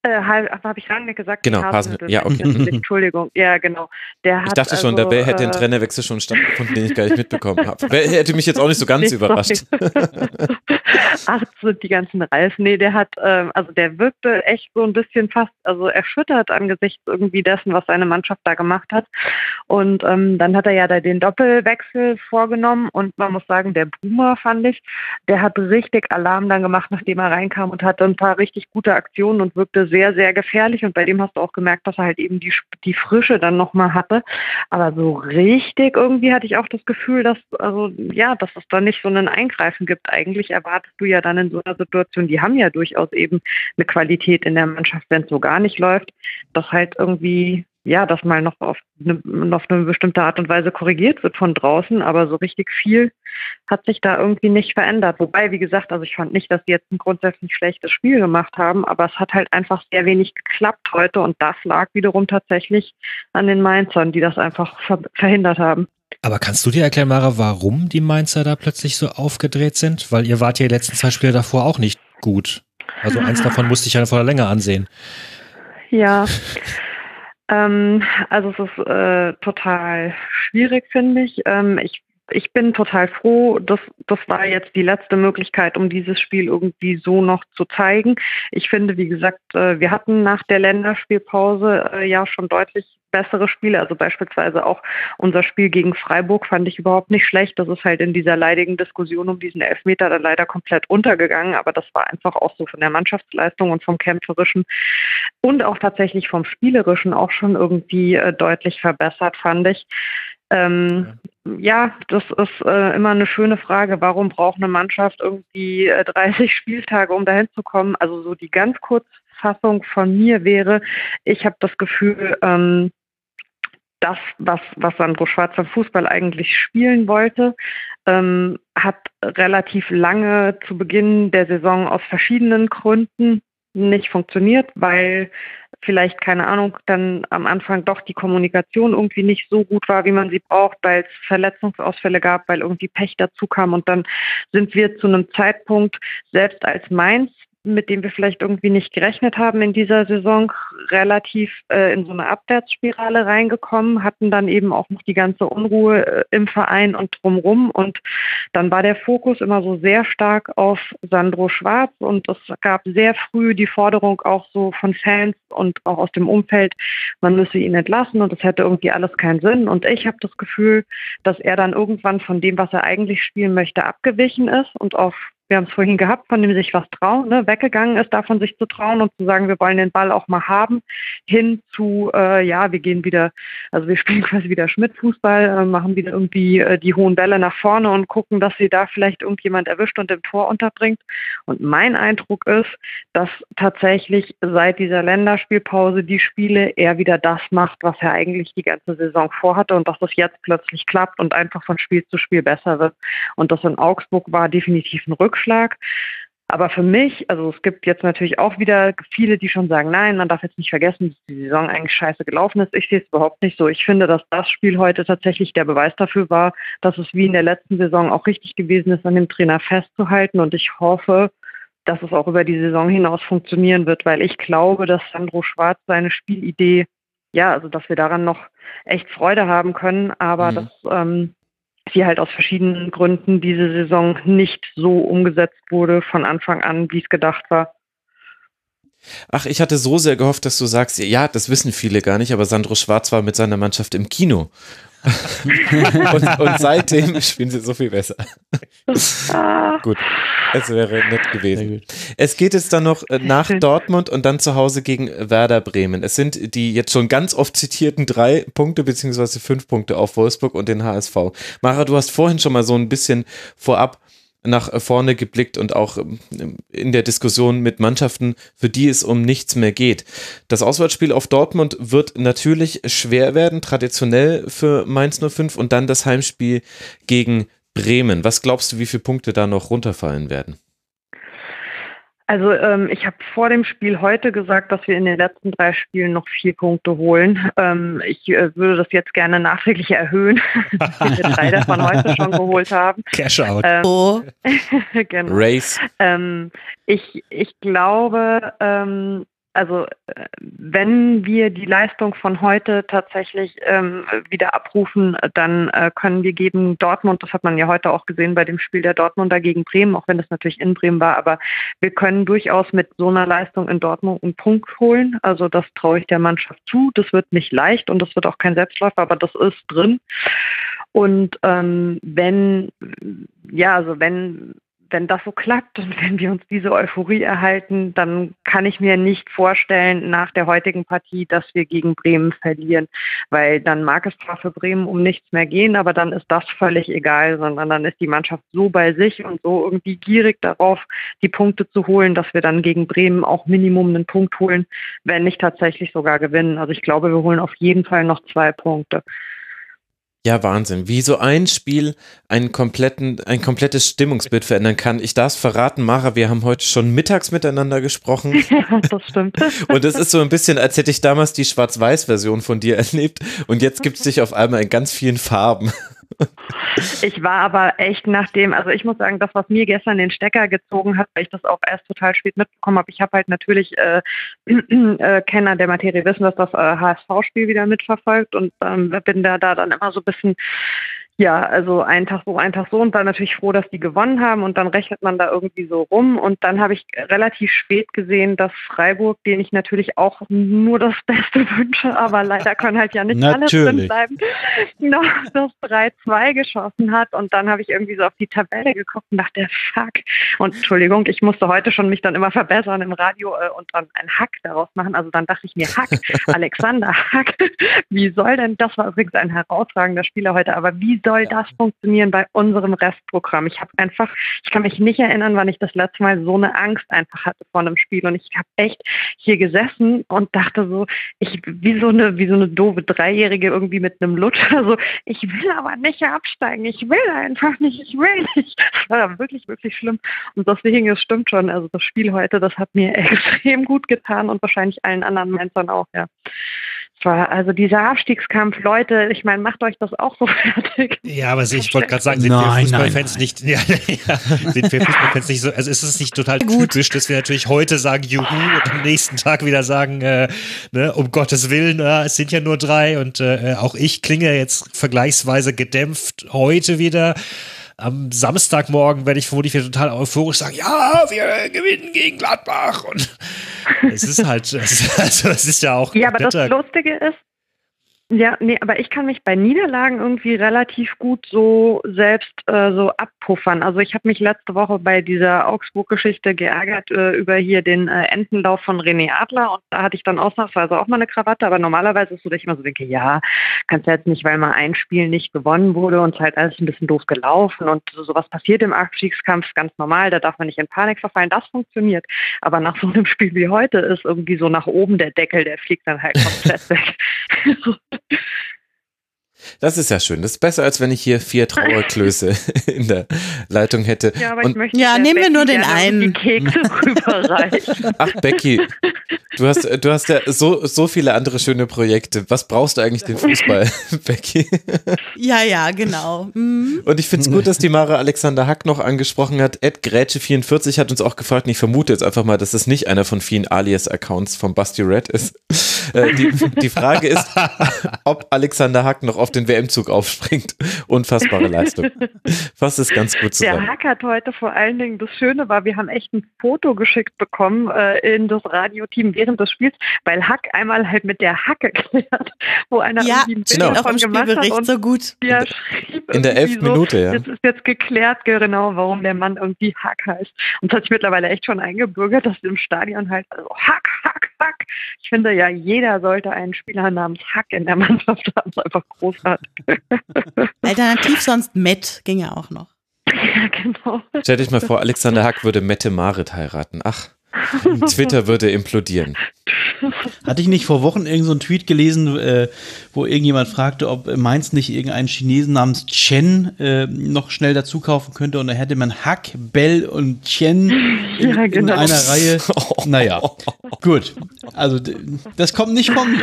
[SPEAKER 8] Äh, habe ich Rangnick gesagt?
[SPEAKER 4] Genau, Hasenhüttl.
[SPEAKER 8] Ja, okay. Entschuldigung, ja, genau.
[SPEAKER 4] Der ich dachte schon, also, da hätte ein äh, Trainerwechsel schon stattgefunden, den ich gar nicht mitbekommen habe. Hätte mich jetzt auch nicht so ganz überrascht.
[SPEAKER 8] Ach, so die ganzen Ralf. Nee, der hat, ähm, also der wirkte echt so ein bisschen fast, also erschüttert angesichts irgendwie dessen, was seine Mannschaft da gemacht hat. Und ähm, dann hat er ja da den Doppelwechsel vorgenommen und man muss sagen, der Boomer fand ich, der hat richtig Alarm dann gemacht, nachdem er reinkam und hatte ein paar richtig gute Aktionen und wirkte sehr, sehr gefährlich und bei dem hast du auch gemerkt, dass er halt eben die, die Frische dann nochmal hatte. Aber so richtig irgendwie hatte ich auch das Gefühl, dass, also ja, dass es da nicht so ein Eingreifen gibt. Eigentlich erwartest du ja dann in so einer Situation, die haben ja durchaus eben eine Qualität in der Mannschaft, wenn es so gar nicht läuft, dass halt irgendwie ja, dass mal noch auf eine, auf eine bestimmte Art und Weise korrigiert wird von draußen, aber so richtig viel hat sich da irgendwie nicht verändert. Wobei, wie gesagt, also ich fand nicht, dass die jetzt ein grundsätzlich schlechtes Spiel gemacht haben, aber es hat halt einfach sehr wenig geklappt heute und das lag wiederum tatsächlich an den Mainzern, die das einfach ver verhindert haben.
[SPEAKER 6] Aber kannst du dir erklären, Mara, warum die Mainzer da plötzlich so aufgedreht sind? Weil ihr wart ja die letzten zwei Spiele davor auch nicht gut. Also eins davon musste ich ja vor der Länge ansehen.
[SPEAKER 8] Ja, ähm, also es ist äh, total schwierig, finde ich. Ähm, ich ich bin total froh, dass das war jetzt die letzte Möglichkeit, um dieses Spiel irgendwie so noch zu zeigen. Ich finde, wie gesagt, äh, wir hatten nach der Länderspielpause äh, ja schon deutlich bessere Spiele. Also beispielsweise auch unser Spiel gegen Freiburg fand ich überhaupt nicht schlecht. Das ist halt in dieser leidigen Diskussion um diesen Elfmeter dann leider komplett untergegangen. Aber das war einfach auch so von der Mannschaftsleistung und vom Kämpferischen und auch tatsächlich vom Spielerischen auch schon irgendwie äh, deutlich verbessert, fand ich. Ähm, ja, das ist äh, immer eine schöne Frage. Warum braucht eine Mannschaft irgendwie äh, 30 Spieltage, um dahin zu kommen? Also so die ganz Kurzfassung von mir wäre, ich habe das Gefühl, ähm, das, was, was Sandro Schwarz am Fußball eigentlich spielen wollte, ähm, hat relativ lange zu Beginn der Saison aus verschiedenen Gründen nicht funktioniert, weil vielleicht, keine Ahnung, dann am Anfang doch die Kommunikation irgendwie nicht so gut war, wie man sie braucht, weil es Verletzungsausfälle gab, weil irgendwie Pech dazu kam. Und dann sind wir zu einem Zeitpunkt, selbst als Mainz mit dem wir vielleicht irgendwie nicht gerechnet haben in dieser Saison, relativ äh, in so eine Abwärtsspirale reingekommen, hatten dann eben auch noch die ganze Unruhe äh, im Verein und drumrum. Und dann war der Fokus immer so sehr stark auf Sandro Schwarz und es gab sehr früh die Forderung auch so von Fans und auch aus dem Umfeld, man müsse ihn entlassen und es hätte irgendwie alles keinen Sinn. Und ich habe das Gefühl, dass er dann irgendwann von dem, was er eigentlich spielen möchte, abgewichen ist und auf wir haben es vorhin gehabt, von dem sich was trauen, ne, weggegangen ist, davon sich zu trauen und zu sagen, wir wollen den Ball auch mal haben, hin zu, äh, ja, wir gehen wieder, also wir spielen quasi wieder Schmidt-Fußball, äh, machen wieder irgendwie äh, die hohen Bälle nach vorne und gucken, dass sie da vielleicht irgendjemand erwischt und im Tor unterbringt. Und mein Eindruck ist, dass tatsächlich seit dieser Länderspielpause die Spiele er wieder das macht, was er eigentlich die ganze Saison vorhatte und dass das jetzt plötzlich klappt und einfach von Spiel zu Spiel besser wird. Und das in Augsburg war definitiv ein Rückschlag Rückschlag. Aber für mich, also es gibt jetzt natürlich auch wieder viele, die schon sagen, nein, man darf jetzt nicht vergessen, dass die Saison eigentlich scheiße gelaufen ist. Ich sehe es überhaupt nicht so. Ich finde, dass das Spiel heute tatsächlich der Beweis dafür war, dass es wie in der letzten Saison auch richtig gewesen ist, an dem Trainer festzuhalten. Und ich hoffe, dass es auch über die Saison hinaus funktionieren wird, weil ich glaube, dass Sandro Schwarz seine Spielidee, ja, also dass wir daran noch echt Freude haben können, aber mhm. das ähm, die halt aus verschiedenen Gründen diese Saison nicht so umgesetzt wurde von Anfang an, wie es gedacht war.
[SPEAKER 4] Ach, ich hatte so sehr gehofft, dass du sagst, ja, das wissen viele gar nicht, aber Sandro Schwarz war mit seiner Mannschaft im Kino. und, und, seitdem spielen sie so viel besser. Ah. Gut, es wäre nett gewesen. Es geht jetzt dann noch äh, nach Dortmund und dann zu Hause gegen Werder Bremen. Es sind die jetzt schon ganz oft zitierten drei Punkte beziehungsweise fünf Punkte auf Wolfsburg und den HSV. Mara, du hast vorhin schon mal so ein bisschen vorab nach vorne geblickt und auch ähm, in der Diskussion mit Mannschaften, für die es um nichts mehr geht. Das Auswärtsspiel auf Dortmund wird natürlich schwer werden, traditionell für Mainz 05 und dann das Heimspiel gegen Bremen. Was glaubst du, wie viele Punkte da noch runterfallen werden?
[SPEAKER 8] Also ähm, ich habe vor dem Spiel heute gesagt, dass wir in den letzten drei Spielen noch vier Punkte holen. Ähm, ich äh, würde das jetzt gerne nachträglich erhöhen, dass wir drei davon heute schon geholt haben.
[SPEAKER 6] Cash out.
[SPEAKER 8] Ähm, oh. genau.
[SPEAKER 4] Race.
[SPEAKER 8] Ähm, ich, ich glaube, ähm, also äh, wenn wir die Leistung von heute tatsächlich ähm, wieder abrufen, dann äh, können wir gegen Dortmund, das hat man ja heute auch gesehen bei dem Spiel der Dortmunder gegen Bremen, auch wenn das natürlich in Bremen war, aber wir können durchaus mit so einer Leistung in Dortmund einen Punkt holen. Also das traue ich der Mannschaft zu. Das wird nicht leicht und das wird auch kein Selbstläufer, aber das ist drin. Und ähm, wenn, ja, also wenn wenn das so klappt und wenn wir uns diese Euphorie erhalten, dann kann ich mir nicht vorstellen nach der heutigen Partie, dass wir gegen Bremen verlieren, weil dann mag es zwar für Bremen um nichts mehr gehen, aber dann ist das völlig egal, sondern dann ist die Mannschaft so bei sich und so irgendwie gierig darauf, die Punkte zu holen, dass wir dann gegen Bremen auch Minimum einen Punkt holen, wenn nicht tatsächlich sogar gewinnen. Also ich glaube, wir holen auf jeden Fall noch zwei Punkte.
[SPEAKER 4] Ja, Wahnsinn. Wie so ein Spiel einen kompletten, ein komplettes Stimmungsbild verändern kann. Ich darf verraten, Mara, wir haben heute schon mittags miteinander gesprochen.
[SPEAKER 8] Ja, das stimmt.
[SPEAKER 4] Und es ist so ein bisschen, als hätte ich damals die Schwarz-Weiß-Version von dir erlebt. Und jetzt gibt es dich auf einmal in ganz vielen Farben.
[SPEAKER 8] Ich war aber echt nach dem, also ich muss sagen, das, was mir gestern den Stecker gezogen hat, weil ich das auch erst total spät mitbekommen habe, ich habe halt natürlich äh, äh, Kenner der Materie wissen, dass das äh, HSV-Spiel wieder mitverfolgt und ähm, bin da, da dann immer so ein bisschen ja, also einen Tag so, einen Tag so und dann natürlich froh, dass die gewonnen haben und dann rechnet man da irgendwie so rum und dann habe ich relativ spät gesehen, dass Freiburg, den ich natürlich auch nur das Beste wünsche, aber leider können halt ja nicht alle drin bleiben, noch das 3-2 geschossen hat und dann habe ich irgendwie so auf die Tabelle geguckt und dachte, fuck. Und Entschuldigung, ich musste heute schon mich dann immer verbessern im Radio äh, und dann ein Hack daraus machen. Also dann dachte ich mir, Hack, Alexander Hack, wie soll denn, das war übrigens ein herausragender Spieler heute, aber wie soll das funktionieren bei unserem Restprogramm? Ich habe einfach, ich kann mich nicht erinnern, wann ich das letzte Mal so eine Angst einfach hatte vor einem Spiel. Und ich habe echt hier gesessen und dachte so, ich wie so eine, wie so eine doofe Dreijährige irgendwie mit einem Lutscher. So, ich will aber nicht absteigen, ich will einfach nicht, ich will nicht. Das war wirklich, wirklich schlimm. Und deswegen, es stimmt schon, also das Spiel heute, das hat mir extrem gut getan und wahrscheinlich allen anderen Menschen auch, ja war. Also dieser Abstiegskampf, Leute, ich meine, macht euch das auch so fertig.
[SPEAKER 6] Ja, aber ich wollte gerade sagen, sind nein, wir Fußballfans nicht, ja, ja, sind wir Fußballfans nicht so, also ist es nicht total Gut. typisch, dass wir natürlich heute sagen Juhu und am nächsten Tag wieder sagen, äh, ne, um Gottes Willen, äh, es sind ja nur drei und äh, auch ich klinge jetzt vergleichsweise gedämpft heute wieder am Samstagmorgen werde ich vermutlich wieder total euphorisch sagen, ja, wir gewinnen gegen Gladbach. Und es ist halt, also es ist ja auch.
[SPEAKER 8] Ja, aber das Lustige ist, ja, nee, aber ich kann mich bei Niederlagen irgendwie relativ gut so selbst äh, so abpuffern. Also ich habe mich letzte Woche bei dieser Augsburg-Geschichte geärgert äh, über hier den äh, Entenlauf von René Adler und da hatte ich dann ausnahmsweise auch mal eine Krawatte, aber normalerweise ist so, dass ich immer so denke, ja, kannst du jetzt nicht, weil mal ein Spiel nicht gewonnen wurde und es halt alles ein bisschen doof gelaufen und so, sowas passiert im Abstiegskampf ganz normal, da darf man nicht in Panik verfallen, das funktioniert. Aber nach so einem Spiel wie heute ist irgendwie so nach oben der Deckel, der fliegt dann halt komplett weg.
[SPEAKER 4] Das ist ja schön. Das ist besser, als wenn ich hier vier Trauerklöße in der Leitung hätte.
[SPEAKER 5] Ja, aber ich möchte ja nehmen wir nur den einen. Die Kekse
[SPEAKER 4] rüberreichen. Ach, Becky, du hast, du hast ja so, so viele andere schöne Projekte. Was brauchst du eigentlich den Fußball, Becky?
[SPEAKER 5] Ja, ja, genau.
[SPEAKER 4] Mhm. Und ich finde es gut, dass die Mara Alexander Hack noch angesprochen hat. Ed Grätsche44 hat uns auch gefragt, und ich vermute jetzt einfach mal, dass es nicht einer von vielen Alias-Accounts von Basti Red ist. Äh, die, die Frage ist, ob Alexander Hack noch auf den WM-Zug aufspringt. Unfassbare Leistung. Fasst es ganz gut zusammen.
[SPEAKER 8] Der Hack hat heute vor allen Dingen, das Schöne war, wir haben echt ein Foto geschickt bekommen äh, in das Radioteam während des Spiels, weil Hack einmal halt mit der Hacke klärt, wo einer
[SPEAKER 5] ja, irgendwie ein Bild genau. davon gemacht hat. Und so gut.
[SPEAKER 4] Ja, in der elf so, Minute, ja.
[SPEAKER 8] Jetzt ist jetzt geklärt, genau, warum der Mann irgendwie Hack heißt. Und das hat sich mittlerweile echt schon eingebürgert, dass im Stadion halt also Hack, Hack, Hack. Ich finde ja, jeder sollte einen Spieler namens Hack in der Mannschaft haben. Das ist einfach großartig.
[SPEAKER 5] Alternativ sonst Matt ging ja auch noch.
[SPEAKER 8] Ja, genau.
[SPEAKER 4] Stell dich mal vor, Alexander Hack würde Mette Marit heiraten. Ach, Twitter würde implodieren.
[SPEAKER 7] Hatte ich nicht vor Wochen irgendeinen so Tweet gelesen, äh, wo irgendjemand fragte, ob Mainz nicht irgendeinen Chinesen namens Chen äh, noch schnell dazu kaufen könnte und da hätte man Hack, Bell und Chen in, ja, genau. in einer Reihe. Naja, gut. Also das kommt nicht von mir.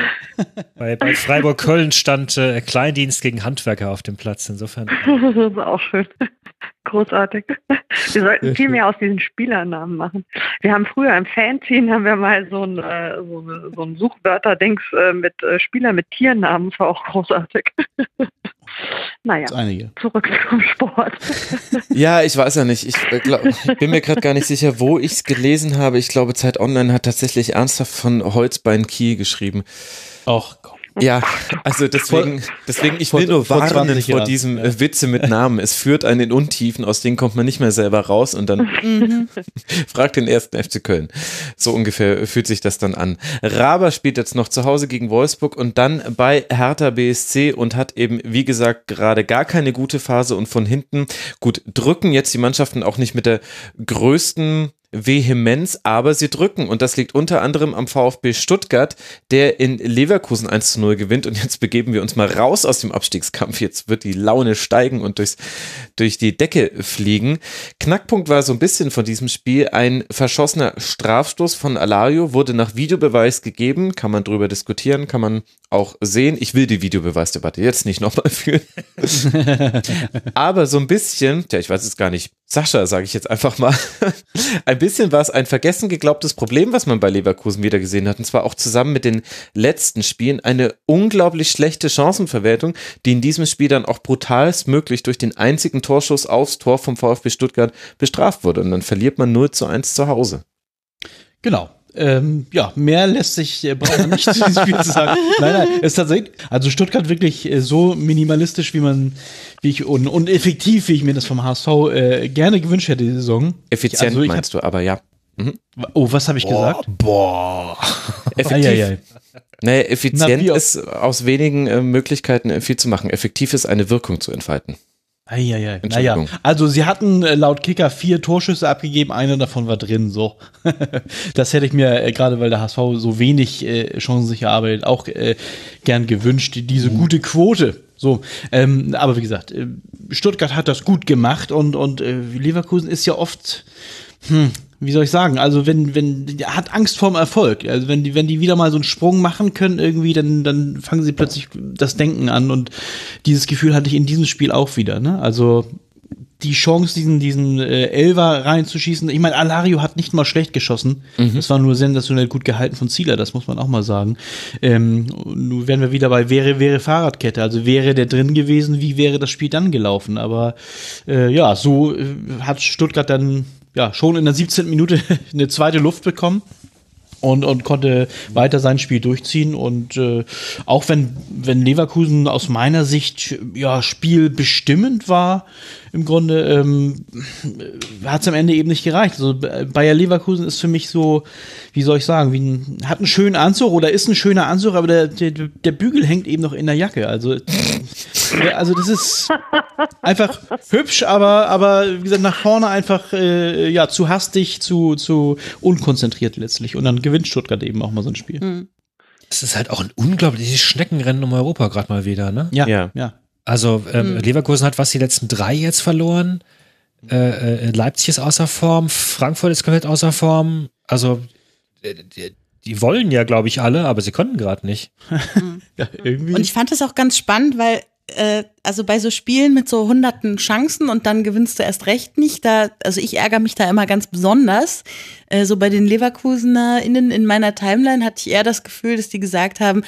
[SPEAKER 6] Bei, bei Freiburg-Köln stand äh, Kleindienst gegen Handwerker auf dem Platz, insofern.
[SPEAKER 8] Das ist auch schön. Großartig. Wir sollten viel mehr aus diesen Spielernamen machen. Wir haben früher im Fanzine haben wir mal so ein, äh, so, so ein Suchwörter-Dings äh, mit äh, Spieler mit Tiernamen, das war auch großartig. naja, zurück zum Sport.
[SPEAKER 4] ja, ich weiß ja nicht. Ich, glaub, ich bin mir gerade gar nicht sicher, wo ich es gelesen habe. Ich glaube, Zeit Online hat tatsächlich ernsthaft von Holzbein Kiel geschrieben.
[SPEAKER 7] Komm.
[SPEAKER 4] Ja, also deswegen, deswegen ich will nur warnen vor diesem ja. Witze mit Namen. Es führt einen in Untiefen, aus denen kommt man nicht mehr selber raus und dann fragt den ersten FC Köln. So ungefähr fühlt sich das dann an. Raber spielt jetzt noch zu Hause gegen Wolfsburg und dann bei Hertha BSC und hat eben, wie gesagt, gerade gar keine gute Phase und von hinten gut drücken jetzt die Mannschaften auch nicht mit der größten Vehemenz, aber sie drücken. Und das liegt unter anderem am VfB Stuttgart, der in Leverkusen 1 zu 0 gewinnt. Und jetzt begeben wir uns mal raus aus dem Abstiegskampf. Jetzt wird die Laune steigen und durchs, durch die Decke fliegen. Knackpunkt war so ein bisschen von diesem Spiel ein verschossener Strafstoß von Alario, wurde nach Videobeweis gegeben. Kann man drüber diskutieren, kann man auch sehen. Ich will die Videobeweisdebatte jetzt nicht nochmal führen. aber so ein bisschen, ja, ich weiß es gar nicht, Sascha, sage ich jetzt einfach mal. ein bisschen war es ein vergessen geglaubtes Problem, was man bei Leverkusen wieder gesehen hat. Und zwar auch zusammen mit den letzten Spielen eine unglaublich schlechte Chancenverwertung, die in diesem Spiel dann auch brutalst möglich durch den einzigen Torschuss aufs Tor vom VfB Stuttgart bestraft wurde. Und dann verliert man 0 zu 1 zu Hause.
[SPEAKER 7] Genau. Ähm, ja, mehr lässt sich, äh, braucht man nicht zu diesem Spiel zu sagen. Nein, nein, ist tatsächlich, also Stuttgart wirklich äh, so minimalistisch, wie man, wie ich, und, und effektiv, wie ich mir das vom HSV äh, gerne gewünscht hätte, die Saison.
[SPEAKER 4] Effizient
[SPEAKER 7] Also ich
[SPEAKER 4] meinst du, aber ja. Mhm.
[SPEAKER 7] Oh, was habe ich gesagt?
[SPEAKER 6] Boah.
[SPEAKER 4] Effektiv.
[SPEAKER 7] Eieiei.
[SPEAKER 4] Nee,
[SPEAKER 7] Na,
[SPEAKER 4] effizient
[SPEAKER 7] wie auch-
[SPEAKER 4] ist aus wenigen äh, Möglichkeiten äh, viel zu machen. Effektiv ist eine Wirkung zu entfalten.
[SPEAKER 7] Eieiei. Naja, also sie hatten äh, laut Kicker vier Torschüsse abgegeben, einer davon war drin, so. das hätte ich mir, äh, gerade weil der HSV so wenig äh, chancensicher arbeitet, auch äh, gern gewünscht, diese gute Quote. So, ähm, aber wie gesagt, äh, Stuttgart hat das gut gemacht und, und äh, Leverkusen ist ja oft, hm, wie soll ich sagen, also wenn, wenn, hat Angst vorm Erfolg. Also wenn die, wenn die wieder mal so einen Sprung machen können irgendwie, dann, dann fangen sie plötzlich das Denken an und dieses Gefühl hatte ich in diesem Spiel auch wieder, ne? Also, die Chance, diesen, diesen äh, Elver reinzuschießen. Ich meine, Alario hat nicht mal schlecht geschossen. Das war nur sensationell gut gehalten von Zieler, das muss man auch mal sagen. Ähm, nun wären wir wieder bei wäre, wäre Fahrradkette. Also wäre der drin gewesen, wie wäre das Spiel dann gelaufen? Aber äh, ja, so äh, hat Stuttgart dann ja schon in der 17. Minute eine zweite Luft bekommen und, und konnte weiter sein Spiel durchziehen. Und äh, auch wenn, wenn Leverkusen aus meiner Sicht ja spielbestimmend war, im Grunde ähm, hat es am Ende eben nicht gereicht. Also Bayer Leverkusen ist für mich so, wie soll ich sagen, wie ein, hat einen schönen Anzug oder ist ein schöner Anzug, aber der, der, der Bügel hängt eben noch in der Jacke. Also, ja, also das ist einfach hübsch, aber, aber wie gesagt, nach vorne einfach äh, ja, zu hastig, zu, zu unkonzentriert letztlich. Und dann gewinnt Stuttgart eben auch mal so ein Spiel.
[SPEAKER 6] Es ist halt auch ein unglaubliches Schneckenrennen um Europa gerade mal wieder, ne?
[SPEAKER 7] Ja,
[SPEAKER 4] Ja.
[SPEAKER 7] ja.
[SPEAKER 6] Also ähm, Leverkusen hat was die letzten drei jetzt verloren. Äh, äh, Leipzig ist außer Form, Frankfurt ist komplett außer Form. Also äh, die, die wollen ja, glaube ich, alle, aber sie konnten gerade nicht.
[SPEAKER 7] ja irgendwie.
[SPEAKER 5] Und ich fand das auch ganz spannend, weil äh, also bei so Spielen mit so hunderten Chancen und dann gewinnst du erst recht nicht, da also ich ärgere mich da immer ganz besonders. Äh, so bei den LeverkusenerInnen in meiner Timeline hatte ich eher das Gefühl, dass die gesagt haben,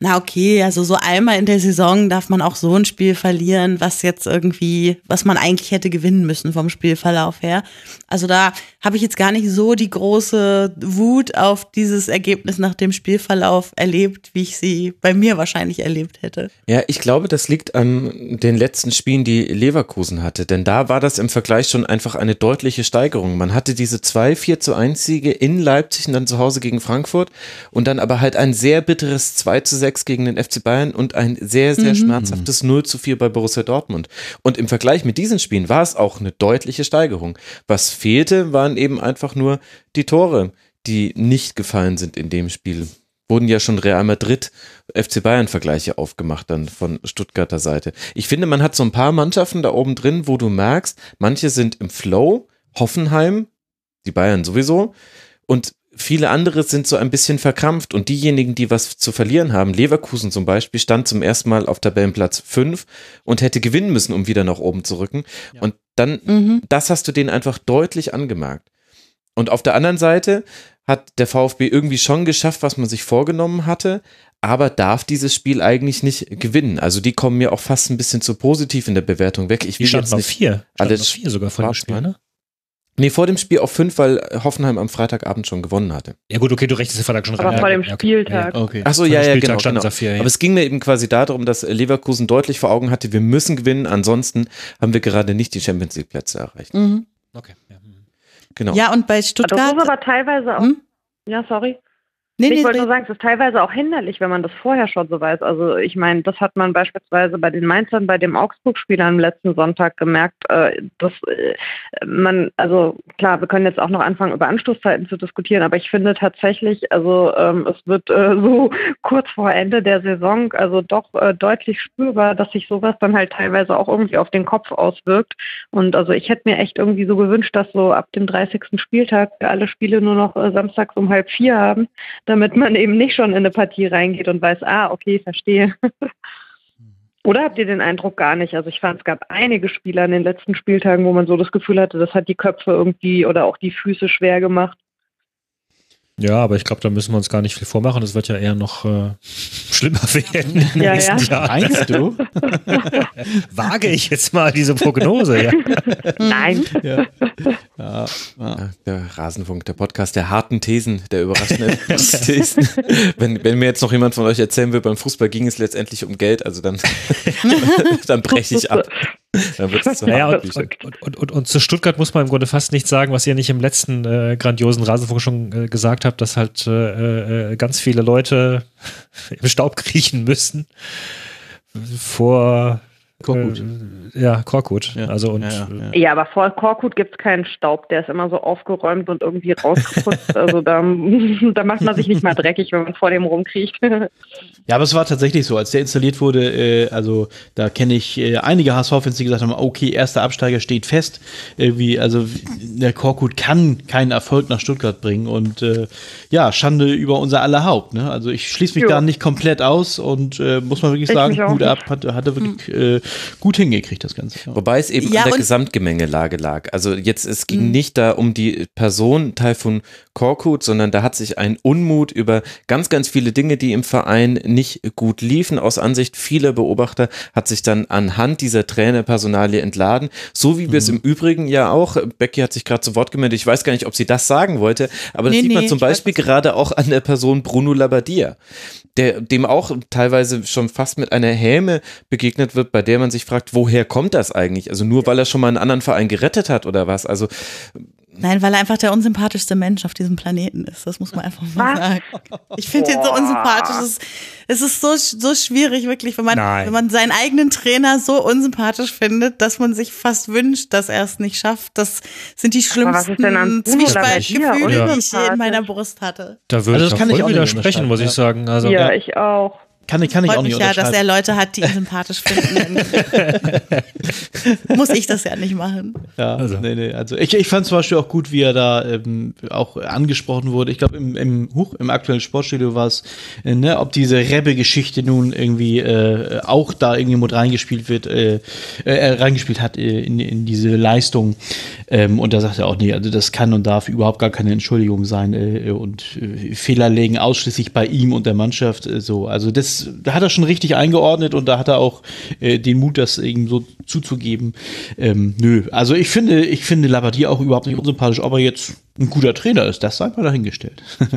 [SPEAKER 5] na okay, also so einmal in der Saison darf man auch so ein Spiel verlieren, was jetzt irgendwie, was man eigentlich hätte gewinnen müssen vom Spielverlauf her. Also da habe ich jetzt gar nicht so die große Wut auf dieses Ergebnis nach dem Spielverlauf erlebt, wie ich sie bei mir wahrscheinlich erlebt hätte.
[SPEAKER 4] Ja, ich glaube, das liegt an den letzten Spielen, die Leverkusen hatte. Denn da war das im Vergleich schon einfach eine deutliche Steigerung. Man hatte diese zwei 4 zu 1 Siege in Leipzig und dann zu Hause gegen Frankfurt und dann aber halt ein sehr bitteres 2 zu 6 gegen den FC Bayern und ein sehr, sehr schmerzhaftes 0 zu 4 bei Borussia Dortmund. Und im Vergleich mit diesen Spielen war es auch eine deutliche Steigerung. Was fehlte, waren eben einfach nur die Tore, die nicht gefallen sind in dem Spiel wurden ja schon Real Madrid, FC Bayern Vergleiche aufgemacht dann von Stuttgarter Seite. Ich finde, man hat so ein paar Mannschaften da oben drin, wo du merkst, manche sind im Flow, Hoffenheim, die Bayern sowieso und viele andere sind so ein bisschen verkrampft und diejenigen, die was zu verlieren haben, Leverkusen zum Beispiel, stand zum ersten Mal auf Tabellenplatz 5 und hätte gewinnen müssen, um wieder nach oben zu rücken. Und dann,
[SPEAKER 5] Mhm.
[SPEAKER 4] das hast du denen einfach deutlich angemerkt. Und auf der anderen Seite hat der VfB irgendwie schon geschafft, was man sich vorgenommen hatte, aber darf dieses Spiel eigentlich nicht gewinnen. Also die kommen mir auch fast ein bisschen zu positiv in der Bewertung weg. Ich
[SPEAKER 6] Die
[SPEAKER 4] will jetzt
[SPEAKER 6] auf
[SPEAKER 4] nicht
[SPEAKER 6] vier. Standen
[SPEAKER 4] alles
[SPEAKER 6] auf vier sogar vor dem Spiel, ne?
[SPEAKER 4] Nee, vor dem Spiel auf fünf, weil Hoffenheim am Freitagabend schon gewonnen hatte.
[SPEAKER 6] Ja gut, okay, du rechnest den Freitag schon
[SPEAKER 8] Aber
[SPEAKER 6] rein.
[SPEAKER 8] vor dem
[SPEAKER 6] Ja, okay.
[SPEAKER 8] Spieltag.
[SPEAKER 7] Okay.
[SPEAKER 4] Ach so,
[SPEAKER 6] Vor
[SPEAKER 4] ja,
[SPEAKER 6] dem
[SPEAKER 4] ja,
[SPEAKER 6] Spieltag
[SPEAKER 4] genau. genau.
[SPEAKER 6] vier, ja.
[SPEAKER 4] Aber es ging mir eben quasi darum, dass Leverkusen deutlich vor Augen hatte, wir müssen gewinnen, ansonsten haben wir gerade nicht die Champions League Plätze erreicht.
[SPEAKER 5] Mhm.
[SPEAKER 6] Okay. Ja. hm.
[SPEAKER 4] Genau.
[SPEAKER 5] Ja, und bei
[SPEAKER 8] Das
[SPEAKER 5] Stuttgart.
[SPEAKER 8] ist aber teilweise auch.
[SPEAKER 5] Hm?
[SPEAKER 8] Ja, sorry.
[SPEAKER 5] Nee,
[SPEAKER 8] ich
[SPEAKER 5] nee,
[SPEAKER 8] wollte nur sagen, es ist teilweise auch hinderlich, wenn man das vorher schon so weiß. Also ich meine, das hat man beispielsweise bei den Mainzern, bei dem Augsburg-Spiel am letzten Sonntag gemerkt, äh, dass äh, man, also klar, wir können jetzt auch noch anfangen, über Anstoßzeiten zu diskutieren, aber ich finde tatsächlich, also ähm, es wird äh, so kurz vor Ende der Saison, also doch äh, deutlich spürbar, dass sich sowas dann halt teilweise auch irgendwie auf den Kopf auswirkt. Und also ich hätte mir echt irgendwie so gewünscht, dass so ab dem 30. Spieltag alle Spiele nur noch äh, samstags um halb vier haben, damit man eben nicht schon in eine Partie reingeht und weiß, ah, okay, verstehe. Oder habt ihr den Eindruck gar nicht? Also ich fand, es gab einige Spieler in den letzten Spieltagen, wo man so das Gefühl hatte, das hat die Köpfe irgendwie oder auch die Füße schwer gemacht.
[SPEAKER 6] Ja, aber ich glaube, da müssen wir uns gar nicht viel vormachen. Das wird ja eher noch äh, schlimmer werden
[SPEAKER 8] Ja,
[SPEAKER 6] nächsten
[SPEAKER 8] ja.
[SPEAKER 6] Jahren.
[SPEAKER 7] Meinst du?
[SPEAKER 6] Wage ich jetzt mal diese Prognose. Ja.
[SPEAKER 8] Nein.
[SPEAKER 7] ja. Ja,
[SPEAKER 4] der Rasenfunk, der Podcast der harten Thesen, der überraschenden Thesen. Wenn, wenn mir jetzt noch jemand von euch erzählen will, beim Fußball ging es letztendlich um Geld, also dann, dann breche ich ab. Dann wird es zu
[SPEAKER 6] Naja, und, und, und, und, und zu Stuttgart muss man im Grunde fast nichts sagen, was ihr nicht im letzten äh, grandiosen Rasenfunk schon äh, gesagt habt, dass halt äh, äh, ganz viele Leute im Staub kriechen müssen vor
[SPEAKER 7] Korkut.
[SPEAKER 6] Äh, ja, Korkut.
[SPEAKER 7] Ja.
[SPEAKER 6] Also und
[SPEAKER 7] Ja, ja,
[SPEAKER 6] äh,
[SPEAKER 7] ja.
[SPEAKER 8] Ja, aber vor Korkut gibt es keinen Staub, der ist immer so aufgeräumt und irgendwie rausgeputzt. also da, da macht man sich nicht mal dreckig, wenn man vor dem rumkriecht.
[SPEAKER 7] Ja, aber es war tatsächlich so, als der installiert wurde, äh, also da kenne ich äh, einige HSV-Fans, die gesagt haben, okay, erster Absteiger steht fest. Irgendwie, also der Korkut kann keinen Erfolg nach Stuttgart bringen und äh, ja, Schande über unser aller Haupt. Ne? Also ich schließe mich
[SPEAKER 8] Jo.
[SPEAKER 7] da nicht komplett aus und äh, muss man wirklich
[SPEAKER 8] Ich
[SPEAKER 7] sagen, gut ab, hat, hat er wirklich äh, gut hingekriegt, das Ganze. Ja.
[SPEAKER 4] Wobei es eben
[SPEAKER 5] Ja,
[SPEAKER 4] an der Gesamtgemengelage lag. Also jetzt, es ging
[SPEAKER 5] Mhm.
[SPEAKER 4] nicht da um die Person Taifun Korkut, sondern da hat sich ein Unmut über ganz, ganz viele Dinge, die im Verein nicht gut liefen, aus Ansicht vieler Beobachter, hat sich dann anhand dieser Trainerpersonalie entladen. So wie wir es im Übrigen ja auch, Becky hat sich gerade zu Wort gemeldet, ich weiß gar nicht, ob sie das sagen wollte, aber das
[SPEAKER 5] Nee,
[SPEAKER 4] sieht man
[SPEAKER 5] nee,
[SPEAKER 4] zum Beispiel gerade auch an der Person Bruno Labbadia der, dem auch teilweise schon fast mit einer Häme begegnet wird, bei der man sich fragt, woher kommt das eigentlich? Also nur weil er schon mal einen anderen Verein gerettet hat oder was? Also
[SPEAKER 5] Nein, weil er einfach der unsympathischste Mensch auf diesem Planeten ist. Das muss man einfach mal
[SPEAKER 8] Was?
[SPEAKER 5] sagen. Ich finde ihn so unsympathisch. Es ist, es ist so, so schwierig, wirklich, wenn man,
[SPEAKER 6] Nein.
[SPEAKER 5] wenn man seinen eigenen Trainer so unsympathisch findet, dass man sich fast wünscht, dass er es nicht schafft. Das sind die schlimmsten Zwiespaltgefühle, die ich je in meiner Brust hatte.
[SPEAKER 6] da würde
[SPEAKER 7] Also
[SPEAKER 6] ich
[SPEAKER 7] das
[SPEAKER 6] auch
[SPEAKER 7] kann ich auch
[SPEAKER 6] widersprechen, muss ich sagen. Also,
[SPEAKER 8] ja, ich auch.
[SPEAKER 7] Kann, ich- kann ich auch nicht
[SPEAKER 5] mich ja, dass er. Leute hat, die ihn sympathisch finden. Muss ich das ja nicht machen.
[SPEAKER 7] Ja,
[SPEAKER 6] Also.
[SPEAKER 7] nee, nee. Also ich, ich fand zum Beispiel auch gut, wie er da ähm, auch angesprochen wurde. Ich glaube, im, im, Huch, im aktuellen Sportstudio war es, äh, ne, ob diese Rebbe-Geschichte nun irgendwie äh, auch da irgendwie mit reingespielt wird, äh, äh, reingespielt hat äh, in, in diese Leistung. Ähm, und da sagt er auch, nee, also das kann und darf überhaupt gar keine Entschuldigung sein äh, und äh, Fehler legen ausschließlich bei ihm und der Mannschaft. Äh, so, also das, da hat er schon richtig eingeordnet und da hat er auch äh, den Mut, das eben so zuzugeben. Ähm, nö, also ich finde, ich finde Labbadia auch überhaupt nicht unsympathisch, ob er jetzt ein guter Trainer ist, das sei mal dahingestellt.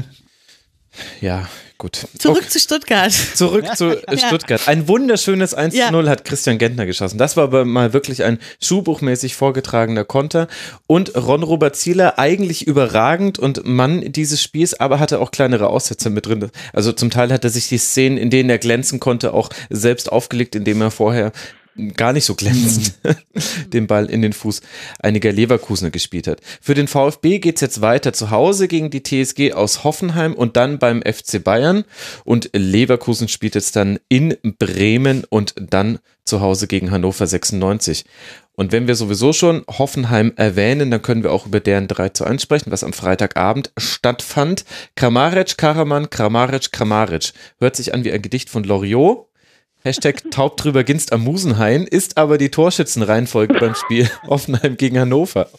[SPEAKER 4] ja, gut.
[SPEAKER 5] Zurück zu Stuttgart.
[SPEAKER 4] Zurück zu äh, Stuttgart. Ein wunderschönes 1
[SPEAKER 5] Ja.
[SPEAKER 4] zu 0 hat Christian Gentner geschossen. Das war aber mal wirklich ein schulbuchmäßig vorgetragener Konter. Und Ron Robert Zieler eigentlich überragend und Mann dieses Spiels, aber hatte auch kleinere Aussätze mit drin. Also zum Teil hat er sich die Szenen, in denen er glänzen konnte, auch selbst aufgelegt, indem er vorher gar nicht so glänzend den Ball in den Fuß einiger Leverkusener gespielt hat. Für den VfB geht's jetzt weiter zu Hause gegen die TSG aus Hoffenheim und dann beim FC Bayern und Leverkusen spielt jetzt dann in Bremen und dann zu Hause gegen Hannover 96. Und wenn wir sowieso schon Hoffenheim erwähnen, dann können wir auch über deren 3 zu 1 sprechen, was am Freitagabend stattfand. Kramaric, Karaman, Kramaric, Kramaric. Hört sich an wie ein Gedicht von Loriot. Hashtag taub drüber ginst am Musenhain ist aber die Torschützenreihenfolge beim Spiel Hoffenheim gegen Hannover.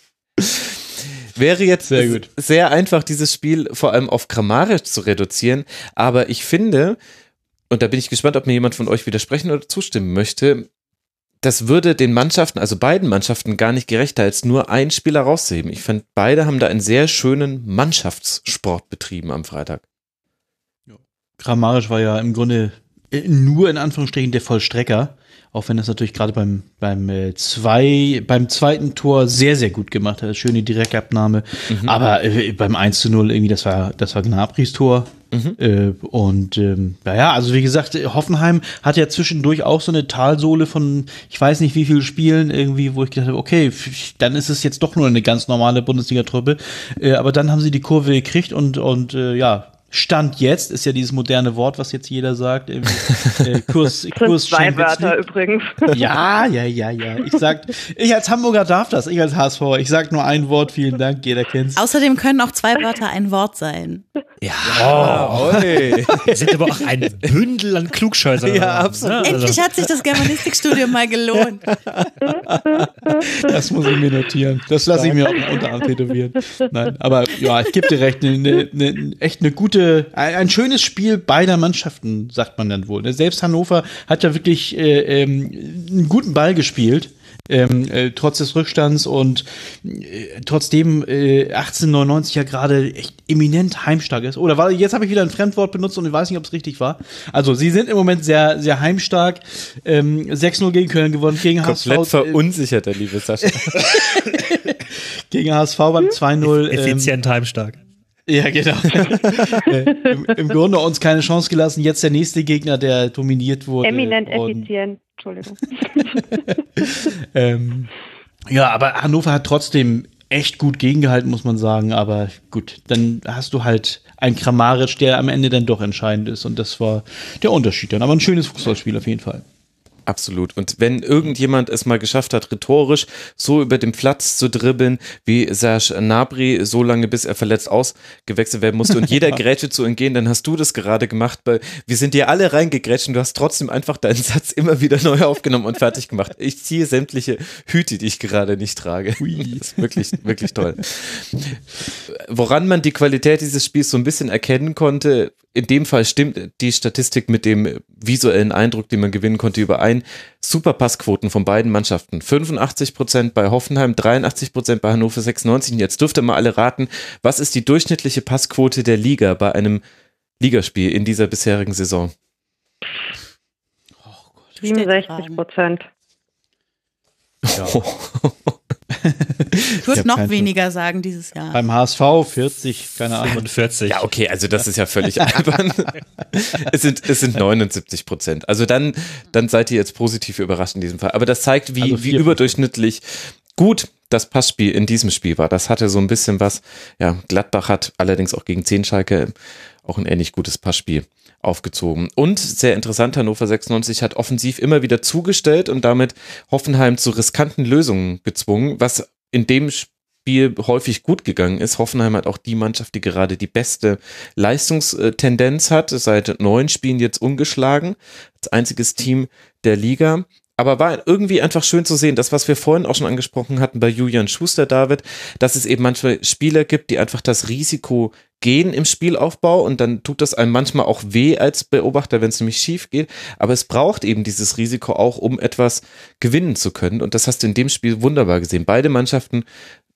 [SPEAKER 4] Wäre jetzt
[SPEAKER 7] Sehr gut.
[SPEAKER 4] sehr einfach, dieses Spiel vor allem auf Kramaric zu reduzieren, aber ich finde, und da bin ich gespannt, ob mir jemand von euch widersprechen oder zustimmen möchte, das würde den Mannschaften, also beiden Mannschaften, gar nicht gerechter, als nur einen Spieler rauszuheben. Ich fand, beide haben da einen sehr schönen Mannschaftssport betrieben am Freitag.
[SPEAKER 7] Grammarisch war ja im Grunde nur in Anführungsstrichen der Vollstrecker, auch wenn das natürlich gerade beim beim äh, zwei beim zweiten Tor sehr sehr gut gemacht hat, schöne Direktabnahme, aber äh, beim 1 zu 0 irgendwie das war das war Gnabrys Tor. Äh, und ähm, naja, also wie gesagt, Hoffenheim hat ja zwischendurch auch so eine Talsohle von, ich weiß nicht wie viele Spielen irgendwie, wo ich gedacht habe, okay, dann ist es jetzt doch nur eine ganz normale Bundesliga-Truppe. Äh, aber dann haben sie die Kurve gekriegt und, und äh, ja, Stand jetzt ist ja dieses moderne Wort, was jetzt jeder sagt. Im, äh, Kurs, Kurs
[SPEAKER 8] zwei Wörter übrigens.
[SPEAKER 7] Ja, ja, ja, ja. Ich sag, ich als Hamburger darf das, ich als HSV. Ich sag nur ein Wort, vielen Dank, jeder kennt's.
[SPEAKER 5] Außerdem können auch zwei Wörter ein Wort sein.
[SPEAKER 6] Ja, oh, Wir sind aber auch ein Bündel an Klugscheißer.
[SPEAKER 7] Ja, absolut.
[SPEAKER 5] Endlich hat sich das Germanistikstudium mal gelohnt.
[SPEAKER 7] Das muss ich mir notieren. Das lasse ich mir auch im Unterarm tätowieren. Nein, aber ja, ich gebe dir recht, eine, eine, echt eine gute ein, ein, schönes Spiel beider Mannschaften, sagt man dann wohl. Ne? Selbst Hannover hat ja wirklich äh, ähm, einen guten Ball gespielt. Ähm, äh, trotz des Rückstands und äh, trotzdem äh, 1899 ja gerade echt eminent heimstark ist. Oder war, jetzt habe ich wieder ein Fremdwort benutzt und ich weiß nicht, ob es richtig war. Also, sie sind im Moment sehr, sehr heimstark. Ähm, 6-0 gegen Köln gewonnen, gegen
[SPEAKER 4] Komplett HSV. Komplett verunsichert, der liebe Sascha.
[SPEAKER 7] gegen HSV beim 2-0.
[SPEAKER 6] Effizient ähm, heimstark.
[SPEAKER 7] Ja, genau. Äh, Im, Im, Grunde uns keine Chance gelassen. Jetzt der nächste Gegner, der dominiert wurde.
[SPEAKER 8] Eminent effizient. Entschuldigung.
[SPEAKER 7] ähm, ja, aber Hannover hat trotzdem echt gut gegengehalten, muss man sagen. Aber gut, dann hast du halt einen Kramaric, der am Ende dann doch entscheidend ist. Und das war der Unterschied dann. Aber ein schönes Fußballspiel auf jeden Fall.
[SPEAKER 4] Absolut. Und wenn irgendjemand es mal geschafft hat, rhetorisch so über den Platz zu dribbeln, wie Serge Nabri, so lange bis er verletzt ausgewechselt werden musste und jeder Grätsche zu entgehen, dann hast du das gerade gemacht. Weil wir sind dir alle reingegrätscht und du hast trotzdem einfach deinen Satz immer wieder neu aufgenommen und fertig gemacht. Ich ziehe sämtliche Hüte, die ich gerade nicht trage. Das ist wirklich, wirklich toll. Woran man die Qualität dieses Spiels so ein bisschen erkennen konnte, in dem Fall stimmt die Statistik mit dem visuellen Eindruck, den man gewinnen konnte, überein. Super Passquoten von beiden Mannschaften. 85 Prozent bei Hoffenheim, 83 Prozent bei Hannover 96. Und jetzt dürft ihr mal alle raten, was ist die durchschnittliche Passquote der Liga bei einem Ligaspiel in dieser bisherigen Saison?
[SPEAKER 8] 67 Prozent.
[SPEAKER 5] Ja. Ich würde noch weniger sagen dieses Jahr.
[SPEAKER 7] Beim HSV 40, keine Ahnung.
[SPEAKER 6] 40.
[SPEAKER 4] Ja, okay, also das ist ja völlig albern. es, sind, es sind 79 Prozent. Also dann, dann seid ihr jetzt positiv überrascht in diesem Fall. Aber das zeigt, wie, also wie überdurchschnittlich gut das Passspiel in diesem Spiel war. Das hatte so ein bisschen was. Ja, Gladbach hat allerdings auch gegen Zehnschalke auch ein ähnlich gutes Passspiel aufgezogen. Und sehr interessant, Hannover 96 hat offensiv immer wieder zugestellt und damit Hoffenheim zu riskanten Lösungen gezwungen, was in dem Spiel häufig gut gegangen ist. Hoffenheim hat auch die Mannschaft, die gerade die beste Leistungstendenz hat, seit neun Spielen jetzt ungeschlagen, als einziges Team der Liga. Aber war irgendwie einfach schön zu sehen, das, was wir vorhin auch schon angesprochen hatten bei Julian Schuster, David, dass es eben manchmal Spieler gibt, die einfach das Risiko gehen im Spielaufbau und dann tut das einem manchmal auch weh als Beobachter, wenn es nämlich schief geht. Aber es braucht eben dieses Risiko auch, um etwas gewinnen zu können. Und das hast du in dem Spiel wunderbar gesehen. Beide Mannschaften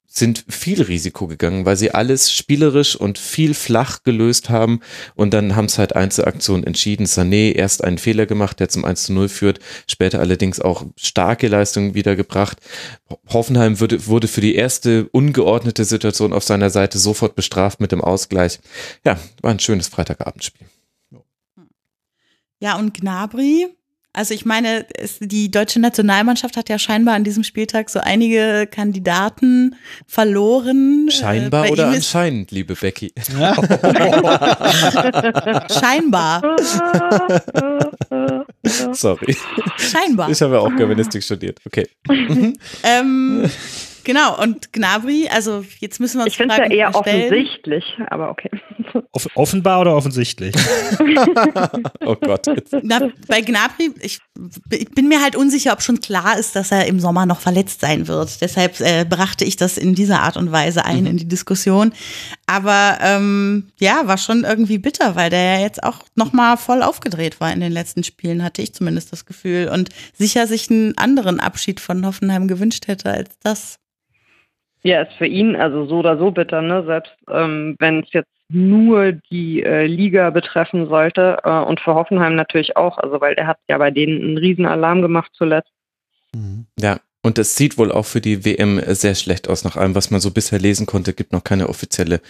[SPEAKER 4] sind viel Risiko gegangen, weil sie alles spielerisch und viel flach gelöst haben und dann haben es halt Einzelaktionen entschieden. Sané erst einen Fehler gemacht, der zum 1 zu 0 führt, später allerdings auch starke Leistungen wiedergebracht. Hoffenheim wurde, wurde für die erste ungeordnete Situation auf seiner Seite sofort bestraft mit dem Ausgleich. Ja, war ein schönes Freitagabendspiel.
[SPEAKER 5] Ja, und Gnabry, also ich meine, es, die deutsche Nationalmannschaft hat ja scheinbar an diesem Spieltag so einige Kandidaten verloren.
[SPEAKER 4] Äh, scheinbar äh, oder anscheinend, liebe Becky?
[SPEAKER 5] scheinbar.
[SPEAKER 4] Sorry.
[SPEAKER 5] Scheinbar.
[SPEAKER 4] Ich habe ja auch Germanistik studiert. Okay.
[SPEAKER 5] ähm, Genau, und Gnabry, also jetzt müssen wir uns
[SPEAKER 8] Ich finde es ja eher offensichtlich, aber okay.
[SPEAKER 6] Off offenbar oder offensichtlich?
[SPEAKER 4] oh Gott.
[SPEAKER 5] Na, bei Gnabry, ich, ich, bin mir halt unsicher, ob schon klar ist, dass er im Sommer noch verletzt sein wird. Deshalb äh, brachte ich das in dieser Art und Weise ein mhm. in die Diskussion. Aber ähm, ja, war schon irgendwie bitter, weil der ja jetzt auch nochmal voll aufgedreht war in den letzten Spielen, hatte ich zumindest das Gefühl. Und sicher sich einen anderen Abschied von Hoffenheim gewünscht hätte als das.
[SPEAKER 8] Ja, ist für ihn also so oder so bitter, ne? Selbst ähm, wenn es jetzt nur die äh, Liga betreffen sollte äh, und für Hoffenheim natürlich auch, also weil er hat ja bei denen einen riesen Alarm gemacht zuletzt.
[SPEAKER 4] Ja, und es sieht wohl auch für die WM sehr schlecht aus, nach allem, was man so bisher lesen konnte. Gibt noch keine offizielle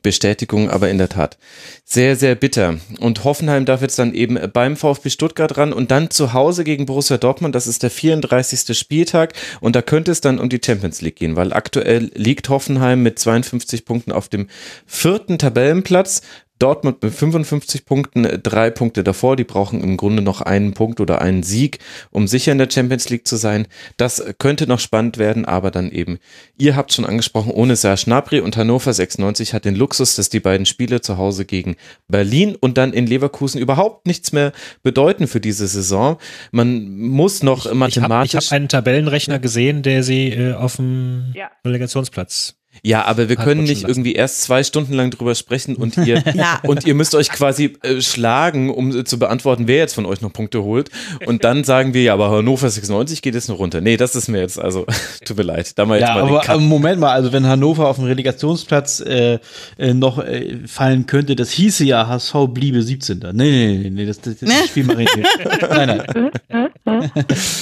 [SPEAKER 4] Bestätigung, aber in der Tat sehr, sehr bitter. Und Hoffenheim darf jetzt dann eben beim VfB Stuttgart ran und dann zu Hause gegen Borussia Dortmund. Das ist der 34. Spieltag und da könnte es dann um die Champions League gehen, weil aktuell liegt Hoffenheim mit 52 Punkten auf dem vierten Tabellenplatz. Dortmund mit 55 Punkten, äh, drei Punkte davor. Die brauchen im Grunde noch einen Punkt oder einen Sieg, um sicher in der Champions League zu sein. Das könnte noch spannend werden, aber dann eben, ihr habt schon angesprochen, ohne Serge Gnabry und Hannover 96 hat den Luxus, dass die beiden Spiele zu Hause gegen Berlin und dann in Leverkusen überhaupt nichts mehr bedeuten für diese Saison. Man muss noch
[SPEAKER 6] Ich,
[SPEAKER 4] mathematisch.
[SPEAKER 6] ich habe hab einen Tabellenrechner gesehen, der sie äh, auf dem
[SPEAKER 8] Ja.
[SPEAKER 6] Relegationsplatz.
[SPEAKER 4] Ja, aber wir
[SPEAKER 6] Hat
[SPEAKER 4] können nicht
[SPEAKER 6] lassen.
[SPEAKER 4] irgendwie erst zwei Stunden lang drüber sprechen und ihr,
[SPEAKER 5] Ja.
[SPEAKER 4] und ihr müsst euch quasi äh, schlagen, um äh, zu beantworten, wer jetzt von euch noch Punkte holt. Und dann sagen wir, ja, aber Hannover 96 geht jetzt noch runter. Nee, das ist mir jetzt, also, tut mir leid. Da mal jetzt
[SPEAKER 7] Ja,
[SPEAKER 4] mal den
[SPEAKER 7] aber, aber Moment mal, also wenn Hannover auf dem Relegationsplatz äh, äh, noch äh, fallen könnte, das hieße ja, HSV bliebe 17. Nee, nee, nee, nee das, das, das Spiel mache ich nicht. Nein, nein.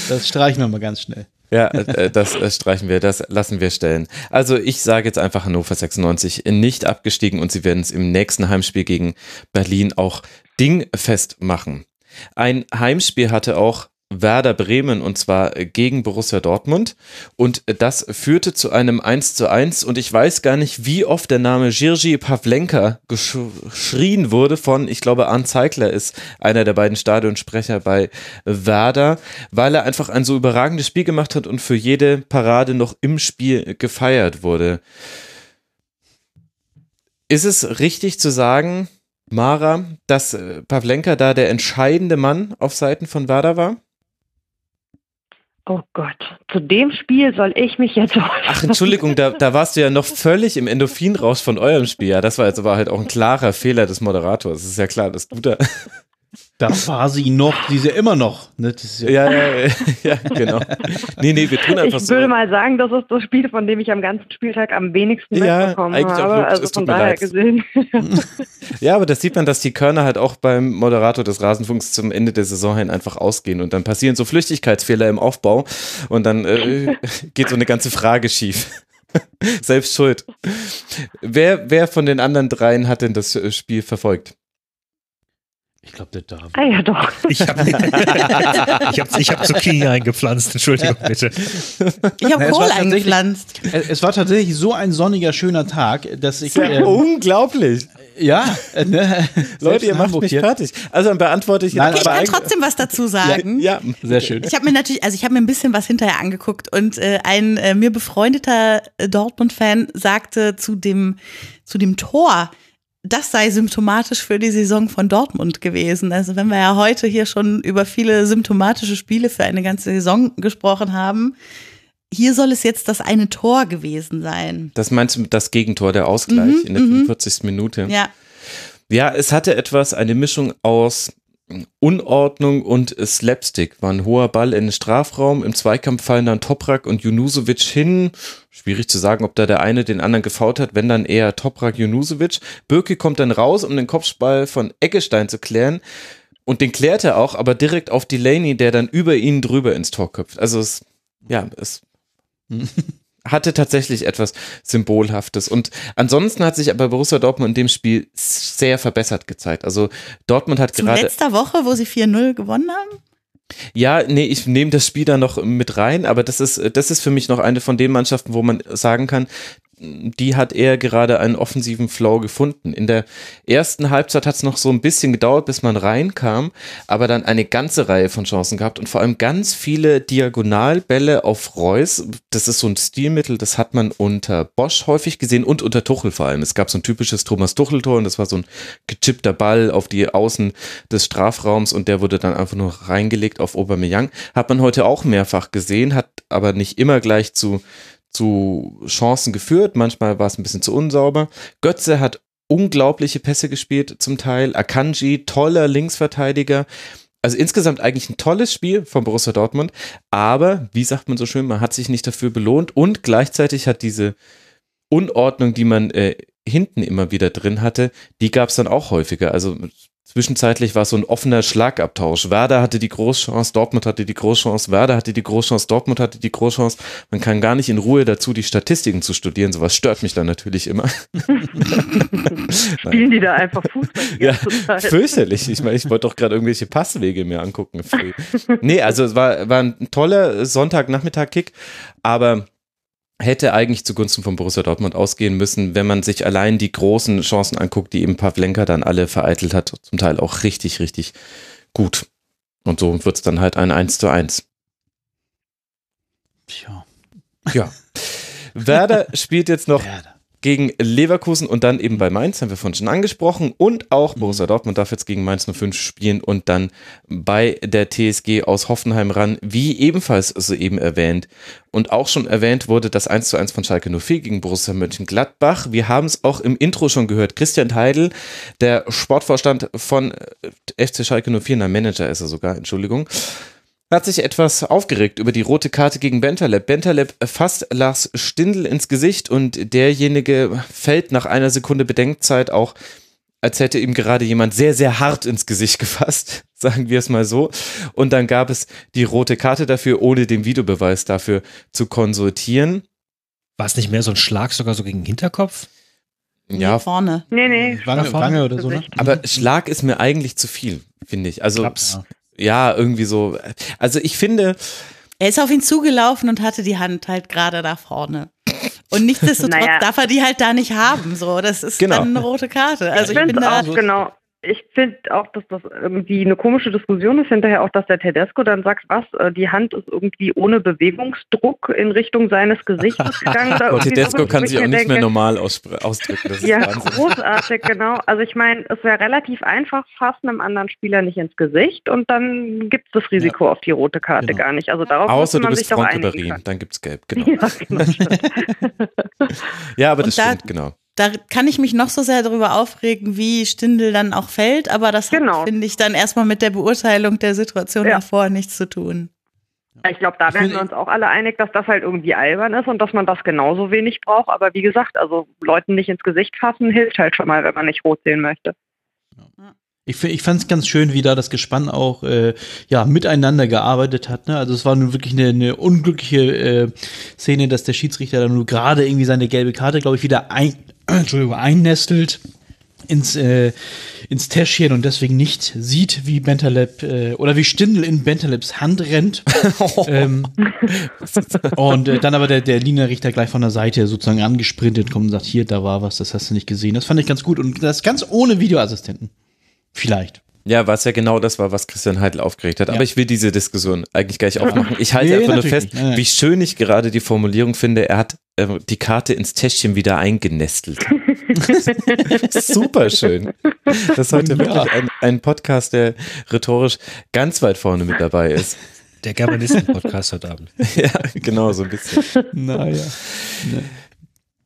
[SPEAKER 7] Das streichen wir mal ganz schnell.
[SPEAKER 4] Ja, äh, das äh, streichen wir, das lassen wir stellen. Also ich sage jetzt einfach Hannover 96 nicht abgestiegen und sie werden es im nächsten Heimspiel gegen Berlin auch dingfest machen. Ein Heimspiel hatte auch Werder Bremen und zwar gegen Borussia Dortmund und das führte zu einem 1 zu 1 und ich weiß gar nicht, wie oft der Name Jirgi Pavlenka geschrien wurde von, ich glaube, Arndt Zeigler ist einer der beiden Stadionsprecher bei Werder, weil er einfach ein so überragendes Spiel gemacht hat und für jede Parade noch im Spiel gefeiert wurde. Ist es richtig zu sagen, Mara, dass äh, Pavlenka da der entscheidende Mann auf Seiten von Werder war?
[SPEAKER 8] Oh Gott, zu dem Spiel soll ich mich jetzt
[SPEAKER 4] Ach, Entschuldigung, da, da warst du ja noch völlig im Endorphinrausch von eurem Spiel. Ja, das war jetzt aber halt auch ein klarer Fehler des Moderators. Es ist ja klar, dass du da.
[SPEAKER 7] Da war sie noch, sie ist ja immer noch. Ne? Das ist ja,
[SPEAKER 4] Ja, ja, ja, ja, genau. Nee, nee, wir tun einfach
[SPEAKER 8] Ich
[SPEAKER 4] so.
[SPEAKER 8] würde mal sagen, das ist das Spiel, von dem ich am ganzen Spieltag am wenigsten
[SPEAKER 4] Ja,
[SPEAKER 8] mitbekommen
[SPEAKER 4] eigentlich auch
[SPEAKER 8] habe.
[SPEAKER 4] logisch,
[SPEAKER 8] Also von daher
[SPEAKER 4] leid.
[SPEAKER 8] gesehen.
[SPEAKER 4] Ja, aber das sieht man, dass die Körner halt auch beim Moderator des Rasenfunks zum Ende der Saison hin einfach ausgehen und dann passieren so Flüchtigkeitsfehler im Aufbau und dann äh, geht so eine ganze Frage schief. Selbst schuld. Wer, wer von den anderen dreien hat denn das äh, Spiel verfolgt?
[SPEAKER 7] Ich glaube, der David.
[SPEAKER 8] ah ja, doch.
[SPEAKER 6] Ich habe ich hab, ich hab Zucchini eingepflanzt, Entschuldigung bitte.
[SPEAKER 5] Ich habe
[SPEAKER 7] Ja, es
[SPEAKER 5] Kohl eingepflanzt.
[SPEAKER 7] Es, war tatsächlich so ein sonniger, schöner Tag, dass ich.
[SPEAKER 4] Ja,
[SPEAKER 7] ähm,
[SPEAKER 4] unglaublich.
[SPEAKER 7] ja, äh, ne,
[SPEAKER 4] Leute, ihr macht
[SPEAKER 7] Hamburg
[SPEAKER 4] mich
[SPEAKER 7] hier.
[SPEAKER 4] fertig. Also dann beantworte ich
[SPEAKER 7] Nein,
[SPEAKER 4] jetzt
[SPEAKER 5] Ich kann trotzdem was dazu sagen.
[SPEAKER 4] ja,
[SPEAKER 7] Sehr schön.
[SPEAKER 5] Ich habe mir natürlich, also ich habe mir ein bisschen was hinterher angeguckt und äh, ein äh, mir befreundeter äh, Dortmund-Fan sagte zu dem, zu dem Tor, das sei symptomatisch für die Saison von Dortmund gewesen. Also wenn wir ja heute hier schon über viele symptomatische Spiele für eine ganze Saison gesprochen haben, hier soll es jetzt das eine Tor gewesen sein.
[SPEAKER 4] das meinst du mit das Gegentor, der Ausgleich
[SPEAKER 5] Mhm,
[SPEAKER 4] in der
[SPEAKER 5] mhm.
[SPEAKER 4] 45. Minute?
[SPEAKER 5] Ja,
[SPEAKER 4] Ja, es hatte etwas, eine Mischung aus Unordnung und Slapstick. War ein hoher Ball in den Strafraum, im Zweikampf fallen dann Toprak und Junusovic hin. Schwierig zu sagen, ob da der eine den anderen gefault hat, wenn dann eher Toprak Junusovic. Birki kommt dann raus, um den Kopfball von Eggestein zu klären. Und den klärt er auch, aber direkt auf Delaney, der dann über ihn drüber ins Tor köpft. Also es, ja, es hatte tatsächlich etwas Symbolhaftes. Und ansonsten hat sich aber Borussia Dortmund in dem Spiel sehr verbessert gezeigt. Also Dortmund hat
[SPEAKER 5] zu
[SPEAKER 4] gerade.
[SPEAKER 5] letzter Woche, wo sie 4-0 gewonnen haben.
[SPEAKER 4] Ja, nee, ich nehme das Spiel da noch mit rein, aber das ist, das ist für mich noch eine von den Mannschaften, wo man sagen kann, die hat eher gerade einen offensiven Flow gefunden. In der ersten Halbzeit hat es noch so ein bisschen gedauert, bis man reinkam, aber dann eine ganze Reihe von Chancen gehabt und vor allem ganz viele Diagonalbälle auf Reus. Das ist so ein Stilmittel, das hat man unter Bosch häufig gesehen und unter Tuchel vor allem. Es gab so ein typisches Thomas Tuchel-Tor und das war so ein gechippter Ball auf die Außen des Strafraums und der wurde dann einfach nur reingelegt auf Aubameyang. Hat man heute auch mehrfach gesehen, hat aber nicht immer gleich zu zu Chancen geführt. Manchmal war es ein bisschen zu unsauber. Götze hat unglaubliche Pässe gespielt zum Teil. Akanji, toller Linksverteidiger. Also insgesamt eigentlich ein tolles Spiel von Borussia Dortmund. Aber, wie sagt man so schön, man hat sich nicht dafür belohnt und gleichzeitig hat diese Unordnung, die man äh, hinten immer wieder drin hatte, die gab es dann auch häufiger. Also zwischenzeitlich war es so ein offener Schlagabtausch. Werder hatte die Großchance, Dortmund hatte die Großchance, Werder hatte die Großchance, Dortmund hatte die Großchance. Man kann gar nicht in Ruhe dazu, die Statistiken zu studieren. Sowas stört mich dann natürlich immer.
[SPEAKER 8] Spielen die da einfach Fußball
[SPEAKER 4] Ja, fürchterlich. Ich meine, ich wollte doch gerade irgendwelche Passwege mir angucken. Nee, also es war, war ein toller Sonntagnachmittag-Kick, aber hätte eigentlich zugunsten von Borussia Dortmund ausgehen müssen, wenn man sich allein die großen Chancen anguckt, die eben Pavlenka dann alle vereitelt hat. Zum Teil auch richtig, richtig gut. Und so wird es dann halt ein 1 zu 1.
[SPEAKER 7] Tja.
[SPEAKER 4] Ja. Werder spielt jetzt noch
[SPEAKER 7] Werder.
[SPEAKER 4] Gegen Leverkusen und dann eben bei Mainz, haben wir vorhin schon angesprochen. Und auch Borussia Dortmund darf jetzt gegen Mainz 05 spielen und dann bei der TSG aus Hoffenheim ran, wie ebenfalls soeben erwähnt. Und auch schon erwähnt wurde das 1 zu 1 von Schalke 04 gegen Borussia Mönchengladbach. Wir haben es auch im Intro schon gehört. Christian Heidel, der Sportvorstand von FC Schalke 04, na Manager ist er sogar, Entschuldigung, hat sich etwas aufgeregt über die rote Karte gegen Bentaleb. Bentaleb fasst Lars Stindl ins Gesicht und derjenige fällt nach einer Sekunde Bedenkzeit auch, als hätte ihm gerade jemand sehr, sehr hart ins Gesicht gefasst, sagen wir es mal so. Und dann gab es die rote Karte dafür, ohne den Videobeweis dafür zu konsultieren.
[SPEAKER 6] War es nicht mehr so ein Schlag sogar so gegen den Hinterkopf?
[SPEAKER 4] Ja,
[SPEAKER 5] vorne.
[SPEAKER 8] Nee, nee.
[SPEAKER 7] Wange, Wange oder so, ne?
[SPEAKER 4] aber Schlag ist mir eigentlich zu viel, finde ich. Also,
[SPEAKER 7] Klaps.
[SPEAKER 4] Ja, irgendwie so. Also ich finde,
[SPEAKER 5] Er ist auf ihn zugelaufen und hatte die Hand halt gerade da vorne. Und nichtsdestotrotz
[SPEAKER 8] Naja.
[SPEAKER 5] darf er die halt da nicht haben. So, das ist
[SPEAKER 4] Genau.
[SPEAKER 5] dann eine rote Karte. Also ich
[SPEAKER 8] ich
[SPEAKER 5] bin
[SPEAKER 8] finde
[SPEAKER 5] da.
[SPEAKER 8] auch, genau. Ich finde auch, dass das irgendwie eine komische Diskussion ist hinterher auch, dass der Tedesco dann sagt, was, äh, die Hand ist irgendwie ohne Bewegungsdruck in Richtung seines Gesichtes gegangen. irgendwie
[SPEAKER 4] Tedesco
[SPEAKER 8] wo
[SPEAKER 4] kann
[SPEAKER 8] ich
[SPEAKER 4] sich auch nicht mehr
[SPEAKER 8] denke,
[SPEAKER 4] normal auspr- ausdrücken. Das ist
[SPEAKER 8] Ja,
[SPEAKER 4] Wahnsinn.
[SPEAKER 8] großartig, genau. Also ich meine, es wäre relativ einfach, fassen einem anderen Spieler nicht ins Gesicht und dann gibt es das Risiko auf die rote Karte
[SPEAKER 7] Genau.
[SPEAKER 8] gar nicht. Also darauf
[SPEAKER 4] Außer
[SPEAKER 8] müsste
[SPEAKER 4] du
[SPEAKER 8] man
[SPEAKER 4] bist Ribéry,
[SPEAKER 8] können.
[SPEAKER 4] dann gibt's gelb, genau.
[SPEAKER 8] Ja, genau.
[SPEAKER 4] Ja, aber das
[SPEAKER 5] Und da-
[SPEAKER 4] stimmt, genau.
[SPEAKER 5] Da kann ich mich noch so sehr darüber aufregen, wie Stindel dann auch fällt, aber das
[SPEAKER 8] Genau.
[SPEAKER 5] hat, finde ich, dann erstmal mit der Beurteilung der Situation
[SPEAKER 8] Ja.
[SPEAKER 5] davor nichts zu tun.
[SPEAKER 8] Ich glaube, da
[SPEAKER 7] Ich
[SPEAKER 8] werden wir uns auch alle einig, dass das halt irgendwie albern ist und dass man das genauso wenig braucht. Aber wie gesagt, also Leuten nicht ins Gesicht fassen hilft halt schon mal, wenn man nicht rot sehen möchte.
[SPEAKER 7] Ich, fi- ich fand es ganz schön, wie da das Gespann auch äh, ja, miteinander gearbeitet hat. Ne? Also es war nun wirklich eine, eine unglückliche äh, Szene, dass der Schiedsrichter dann nur gerade irgendwie seine gelbe Karte, glaube ich, wieder ein, Entschuldigung, einnestelt ins, äh, ins Täschchen und deswegen nicht sieht, wie Bentaleb äh, oder wie Stindl in Bentalebs Hand rennt. ähm, und äh, dann aber der, der Linienrichter gleich von der Seite sozusagen angesprintet kommt und sagt, hier, da war was, das hast du nicht gesehen. Das fand ich ganz gut und das ganz ohne Videoassistenten. Vielleicht.
[SPEAKER 4] Ja, was ja genau das war, was Christian Heidel aufgeregt hat.
[SPEAKER 7] Ja.
[SPEAKER 4] Aber ich will diese Diskussion eigentlich gar nicht aufmachen. Ich halte
[SPEAKER 7] Nee,
[SPEAKER 4] einfach nur fest,
[SPEAKER 7] nicht.
[SPEAKER 4] Wie schön ich gerade die Formulierung finde. Er hat äh, die Karte ins Täschchen wieder eingenestelt. Super schön. Das ist heute wirklich ein, ein Podcast, der rhetorisch ganz weit vorne mit dabei ist.
[SPEAKER 6] Der Germanisten-Podcast heute Abend.
[SPEAKER 4] ja, genau, so ein bisschen.
[SPEAKER 7] Naja.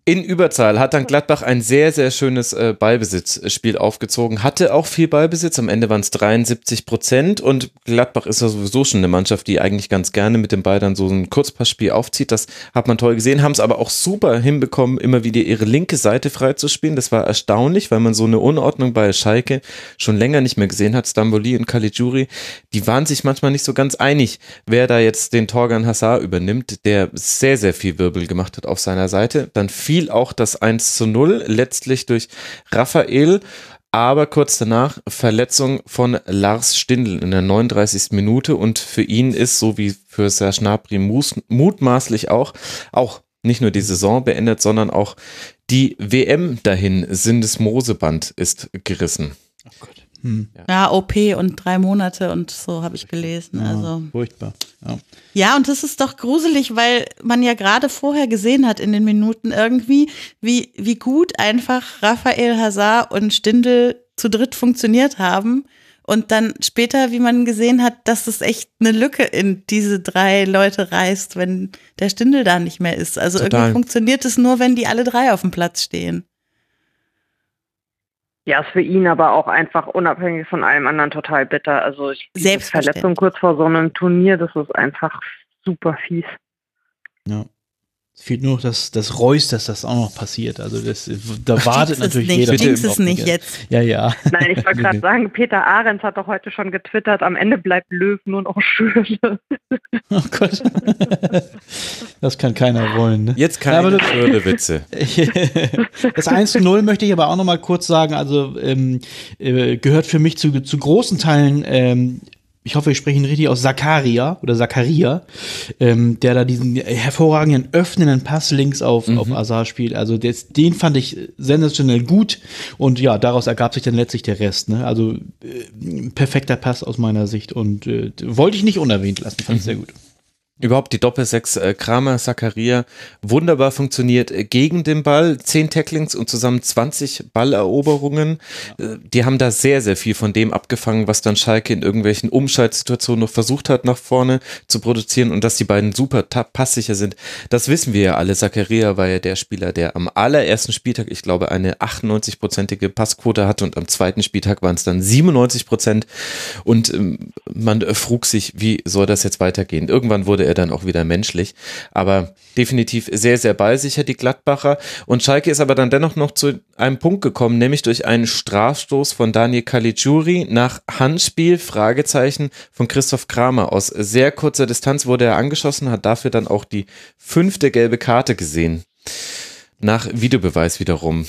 [SPEAKER 4] In Überzahl hat dann Gladbach ein sehr, sehr schönes äh, Ballbesitzspiel aufgezogen. Hatte auch viel Ballbesitz. Am Ende waren es 73 Prozent. Und Gladbach ist ja sowieso schon eine Mannschaft, die eigentlich ganz gerne mit dem Ball dann so ein Kurzpassspiel aufzieht. Das hat man toll gesehen. Haben es aber auch super hinbekommen, immer wieder ihre linke Seite freizuspielen. Das war erstaunlich, weil man so eine Unordnung bei Schalke schon länger nicht mehr gesehen hat. Stamboli und Caligiuri, die waren sich manchmal nicht so ganz einig, wer da jetzt den Torgan Hassar übernimmt, der sehr, sehr viel Wirbel gemacht hat auf seiner Seite. Dann fiel auch das 1 zu 0, letztlich durch Raphael. Aber kurz danach Verletzung von Lars Stindl in der 39. Minute und für ihn ist, so wie für Serge Gnabry mutmaßlich auch, auch nicht nur die Saison beendet, sondern auch die WM dahin. Sindesmoseband ist gerissen.
[SPEAKER 7] Hm.
[SPEAKER 5] Ja, OP und drei Monate und so habe ich gelesen. Also.
[SPEAKER 7] Furchtbar. Ja.
[SPEAKER 5] Ja, und das ist doch gruselig, weil man ja gerade vorher gesehen hat in den Minuten irgendwie, wie, wie gut einfach Raphael Hazard und Stindl zu dritt funktioniert haben. Und dann später, wie man gesehen hat, dass es echt eine Lücke in diese drei Leute reißt, wenn der Stindl da nicht mehr ist. Also
[SPEAKER 4] Total.
[SPEAKER 5] irgendwie funktioniert es nur, wenn die alle drei auf dem Platz stehen.
[SPEAKER 8] Ja, ist für ihn aber auch einfach unabhängig von allem anderen total bitter. Also ich, diese
[SPEAKER 5] Selbstverständlich.
[SPEAKER 8] Verletzung kurz vor so einem Turnier, das ist einfach super fies.
[SPEAKER 7] ja. Es fehlt nur noch das, das Reus, dass das auch noch passiert. Also das, da wartet natürlich
[SPEAKER 5] nicht,
[SPEAKER 7] jeder.
[SPEAKER 5] jinx
[SPEAKER 7] drauf.
[SPEAKER 5] es nicht jetzt.
[SPEAKER 7] Ja, ja.
[SPEAKER 8] Nein, ich wollte gerade sagen, Peter Ahrens hat doch heute schon getwittert, am Ende bleibt Löw nur noch Schöne.
[SPEAKER 7] Oh Gott. Das kann keiner wollen. Ne?
[SPEAKER 4] Jetzt
[SPEAKER 7] Ja,
[SPEAKER 4] keine
[SPEAKER 7] du-
[SPEAKER 4] schöne Witze.
[SPEAKER 7] Das 1 zu 0 möchte ich aber auch noch mal kurz sagen, also ähm, äh, gehört für mich zu, zu großen Teilen ähm, ich hoffe, ich spreche ihn richtig aus, Zakaria oder Zakaria, ähm, der da diesen hervorragenden öffnenden Pass links auf, mhm. auf Azar spielt. Also des, den fand ich sensationell gut und ja, daraus ergab sich dann letztlich der Rest. Ne? Also äh, perfekter Pass aus meiner Sicht und äh, wollte ich nicht unerwähnt lassen, fand mhm. ich sehr gut.
[SPEAKER 4] Überhaupt die Doppelsechs äh, Kramer, Zakaria wunderbar funktioniert äh, gegen den Ball. Zehn Tacklings und zusammen 20 Balleroberungen. Ja. Äh, die haben da sehr, sehr viel von dem abgefangen, was dann Schalke in irgendwelchen Umschaltsituationen noch versucht hat, nach vorne zu produzieren und dass die beiden super passsicher sind. Das wissen wir ja alle. Zakaria war ja der Spieler, der am allerersten Spieltag, ich glaube, eine 98-prozentige Passquote hatte und am zweiten Spieltag waren es dann 97 Prozent und ähm, man frug sich, wie soll das jetzt weitergehen? Irgendwann wurde er dann auch wieder menschlich. Aber definitiv sehr, sehr ballsicher, die Gladbacher. Und Schalke ist aber dann dennoch noch zu einem Punkt gekommen, nämlich durch einen Strafstoß von Daniel Caligiuri nach Handspiel, Fragezeichen, von Christoph Kramer. Aus sehr kurzer Distanz wurde er angeschossen, hat dafür dann auch die fünfte gelbe Karte gesehen. Nach Videobeweis wiederum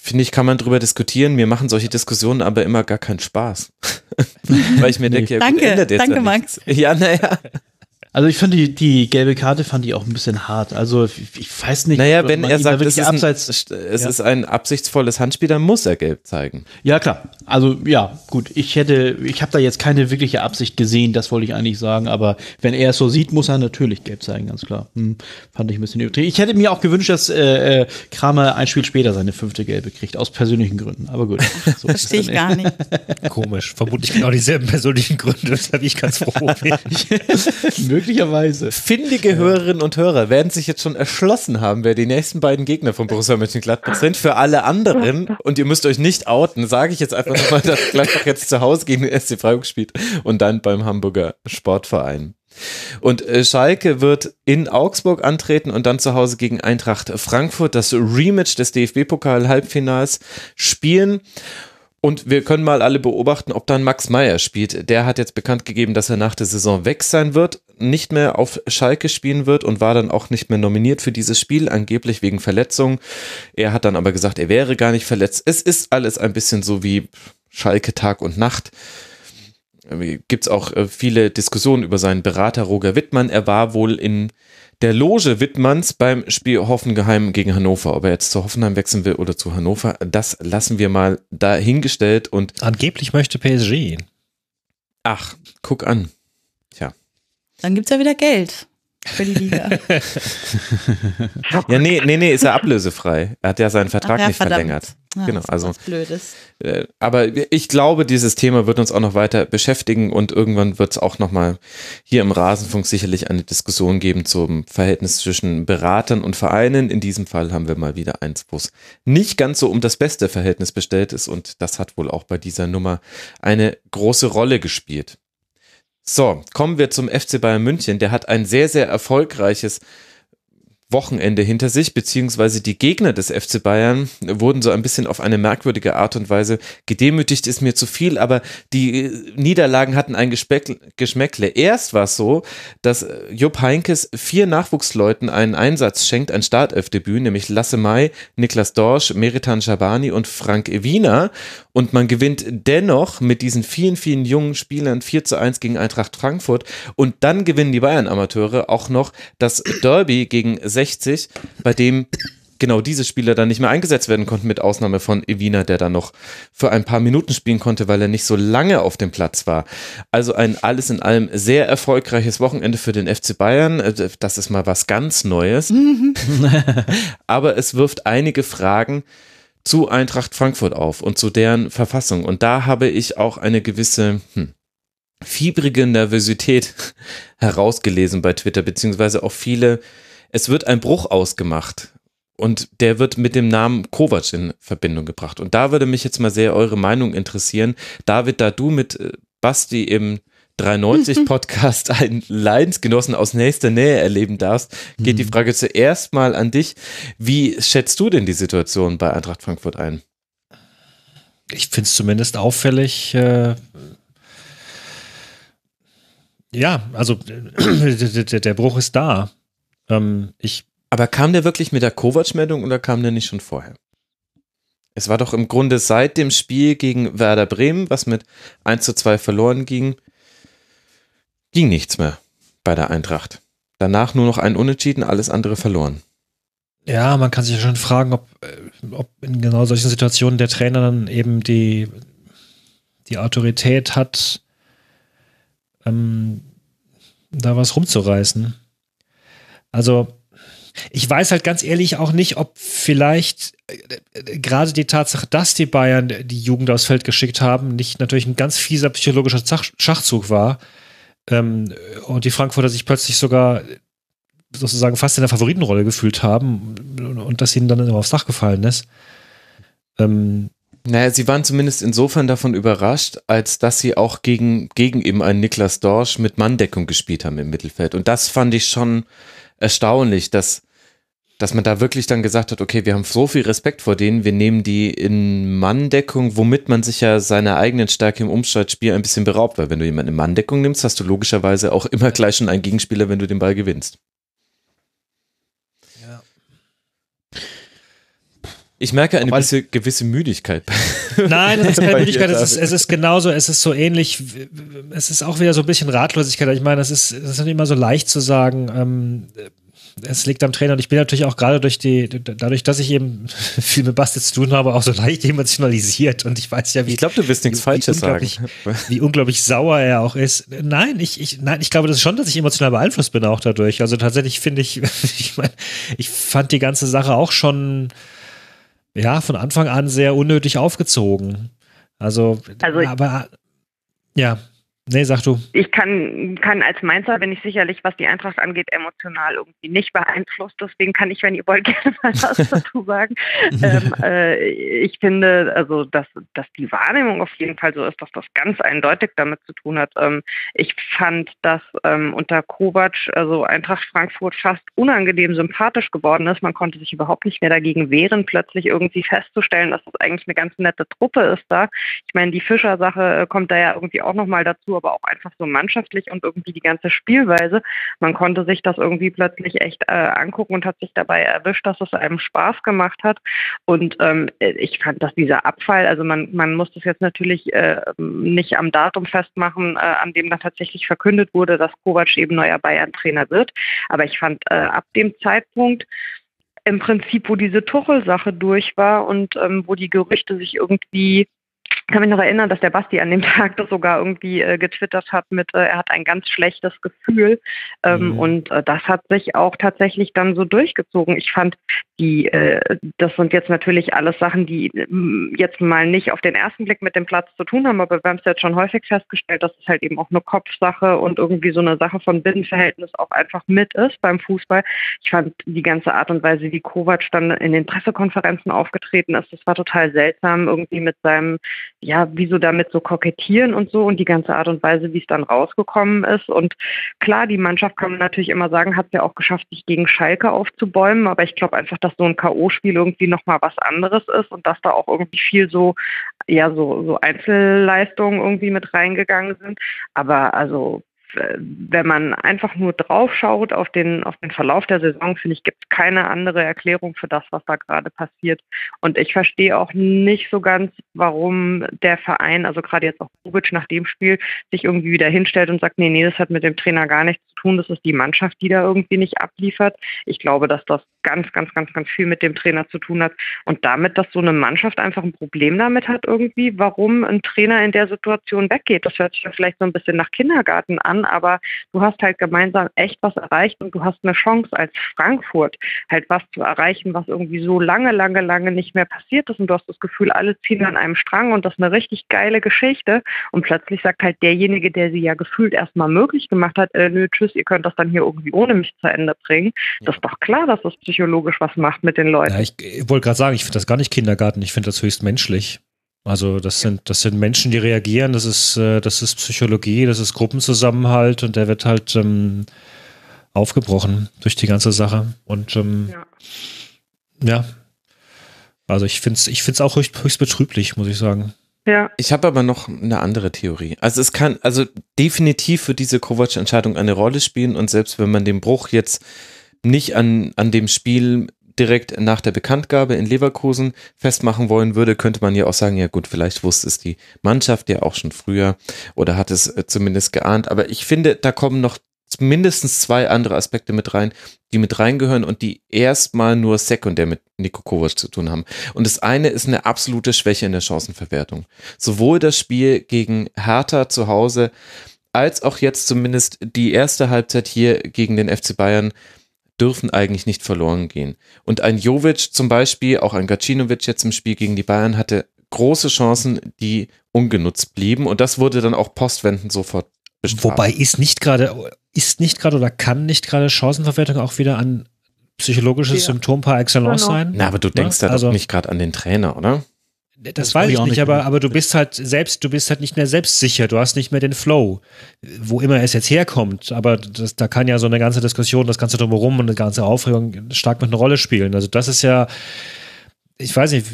[SPEAKER 4] finde ich, kann man drüber diskutieren. Mir machen solche Diskussionen aber immer gar keinen Spaß. Weil ich mir denke, ja,
[SPEAKER 5] danke, danke, Max.
[SPEAKER 4] Ja, naja.
[SPEAKER 7] Also ich finde die, die gelbe Karte fand ich auch ein bisschen hart. Also ich, ich weiß nicht.
[SPEAKER 4] Naja, wenn er sagt, es, ist ein, es ja. ist ein absichtsvolles Handspiel, dann muss er gelb zeigen.
[SPEAKER 7] Ja klar. Also ja, gut. Ich hätte, ich habe da jetzt keine wirkliche Absicht gesehen. Das wollte ich eigentlich sagen. Aber wenn er es so sieht, muss er natürlich gelb zeigen, ganz klar. Hm, fand ich ein bisschen übertrieben. Ich hätte mir auch gewünscht, dass äh, äh, Kramer ein Spiel später seine fünfte gelbe kriegt aus persönlichen Gründen. Aber gut.
[SPEAKER 5] So Verstehe ich gar nicht.
[SPEAKER 6] Komisch. Vermutlich genau dieselben persönlichen Gründe, weshalb ich ganz froh bin.
[SPEAKER 7] Möglicherweise.
[SPEAKER 4] Findige Hörerinnen und Hörer werden sich jetzt schon erschlossen haben, wer die nächsten beiden Gegner von Borussia Mönchengladbach sind. Für alle anderen, und ihr müsst euch nicht outen, sage ich jetzt einfach nochmal, dass Gladbach jetzt zu Hause gegen den SC Freiburg spielt und dann beim Hamburger Sportverein. Und äh, Schalke wird in Augsburg antreten und dann zu Hause gegen Eintracht Frankfurt das Rematch des DFB-Pokal-Halbfinals spielen. Und wir können mal alle beobachten, ob dann Max Meyer spielt. Der hat jetzt bekannt gegeben, dass er nach der Saison weg sein wird, nicht mehr auf Schalke spielen wird und war dann auch nicht mehr nominiert für dieses Spiel, angeblich wegen Verletzung. Er hat dann aber gesagt, er wäre gar nicht verletzt. Es ist alles ein bisschen so wie Schalke Tag und Nacht. Gibt es auch äh, viele Diskussionen über seinen Berater Roger Wittmann. Er war wohl in der Loge Wittmanns beim Spiel Hoffenheim gegen Hannover. Ob er jetzt zu Hoffenheim wechseln will oder zu Hannover, das lassen wir mal dahingestellt und.
[SPEAKER 6] Angeblich möchte PSG.
[SPEAKER 4] Ach, guck an. Tja.
[SPEAKER 5] Dann gibt's ja wieder Geld für die Liga.
[SPEAKER 4] ja, nee, nee, nee, ist er ablösefrei. Er hat ja seinen Vertrag ja, nicht verdammt. verlängert.
[SPEAKER 5] Ja,
[SPEAKER 4] genau, also.
[SPEAKER 5] Blödes.
[SPEAKER 4] Äh, aber ich glaube, dieses Thema wird uns auch noch weiter beschäftigen und irgendwann wird es auch nochmal hier im Rasenfunk sicherlich eine Diskussion geben zum Verhältnis zwischen Beratern und Vereinen. In diesem Fall haben wir mal wieder eins, wo es nicht ganz so um das beste Verhältnis bestellt ist und das hat wohl auch bei dieser Nummer eine große Rolle gespielt. So, kommen wir zum FC Bayern München. Der hat ein sehr, sehr erfolgreiches Wochenende hinter sich, beziehungsweise die Gegner des FC Bayern wurden so ein bisschen auf eine merkwürdige Art und Weise gedemütigt, ist mir zu viel, aber die äh, Niederlagen hatten ein Geschmäckle. Erst war es so, dass äh, Jupp Heinkes vier Nachwuchsleuten einen Einsatz schenkt, ein Startelfdebüt, nämlich Lasse May, Niklas Dorsch, Meritan Schabani und Frank Wiener und man gewinnt dennoch mit diesen vielen, vielen jungen Spielern 4 zu 1 gegen Eintracht Frankfurt und dann gewinnen die Bayern-Amateure auch noch das Derby gegen 60, bei dem genau diese Spieler dann nicht mehr eingesetzt werden konnten, mit Ausnahme von Evina, der dann noch für ein paar Minuten spielen konnte, weil er nicht so lange auf dem Platz war. Also ein alles in allem sehr erfolgreiches Wochenende für den FC Bayern. Äh, das ist mal was ganz Neues. Mhm. Aber es wirft einige Fragen zu Eintracht Frankfurt auf und zu deren Verfassung. Und da habe ich auch eine gewisse hm, fiebrige Nervosität herausgelesen bei Twitter, beziehungsweise auch viele, es wird ein Bruch ausgemacht. Und der wird mit dem Namen Kovac in Verbindung gebracht. Und da würde mich jetzt mal sehr eure Meinung interessieren. David, da du mit äh, Basti im 93 Podcast einen Leidensgenossen aus nächster Nähe erleben darfst, geht die mhm. Frage zuerst mal an dich. Wie schätzt du denn die Situation bei Eintracht Frankfurt ein?
[SPEAKER 6] Ich finde es zumindest auffällig. Äh, ja, also der, der, Bruch ist da. Ähm, ich
[SPEAKER 4] Aber kam der wirklich mit der Kovac-Meldung oder kam der nicht schon vorher? Es war doch im Grunde seit dem Spiel gegen Werder Bremen, was mit 1 zu 2 verloren ging, ging nichts mehr bei der Eintracht. Danach nur noch ein Unentschieden, alles andere verloren.
[SPEAKER 6] Ja, man kann sich ja schon fragen, ob, äh, ob in genau solchen Situationen der Trainer dann eben die, die Autorität hat, ähm, da was rumzureißen. Also, ich weiß halt ganz ehrlich auch nicht, ob vielleicht äh, gerade die Tatsache, dass die Bayern die Jugend aufs Feld geschickt haben, nicht natürlich ein ganz fieser psychologischer Schachzug war. Ähm, und die Frankfurter sich plötzlich sogar sozusagen fast in der Favoritenrolle gefühlt haben und dass ihnen dann immer aufs Dach gefallen ist.
[SPEAKER 4] Ähm, naja, sie waren zumindest insofern davon überrascht, als dass sie auch gegen, gegen eben einen Niklas Dorsch mit Manndeckung gespielt haben im Mittelfeld. Und das fand ich schon erstaunlich, dass, dass man da wirklich dann gesagt hat, okay, wir haben so viel Respekt vor denen, wir nehmen die in Manndeckung, womit man sich ja seiner eigenen Stärke im Umschaltspiel ein bisschen beraubt, weil wenn du jemanden in Manndeckung nimmst, hast du logischerweise auch immer gleich schon einen Gegenspieler, wenn du den Ball gewinnst. Ich merke eine gewisse, gewisse Müdigkeit.
[SPEAKER 6] Nein, es ist keine Müdigkeit, es ist, es ist genauso, es ist so ähnlich, es ist auch wieder so ein bisschen Ratlosigkeit. Ich meine, es ist, es ist nicht immer so leicht zu sagen, ähm, es liegt am Trainer und ich bin natürlich auch gerade durch die, dadurch, dass ich eben viel mit Basti zu tun habe, auch so leicht emotionalisiert und ich weiß ja, wie.
[SPEAKER 4] Ich glaube, du wirst nichts Falsches sagen.
[SPEAKER 6] Wie unglaublich sauer er auch ist. Nein, ich, ich, nein, ich glaube das ist schon, dass ich emotional beeinflusst bin auch dadurch. Also tatsächlich finde ich, ich meine, ich fand die ganze Sache auch schon, ja, von Anfang an sehr unnötig aufgezogen. Also, also aber ja, Nee, sag du.
[SPEAKER 8] Ich kann, kann als Mainzer bin ich sicherlich, was die Eintracht angeht, emotional irgendwie nicht beeinflusst. Deswegen kann ich, wenn ihr wollt, gerne mal was dazu sagen. ähm, äh, ich finde, also, dass, dass die Wahrnehmung auf jeden Fall so ist, dass das ganz eindeutig damit zu tun hat. Ähm, ich fand, dass ähm, unter Kovac, also Eintracht Frankfurt, fast unangenehm sympathisch geworden ist. Man konnte sich überhaupt nicht mehr dagegen wehren, plötzlich irgendwie festzustellen, dass das eigentlich eine ganz nette Truppe ist da. Ich meine, die Fischer-Sache äh, kommt da ja irgendwie auch nochmal dazu aber auch einfach so mannschaftlich und irgendwie die ganze Spielweise. Man konnte sich das irgendwie plötzlich echt äh, angucken und hat sich dabei erwischt, dass es einem Spaß gemacht hat. Und ähm, ich fand, dass dieser Abfall, also man, man muss das jetzt natürlich äh, nicht am Datum festmachen, äh, an dem dann tatsächlich verkündet wurde, dass Kovac eben neuer Bayern-Trainer wird. Aber ich fand äh, ab dem Zeitpunkt, im Prinzip, wo diese Tuchel-Sache durch war und ähm, wo die Gerüchte sich irgendwie kann mich noch erinnern, dass der Basti an dem Tag das sogar irgendwie äh, getwittert hat mit, äh, er hat ein ganz schlechtes Gefühl. Ähm, mhm. Und äh, das hat sich auch tatsächlich dann so durchgezogen. Ich fand die, äh, das sind jetzt natürlich alles Sachen, die äh, jetzt mal nicht auf den ersten Blick mit dem Platz zu tun haben, aber wir haben es jetzt schon häufig festgestellt, dass es halt eben auch eine Kopfsache und irgendwie so eine Sache von Binnenverhältnis auch einfach mit ist beim Fußball. Ich fand die ganze Art und Weise, wie Kovac dann in den Pressekonferenzen aufgetreten ist, das war total seltsam, irgendwie mit seinem ja, wieso damit so kokettieren und so und die ganze Art und Weise, wie es dann rausgekommen ist. Und klar, die Mannschaft kann man natürlich immer sagen, hat es ja auch geschafft, sich gegen Schalke aufzubäumen, aber ich glaube einfach, dass so ein K.O.-Spiel irgendwie nochmal was anderes ist und dass da auch irgendwie viel so, ja, so, so Einzelleistungen irgendwie mit reingegangen sind. Aber also wenn man einfach nur drauf schaut auf den, auf den Verlauf der Saison, finde ich, gibt es keine andere Erklärung für das, was da gerade passiert. Und ich verstehe auch nicht so ganz, warum der Verein, also gerade jetzt auch Bobic nach dem Spiel, sich irgendwie wieder hinstellt und sagt, nee, nee, das hat mit dem Trainer gar nichts tun, das ist die Mannschaft, die da irgendwie nicht abliefert. Ich glaube, dass das ganz, ganz, ganz, ganz viel mit dem Trainer zu tun hat und damit, dass so eine Mannschaft einfach ein Problem damit hat irgendwie, warum ein Trainer in der Situation weggeht. Das hört sich ja vielleicht so ein bisschen nach Kindergarten an, aber du hast halt gemeinsam echt was erreicht und du hast eine Chance als Frankfurt halt was zu erreichen, was irgendwie so lange, lange, lange nicht mehr passiert ist und du hast das Gefühl, alle ziehen an einem Strang und das ist eine richtig geile Geschichte und plötzlich sagt halt derjenige, der sie ja gefühlt erstmal möglich gemacht hat, äh, nö, tschüss, ihr könnt das dann hier irgendwie ohne mich zu Ende bringen. Das ist doch klar, dass das psychologisch was macht mit den Leuten.
[SPEAKER 6] Ja, ich, ich wollte gerade sagen, ich finde das gar nicht Kindergarten, ich finde das höchst menschlich. Also das sind, das sind Menschen, die reagieren, das ist, äh, das ist Psychologie, das ist Gruppenzusammenhalt und der wird halt ähm, aufgebrochen durch die ganze Sache. Und ähm, ja. ja. Also ich finde es ich find's auch höchst, höchst betrüblich, muss ich sagen.
[SPEAKER 4] Ja. Ich habe aber noch eine andere Theorie. Also es kann, also definitiv für diese Kovac-Entscheidung eine Rolle spielen und selbst wenn man den Bruch jetzt nicht an, an dem Spiel direkt nach der Bekanntgabe in Leverkusen festmachen wollen würde, könnte man ja auch sagen, ja gut, vielleicht wusste es die Mannschaft ja auch schon früher oder hat es äh, zumindest geahnt. Aber ich finde, da kommen noch mindestens zwei andere Aspekte mit rein, die mit reingehören und die erstmal nur sekundär mit Niko Kovac zu tun haben. Und das eine ist eine absolute Schwäche in der Chancenverwertung. Sowohl das Spiel gegen Hertha zu Hause als auch jetzt zumindest die erste Halbzeit hier gegen den FC Bayern dürfen eigentlich nicht verloren gehen. Und ein Jovic zum Beispiel, auch ein Gacinovic jetzt im Spiel gegen die Bayern hatte große Chancen, die ungenutzt blieben. Und das wurde dann auch postwendend sofort bestraft.
[SPEAKER 6] Wobei ist nicht gerade, ist nicht gerade oder kann nicht gerade Chancenverwertung auch wieder ein psychologisches ja. Symptom par excellence genau. sein?
[SPEAKER 4] Na, aber du denkst ja, da also, doch nicht gerade an den Trainer, oder?
[SPEAKER 6] Das, das weiß ich nicht, nicht aber, aber du bist halt selbst, du bist halt nicht mehr selbstsicher, du hast nicht mehr den Flow, wo immer es jetzt herkommt. Aber das, da kann ja so eine ganze Diskussion, das ganze drumherum und eine ganze Aufregung stark mit einer Rolle spielen. Also das ist ja, ich weiß nicht,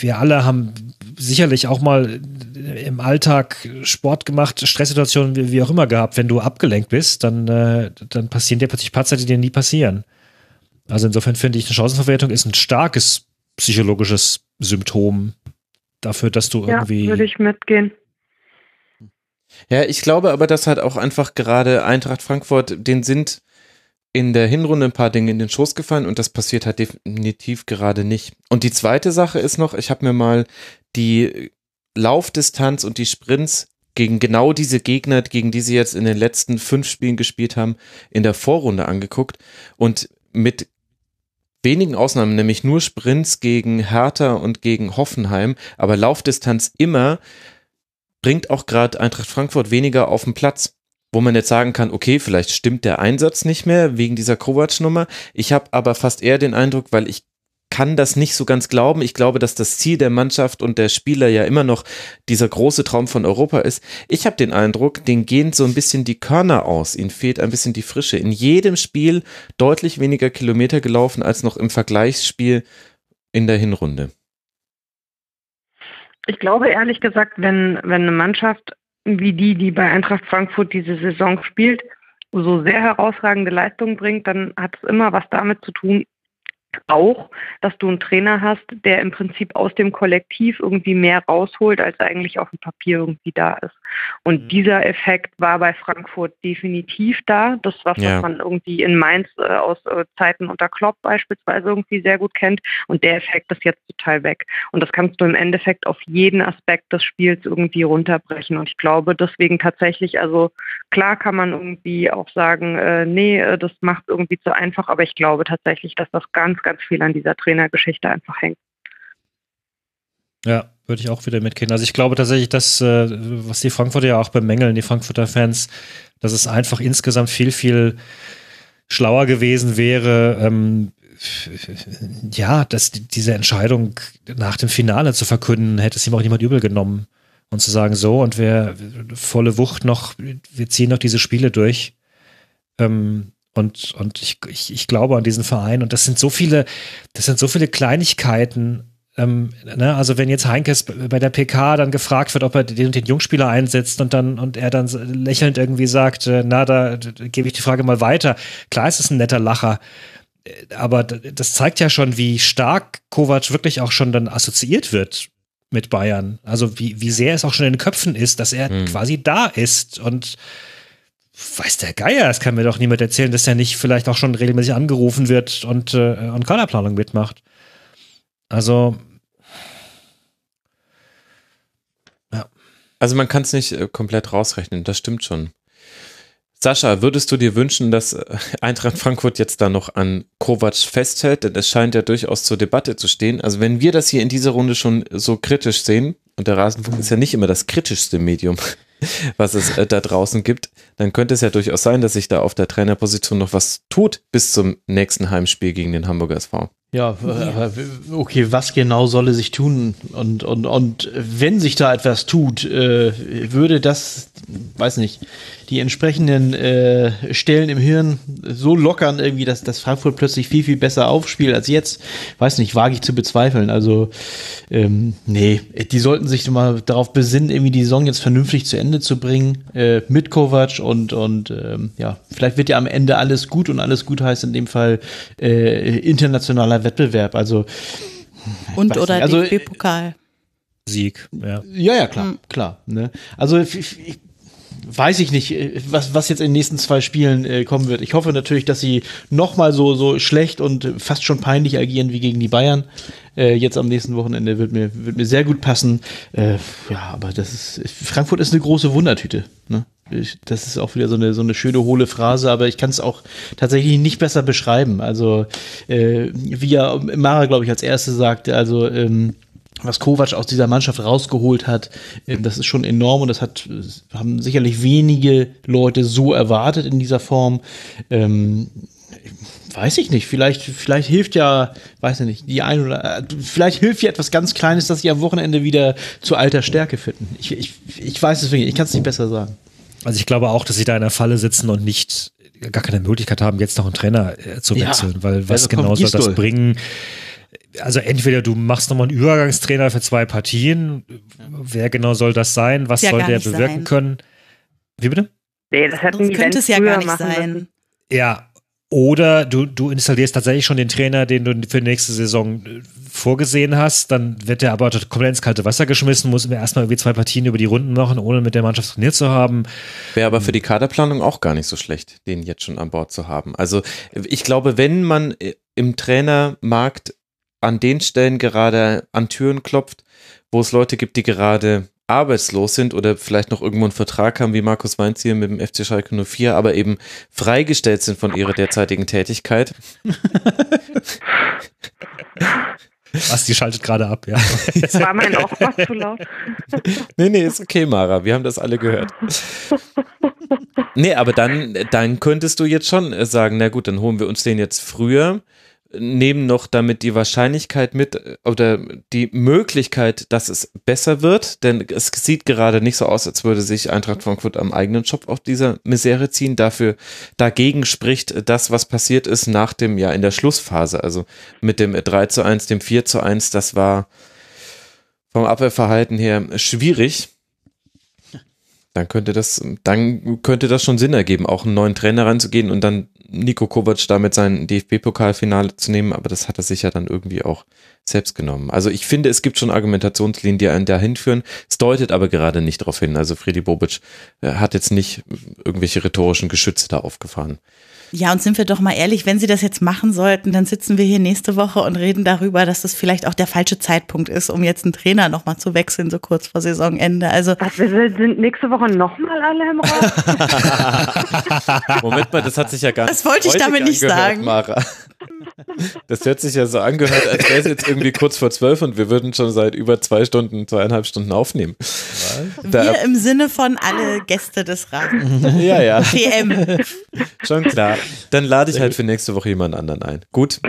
[SPEAKER 6] wir alle haben sicherlich auch mal im Alltag Sport gemacht, Stresssituationen wie, wie auch immer gehabt. Wenn du abgelenkt bist, dann, äh, dann passieren dir plötzlich Patzer, die dir nie passieren. Also insofern finde ich, eine Chancenverwertung ist ein starkes psychologisches Symptom dafür, dass du ja, irgendwie.
[SPEAKER 8] Würde ich mitgehen.
[SPEAKER 4] Ja, ich glaube aber, dass halt auch einfach gerade Eintracht Frankfurt, den sind in der Hinrunde ein paar Dinge in den Schoß gefallen und das passiert halt definitiv gerade nicht. Und die zweite Sache ist noch, ich habe mir mal die Laufdistanz und die Sprints gegen genau diese Gegner, gegen die sie jetzt in den letzten fünf Spielen gespielt haben, in der Vorrunde angeguckt und mit wenigen Ausnahmen, nämlich nur Sprints gegen Hertha und gegen Hoffenheim, aber Laufdistanz immer, bringt auch gerade Eintracht Frankfurt weniger auf den Platz. Wo man jetzt sagen kann, okay, vielleicht stimmt der Einsatz nicht mehr wegen dieser Kovac-Nummer. Ich habe aber fast eher den Eindruck, weil ich kann das nicht so ganz glauben. Ich glaube, dass das Ziel der Mannschaft und der Spieler ja immer noch dieser große Traum von Europa ist. Ich habe den Eindruck, den gehen so ein bisschen die Körner aus. Ihnen fehlt ein bisschen die Frische. In jedem Spiel deutlich weniger Kilometer gelaufen als noch im Vergleichsspiel in der Hinrunde.
[SPEAKER 8] Ich glaube ehrlich gesagt, wenn, wenn eine Mannschaft wie die, die bei Eintracht Frankfurt diese Saison spielt, so sehr herausragende Leistungen bringt, dann hat es immer was damit zu tun, auch, dass du einen Trainer hast, der im Prinzip aus dem Kollektiv irgendwie mehr rausholt, als eigentlich auf dem Papier irgendwie da ist. Und mhm. dieser Effekt war bei Frankfurt definitiv da. Das, was, ja. was man irgendwie in Mainz äh, aus äh, Zeiten unter Klopp beispielsweise irgendwie sehr gut kennt. Und der Effekt ist jetzt total weg. Und das kannst du im Endeffekt auf jeden Aspekt des Spiels irgendwie runterbrechen. Und ich glaube deswegen tatsächlich, also klar kann man irgendwie auch sagen, äh, nee, äh, das macht irgendwie zu einfach, aber ich glaube tatsächlich, dass das ganz, ganz viel an dieser Trainergeschichte einfach hängt.
[SPEAKER 6] Ja, würde ich auch wieder mitgehen. Also ich glaube tatsächlich, dass, äh, was die Frankfurter ja auch bemängeln, die Frankfurter Fans, dass es einfach insgesamt viel, viel schlauer gewesen wäre, ähm, ja, dass diese Entscheidung nach dem Finale zu verkünden, hätte es ihm auch niemand übel genommen. Und zu sagen, so, und wir volle Wucht noch, wir ziehen noch diese Spiele durch. Ähm, und, und ich, ich, ich glaube an diesen Verein. Und das sind so viele, das sind so viele Kleinigkeiten, ähm, ne, also wenn jetzt Heinkes bei der PK dann gefragt wird, ob er den, den Jungspieler einsetzt und dann und er dann lächelnd irgendwie sagt, äh, na, da, da gebe ich die Frage mal weiter. Klar ist es ein netter Lacher, äh, aber das zeigt ja schon, wie stark Kovac wirklich auch schon dann assoziiert wird mit Bayern. Also wie, wie sehr es auch schon in den Köpfen ist, dass er hm. quasi da ist und weiß der Geier, das kann mir doch niemand erzählen, dass er nicht vielleicht auch schon regelmäßig angerufen wird und, äh, und Kaderplanung mitmacht. Also.
[SPEAKER 4] Ja. Also man kann es nicht äh, komplett rausrechnen, das stimmt schon. Sascha, würdest du dir wünschen, dass äh, Eintracht Frankfurt jetzt da noch an Kovac festhält? Denn es scheint ja durchaus zur Debatte zu stehen. Also wenn wir das hier in dieser Runde schon so kritisch sehen, und der Rasenfunk ist ja nicht immer das kritischste Medium, was es äh, da draußen gibt, dann könnte es ja durchaus sein, dass sich da auf der Trainerposition noch was tut bis zum nächsten Heimspiel gegen den Hamburger SV.
[SPEAKER 7] Ja, okay, was genau solle sich tun? Und, und, und wenn sich da etwas tut, äh, würde das weiß nicht, die entsprechenden äh, Stellen im Hirn so lockern irgendwie, dass, dass Frankfurt plötzlich viel, viel besser aufspielt als jetzt. Weiß nicht, wage ich zu bezweifeln. Also, ähm, nee, die sollten sich mal darauf besinnen, irgendwie die Saison jetzt vernünftig zu Ende zu bringen, äh, mit Kovac und, und ähm, ja, vielleicht wird ja am Ende alles gut und alles gut heißt in dem Fall äh, internationaler Wettbewerb. Also,
[SPEAKER 5] und oder
[SPEAKER 7] also,
[SPEAKER 5] DFB-Pokal.
[SPEAKER 6] Sieg, ja.
[SPEAKER 7] Ja, ja, klar, mhm. klar. Ne? Also ich, ich, weiß ich nicht, äh, was, was jetzt in den nächsten zwei Spielen äh, kommen wird. Ich hoffe natürlich, dass sie noch mal so, so schlecht und fast schon peinlich agieren wie gegen die Bayern. Äh, jetzt am nächsten Wochenende wird mir, wird mir sehr gut passen. Äh, ja, aber das ist, Frankfurt ist eine große Wundertüte. Ne? Ich, das ist auch wieder so eine, so eine schöne, hohle Phrase, aber ich kann es auch tatsächlich nicht besser beschreiben. Also, äh, wie ja Mara, glaube ich, als Erste sagte, also, ähm, was Kovac aus dieser Mannschaft rausgeholt hat, äh, das ist schon enorm und das hat, haben sicherlich wenige Leute so erwartet in dieser Form. Ähm, weiß ich nicht, vielleicht, vielleicht hilft ja, weiß ich nicht, die ein oder vielleicht hilft ja etwas ganz Kleines, dass sie am Wochenende wieder zu alter Stärke finden. Ich, ich, ich weiß es wirklich, ich kann es nicht besser sagen.
[SPEAKER 6] Also ich glaube auch, dass sie da in der Falle sitzen und nicht gar keine Möglichkeit haben, jetzt noch einen Trainer äh, zu wechseln, ja, weil was also genau soll das bringen? also entweder du machst nochmal einen Übergangstrainer für zwei Partien. Wer genau soll das sein? Was ja soll der bewirken sein. können? Wie bitte?
[SPEAKER 8] Nee, das hätten die könnte es ja gar nicht sein. Müssen.
[SPEAKER 6] Ja, oder du, du installierst tatsächlich schon den Trainer, den du für die nächste Saison äh, vorgesehen hast, dann wird der aber komplett ins kalte Wasser geschmissen, muss erstmal irgendwie zwei Partien über die Runden machen, ohne mit der Mannschaft trainiert zu haben.
[SPEAKER 4] Wäre aber für die Kaderplanung auch gar nicht so schlecht, den jetzt schon an Bord zu haben. Also ich glaube, wenn man äh, im Trainermarkt an den Stellen gerade an Türen klopft, wo es Leute gibt, die gerade arbeitslos sind oder vielleicht noch irgendwo einen Vertrag haben, wie Markus Weinz hier mit dem FC Schalke 04, aber eben freigestellt sind von ihrer derzeitigen Tätigkeit.
[SPEAKER 6] Was, die schaltet gerade ab, ja.
[SPEAKER 8] War mein was zu laut?
[SPEAKER 4] nee, nee, ist okay, Mara. Wir haben das alle gehört. Nee, aber dann, dann könntest du jetzt schon sagen, na gut, dann holen wir uns den jetzt früher nehmen noch damit die Wahrscheinlichkeit mit oder die Möglichkeit, dass es besser wird, denn es sieht gerade nicht so aus, als würde sich Eintracht Frankfurt am eigenen Job auf dieser Misere ziehen. Dafür, dagegen spricht das, was passiert ist nach dem, ja, in der Schlussphase, also mit dem 3 zu 1, dem 4 zu 1, das war vom Abwehrverhalten her schwierig dann könnte das, dann könnte das schon Sinn ergeben, auch einen neuen Trainer reinzugehen und dann Nico Kovac damit sein DFB-Pokalfinale zu nehmen, aber das hat er sich ja dann irgendwie auch selbst genommen. Also ich finde, es gibt schon Argumentationslinien, die einen dahin führen. Es deutet aber gerade nicht darauf hin. Also Friedi Bobic äh, hat jetzt nicht irgendwelche rhetorischen Geschütze da aufgefahren.
[SPEAKER 5] Ja, und sind wir doch mal ehrlich, wenn Sie das jetzt machen sollten, dann sitzen wir hier nächste Woche und reden darüber, dass das vielleicht auch der falsche Zeitpunkt ist, um jetzt einen Trainer nochmal zu wechseln, so kurz vor Saisonende. Also
[SPEAKER 8] Was, wir sind nächste Woche nochmal alle im Raum?
[SPEAKER 4] Moment mal, das hat sich ja gar
[SPEAKER 5] nicht Das wollte ich damit nicht sagen. Mara.
[SPEAKER 4] Das hört sich ja so angehört, als wäre es jetzt irgendwie kurz vor zwölf und wir würden schon seit über zwei Stunden, zweieinhalb Stunden aufnehmen.
[SPEAKER 5] Wir im Sinne von alle Gäste des Rates.
[SPEAKER 4] Ja, ja.
[SPEAKER 5] PM.
[SPEAKER 4] Schon klar. Dann lade ich halt für nächste Woche jemand anderen ein. Gut,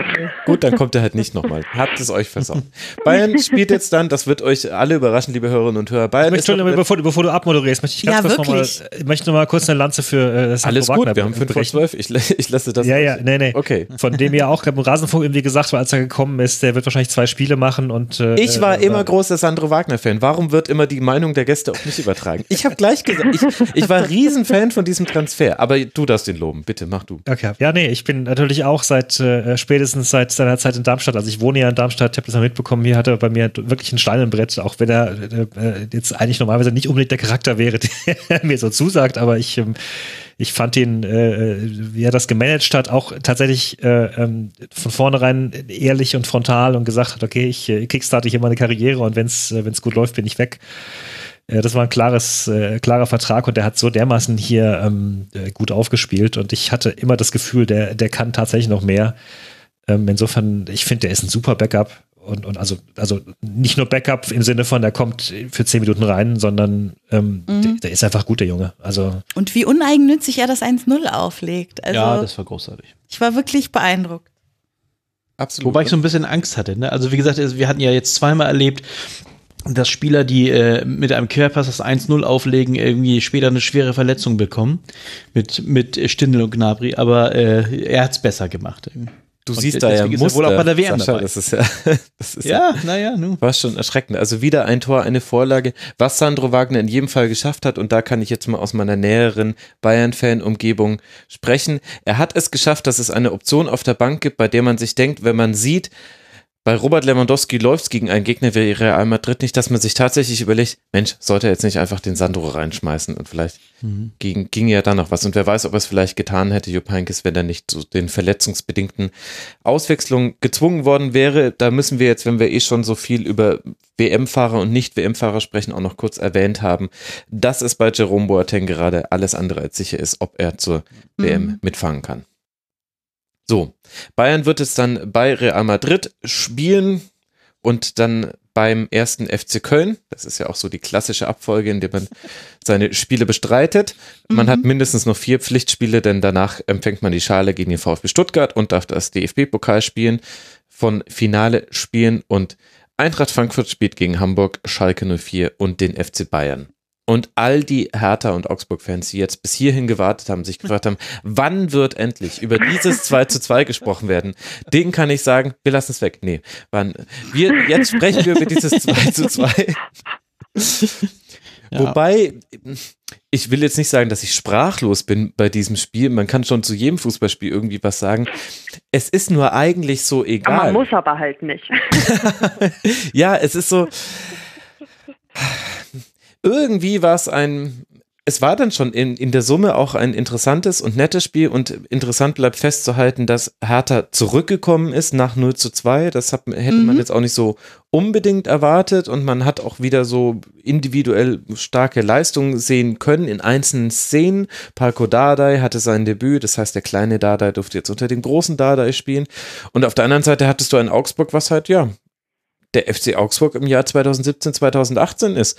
[SPEAKER 4] gut, dann kommt er halt nicht nochmal. Habt es euch versaut. Bayern spielt jetzt dann, das wird euch alle überraschen, liebe Hörerinnen und Hörer. Bayern
[SPEAKER 6] Entschuldigung, bevor, bevor, du abmoderierst, möchte ich ganz ja, kurz nochmal, ich möchte noch mal kurz eine Lanze für äh,
[SPEAKER 4] das Alles gut, Wagner wir haben 5 vor 12. Ich, ich lasse das.
[SPEAKER 6] Ja, ja, nee, nee. Okay. Von dem ja auch im Rasenfunk irgendwie gesagt war, als er gekommen ist, der wird wahrscheinlich zwei Spiele machen und. Äh,
[SPEAKER 4] ich war äh, immer großer Sandro Wagner-Fan. Warum wird immer die Meinung der Gäste auf mich übertragen? Ich habe gleich gesagt, ich, ich war Riesenfan von diesem Transfer, aber du darfst ihn loben. Bitte, mach du.
[SPEAKER 6] Okay. Ja, nee, ich bin natürlich auch seit äh, spätestens seit seiner Zeit in Darmstadt, also ich wohne ja in Darmstadt, habe das mal mitbekommen, hier hatte er bei mir wirklich ein Stein im Brett, auch wenn er äh, jetzt eigentlich normalerweise nicht unbedingt der Charakter wäre, der mir so zusagt, aber ich ähm, ich fand ihn, äh, wie er das gemanagt hat, auch tatsächlich äh, ähm, von vornherein ehrlich und frontal und gesagt hat, okay, ich äh, kickstarte hier meine Karriere und wenn es äh, gut läuft, bin ich weg. Äh, das war ein klares, äh, klarer Vertrag und der hat so dermaßen hier ähm, äh, gut aufgespielt und ich hatte immer das Gefühl, der, der kann tatsächlich noch mehr. Ähm, insofern, ich finde, der ist ein super Backup und, und also, also nicht nur Backup im Sinne von, der kommt für zehn Minuten rein, sondern ähm, mhm. der, der, ist einfach gut, der Junge. Also
[SPEAKER 5] und wie uneigennützig er das 1-0 auflegt. Also,
[SPEAKER 7] ja, das war großartig.
[SPEAKER 5] Ich war wirklich beeindruckt.
[SPEAKER 7] Absolut. Wobei ich so ein bisschen Angst hatte. Ne? Also wie gesagt, wir hatten ja jetzt zweimal erlebt, dass Spieler, die äh, mit einem Querpass das 1-0 auflegen, irgendwie später eine schwere Verletzung bekommen. Mit, mit Stindl und Gnabry. Aber äh, er hat's besser gemacht. Irgendwie.
[SPEAKER 4] Du
[SPEAKER 7] Und
[SPEAKER 4] siehst da ja Muster,
[SPEAKER 7] wohl auch bei der WM
[SPEAKER 4] Sascha,
[SPEAKER 7] dabei.
[SPEAKER 4] das ist ja, das ist
[SPEAKER 7] Ja, naja, nun.
[SPEAKER 4] War schon erschreckend. Also wieder ein Tor, eine Vorlage, was Sandro Wagner in jedem Fall geschafft hat. Und da kann ich jetzt mal aus meiner näheren Bayern-Fan-Umgebung sprechen. Er hat es geschafft, dass es eine Option auf der Bank gibt, bei der man sich denkt, wenn man sieht, bei Robert Lewandowski läuft es gegen einen Gegner wie Real Madrid nicht, dass man sich tatsächlich überlegt, Mensch, sollte er jetzt nicht einfach den Sandro reinschmeißen und vielleicht ging, ging ja da noch was. Und wer weiß, ob er es vielleicht getan hätte, Jupp Heynckes, wenn er nicht zu den verletzungsbedingten Auswechslungen gezwungen worden wäre. Da müssen wir jetzt, wenn wir eh schon so viel über WM-Fahrer und Nicht-WM-Fahrer sprechen, auch noch kurz erwähnt haben, dass es bei Jerome Boateng gerade alles andere als sicher ist, ob er zur WM mitfahren kann. So, Bayern wird es dann bei Real Madrid spielen und dann beim ersten FC Köln. Das ist ja auch so die klassische Abfolge, in der man seine Spiele bestreitet. Man hat mindestens noch vier Pflichtspiele, denn danach empfängt man die Schale gegen den VfB Stuttgart und darf das DFB-Pokal spielen, von Finale spielen und Eintracht Frankfurt spielt gegen Hamburg, Schalke 04 und den FC Bayern. Und all die Hertha- und Augsburg-Fans, die jetzt bis hierhin gewartet haben, sich gefragt haben, wann wird endlich über dieses 2 zu 2 gesprochen werden, denen kann ich sagen, wir lassen es weg. Nee, wann, wir, jetzt sprechen wir über dieses 2 zu 2.
[SPEAKER 7] Ja.
[SPEAKER 4] Wobei, ich will jetzt nicht sagen, dass ich sprachlos bin bei diesem Spiel. Man kann schon zu jedem Fußballspiel irgendwie was sagen. Es ist nur eigentlich so
[SPEAKER 8] Aber
[SPEAKER 4] egal.
[SPEAKER 8] man muss aber halt nicht.
[SPEAKER 4] Ja, es ist so. Irgendwie war es ein. Es war dann schon in, in der Summe auch ein interessantes und nettes Spiel und interessant bleibt festzuhalten, dass Hertha zurückgekommen ist nach 0 zu 2. Das hat, hätte man jetzt auch nicht so unbedingt erwartet und man hat auch wieder so individuell starke Leistungen sehen können in einzelnen Szenen. Palko Dardai hatte sein Debüt, das heißt, der kleine Dardai durfte jetzt unter dem großen Dardai spielen. Und auf der anderen Seite hattest du ein Augsburg, was halt, ja, der FC Augsburg im Jahr 2017, 2018 ist.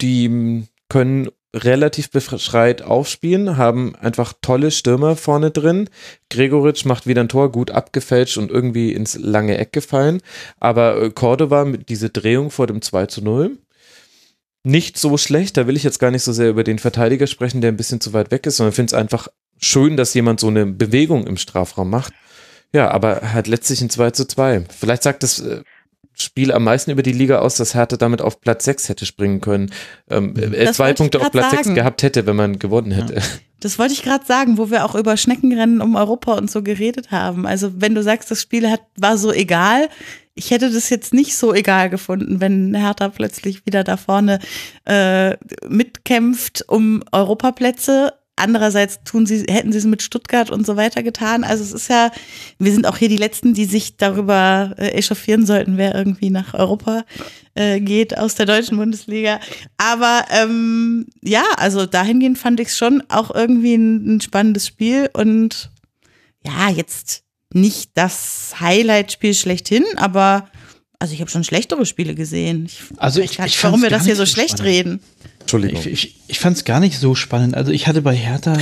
[SPEAKER 4] Die können relativ befreit aufspielen, haben einfach tolle Stürmer vorne drin. Gregoritsch macht wieder ein Tor, gut abgefälscht und irgendwie ins lange Eck gefallen. Aber äh, Cordova mit dieser Drehung vor dem 2 zu 0 nicht so schlecht. Da will ich jetzt gar nicht so sehr über den Verteidiger sprechen, der ein bisschen zu weit weg ist, sondern finde es einfach schön, dass jemand so eine Bewegung im Strafraum macht. Ja, aber halt letztlich ein 2 zu 2. Vielleicht sagt das äh, Spiel am meisten über die Liga aus, dass Hertha damit auf Platz 6 hätte springen können. Ähm, äh, zwei Punkte auf Platz 6
[SPEAKER 5] sagen.
[SPEAKER 4] gehabt hätte, wenn man gewonnen hätte.
[SPEAKER 5] Das wollte ich gerade sagen, wo wir auch über Schneckenrennen um Europa und so geredet haben. Also wenn du sagst, das Spiel hat, war so egal, ich hätte das jetzt nicht so egal gefunden, wenn Hertha plötzlich wieder da vorne äh, mitkämpft um Europaplätze. Andererseits tun sie, hätten sie es mit Stuttgart und so weiter getan. Also es ist ja, wir sind auch hier die Letzten, die sich darüber äh, echauffieren sollten, wer irgendwie nach Europa äh, geht aus der deutschen Bundesliga. Aber ähm, ja, also dahingehend fand ich es schon auch irgendwie ein, ein spannendes Spiel und ja, jetzt nicht das Highlight-Spiel schlechthin, aber also ich habe schon schlechtere Spiele gesehen. Ich
[SPEAKER 7] Also ich-
[SPEAKER 5] nicht,
[SPEAKER 7] ich
[SPEAKER 5] warum wir das hier so schlecht
[SPEAKER 7] spannend.
[SPEAKER 5] reden.
[SPEAKER 4] Entschuldigung.
[SPEAKER 7] Ich, ich, ich fand es gar nicht so spannend. Also ich hatte bei Hertha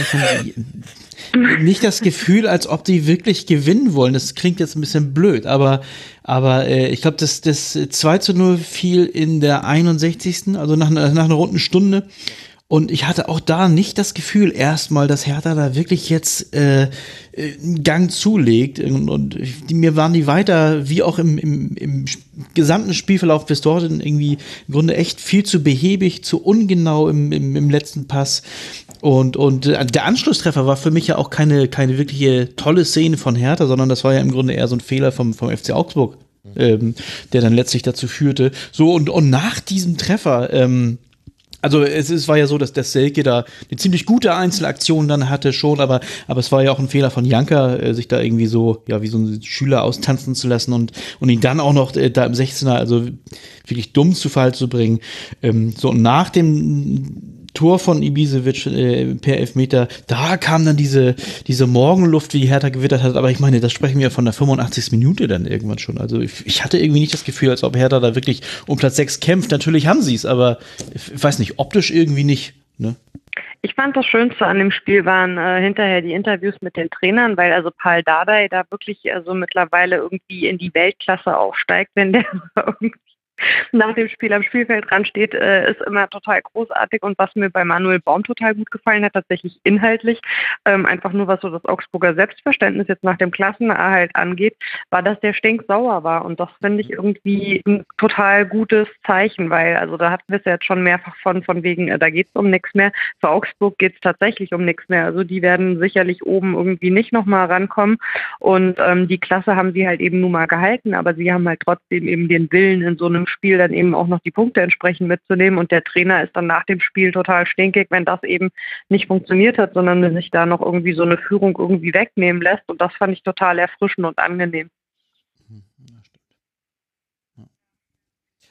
[SPEAKER 7] nicht das Gefühl, als ob die wirklich gewinnen wollen. Das klingt jetzt ein bisschen blöd, aber, aber äh, ich glaube, das, das 2 zu 0 fiel in der 61. Also nach, nach einer runden Stunde. Und ich hatte auch da nicht das Gefühl erstmal, dass Hertha da wirklich jetzt äh, äh, einen Gang zulegt. Und, und die, mir waren die weiter, wie auch im, im, im gesamten Spielverlauf bis dorthin, irgendwie im Grunde echt viel zu behäbig, zu ungenau im, im, im letzten Pass. Und, und äh, der Anschlusstreffer war für mich ja auch keine, keine wirkliche tolle Szene von Hertha, sondern das war ja im Grunde eher so ein Fehler vom, vom FC Augsburg, ähm, der dann letztlich dazu führte. So, und, und nach diesem Treffer, ähm, also es, es war ja so, dass der Selke da eine ziemlich gute Einzelaktion dann hatte schon, aber, aber es war ja auch ein Fehler von Janka, äh, sich da irgendwie so, ja, wie so ein Schüler austanzen zu lassen und, und ihn dann auch noch äh, da im 16er, also wirklich dumm zu Fall zu bringen. Ähm, so, und nach dem Tor von Ibisevic äh, per Elfmeter, da kam dann diese, diese Morgenluft, wie die Hertha gewittert hat. Aber ich meine, das sprechen wir von der 85. Minute dann irgendwann schon. Also ich, ich hatte irgendwie nicht das Gefühl, als ob Hertha da wirklich um Platz 6 kämpft. Natürlich haben sie es, aber ich weiß nicht, optisch irgendwie nicht. Ne?
[SPEAKER 8] Ich fand das Schönste an dem Spiel waren äh, hinterher die Interviews mit den Trainern, weil also Paul Dardai da wirklich also mittlerweile irgendwie in die Weltklasse aufsteigt, wenn der nach dem Spiel am Spielfeldrand steht, äh, ist immer total großartig. Und was mir bei Manuel Baum total gut gefallen hat, tatsächlich inhaltlich, ähm, einfach nur was so das Augsburger Selbstverständnis jetzt nach dem Klassenerhalt angeht, war, dass der stinksauer war. Und das finde ich irgendwie ein total gutes Zeichen, weil also da hatten wir es ja jetzt schon mehrfach von, von wegen, äh, da geht es um nichts mehr. Für Augsburg geht es tatsächlich um nichts mehr. Also die werden sicherlich oben irgendwie nicht nochmal rankommen. Und ähm, die Klasse haben sie halt eben nun mal gehalten, aber sie haben halt trotzdem eben den Willen in so einem Spiel dann eben auch noch die Punkte entsprechend mitzunehmen. Und der Trainer ist dann nach dem Spiel total stinkig, wenn das eben nicht funktioniert hat, sondern sich da noch irgendwie so eine Führung irgendwie wegnehmen lässt. Und das fand ich total erfrischend und angenehm.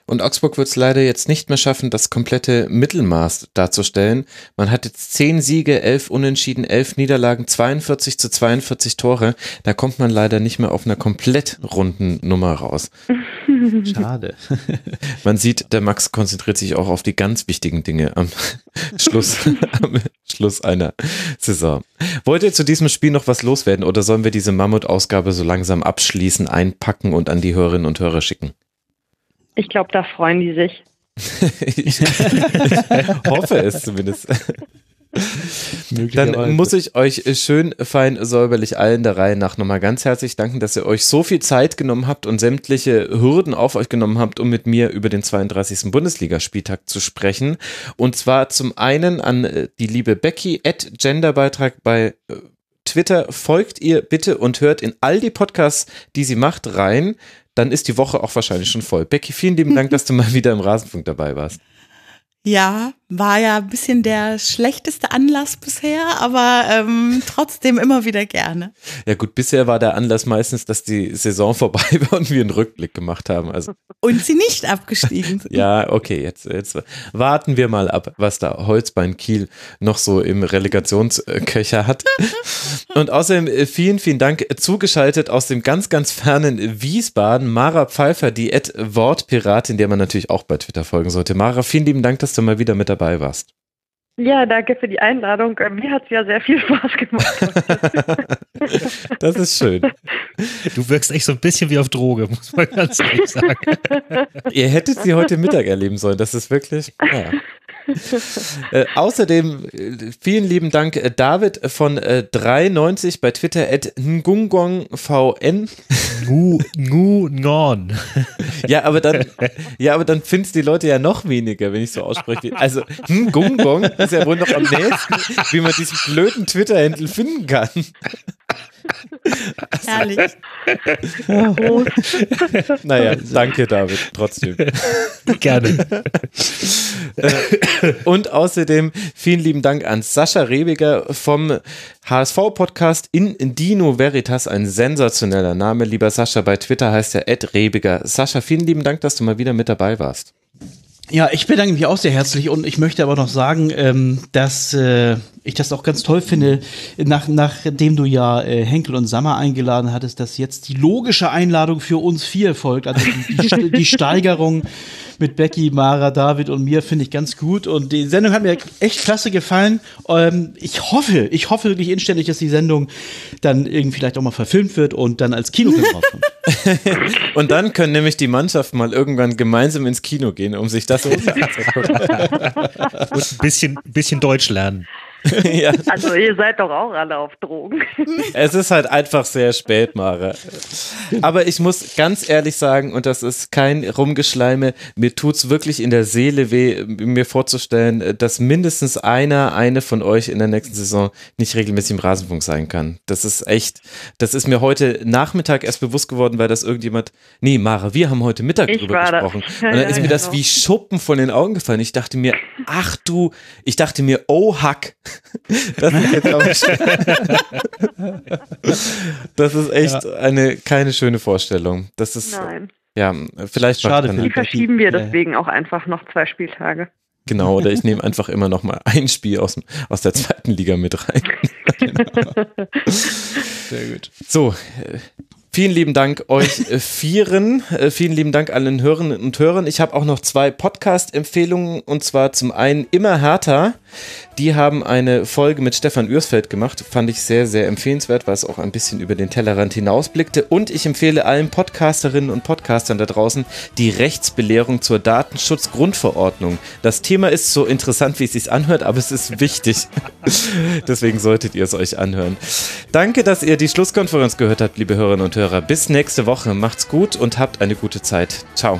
[SPEAKER 4] Und Augsburg wird es leider jetzt nicht mehr schaffen, das komplette Mittelmaß darzustellen. Man hat jetzt zehn Siege, elf Unentschieden, elf Niederlagen, 42 zu 42 Tore. Da kommt man leider nicht mehr auf einer komplett runden Nummer raus.
[SPEAKER 7] Schade.
[SPEAKER 4] Man sieht, der Max konzentriert sich auch auf die ganz wichtigen Dinge am Schluss, am Schluss einer Saison. Wollt ihr zu diesem Spiel noch was loswerden oder sollen wir diese Mammutausgabe so langsam abschließen, einpacken und an die Hörerinnen und Hörer schicken?
[SPEAKER 8] Ich glaube, da freuen die sich.
[SPEAKER 4] ich hoffe es zumindest. Dann muss ich euch schön fein säuberlich allen der Reihe nach nochmal ganz herzlich danken, dass ihr euch so viel Zeit genommen habt und sämtliche Hürden auf euch genommen habt, um mit mir über den 32. Bundesligaspieltag zu sprechen. Und zwar zum einen an äh, die liebe Becky at Genderbeitrag bei äh, Twitter. Folgt ihr bitte und hört in all die Podcasts, die sie macht, rein dann ist die Woche auch wahrscheinlich schon voll. Becky, vielen lieben Dank, dass du mal wieder im Rasenfunk dabei warst.
[SPEAKER 5] Ja, war ja ein bisschen der schlechteste Anlass bisher, aber ähm, trotzdem immer wieder gerne.
[SPEAKER 4] Ja gut, bisher war der Anlass meistens, dass die Saison vorbei war und wir einen Rückblick gemacht haben. Also
[SPEAKER 5] und sie nicht abgestiegen
[SPEAKER 4] sind. ja, okay, jetzt, jetzt warten wir mal ab, was da Holzbein Kiel noch so im Relegationsköcher hat. und außerdem äh, vielen, vielen Dank zugeschaltet aus dem ganz, ganz fernen Wiesbaden, Mara Pfeiffer, die Ad Wortpiratin, der man natürlich auch bei Twitter folgen sollte. Mara, vielen lieben Dank, dass du mal wieder mit dabei warst.
[SPEAKER 8] Ja, danke für die Einladung. Äh, mir hat es ja sehr viel Spaß gemacht.
[SPEAKER 4] das ist schön.
[SPEAKER 6] Du wirkst echt so ein bisschen wie auf Droge, muss man ganz ehrlich sagen.
[SPEAKER 4] Ihr hättet sie heute Mittag erleben sollen. Das ist wirklich. Ja. Äh, außerdem äh, vielen lieben Dank äh, David von äh, 93 bei Twitter at ngungongvn.
[SPEAKER 6] Ngon.
[SPEAKER 4] ja, aber dann, ja, aber dann finden die Leute ja noch weniger, wenn ich so ausspreche. Also Ngungong ist ja wohl noch am nächsten, wie man diesen blöden Twitter-Händel finden kann.
[SPEAKER 5] Herrlich.
[SPEAKER 4] Oh. naja, danke David, trotzdem.
[SPEAKER 6] Gerne.
[SPEAKER 4] Äh, und außerdem vielen lieben Dank an Sascha Rebiger vom HSV-Podcast in Dino Veritas, ein sensationeller Name. Lieber Sascha, bei Twitter heißt er Ed Rebiger. Sascha, vielen lieben Dank, dass du mal wieder mit dabei warst.
[SPEAKER 7] Ja, ich bedanke mich auch sehr herzlich und ich möchte aber noch sagen, ähm, dass äh, ich das auch ganz toll finde, nach, nachdem du ja äh, Henkel und Sammer eingeladen hattest, dass jetzt die logische Einladung für uns vier folgt, also die, die, die Steigerung mit Becky, Mara, David und mir finde ich ganz gut und die Sendung hat mir echt klasse gefallen. Ähm, ich hoffe, ich hoffe wirklich inständig, dass die Sendung dann irgendwie vielleicht auch mal verfilmt wird und dann als Kinofilm rauskommt.
[SPEAKER 4] und dann können nämlich die Mannschaften mal irgendwann gemeinsam ins Kino gehen, um sich das anzugucken.
[SPEAKER 6] und ein bisschen, bisschen Deutsch lernen.
[SPEAKER 8] ja. Also ihr seid doch auch alle auf Drogen.
[SPEAKER 4] Es ist halt einfach sehr spät, Mara. Aber ich muss ganz ehrlich sagen, und das ist kein Rumgeschleime, mir tut es wirklich in der Seele weh, mir vorzustellen, dass mindestens einer, eine von euch in der nächsten Saison nicht regelmäßig im Rasenfunk sein kann. Das ist echt, das ist mir heute Nachmittag erst bewusst geworden, weil das irgendjemand, nee, Mara, wir haben heute Mittag
[SPEAKER 8] ich
[SPEAKER 4] drüber gesprochen.
[SPEAKER 8] Ja,
[SPEAKER 4] und dann ist mir das
[SPEAKER 8] genau.
[SPEAKER 4] wie Schuppen von den Augen gefallen. Ich dachte mir, ach du, ich dachte mir, oh Hack. Das ist jetzt auch Das ist echt ja. eine keine schöne Vorstellung. Das ist
[SPEAKER 8] Nein.
[SPEAKER 4] ja vielleicht
[SPEAKER 7] Schade
[SPEAKER 8] Die verschieben wir deswegen auch einfach noch zwei Spieltage.
[SPEAKER 4] Genau, oder ich nehme einfach immer noch mal ein Spiel aus, aus der zweiten Liga mit rein.
[SPEAKER 7] Sehr gut.
[SPEAKER 4] So, Vielen lieben Dank euch Vieren. Äh, vielen lieben Dank allen Hörerinnen und Hörern. Ich habe auch noch zwei Podcast-Empfehlungen und zwar zum einen immer härter. Die haben eine Folge mit Stefan Ürsfeld gemacht. Fand ich sehr, sehr empfehlenswert, weil es auch ein bisschen über den Tellerrand hinausblickte. Und ich empfehle allen Podcasterinnen und Podcastern da draußen die Rechtsbelehrung zur Datenschutzgrundverordnung. Das Thema ist so interessant, wie es sich anhört, aber es ist wichtig. Deswegen solltet ihr es euch anhören. Danke, dass ihr die Schlusskonferenz gehört habt, liebe Hörerinnen und Hörer. Bis nächste Woche. Macht's gut und habt eine gute Zeit. Ciao.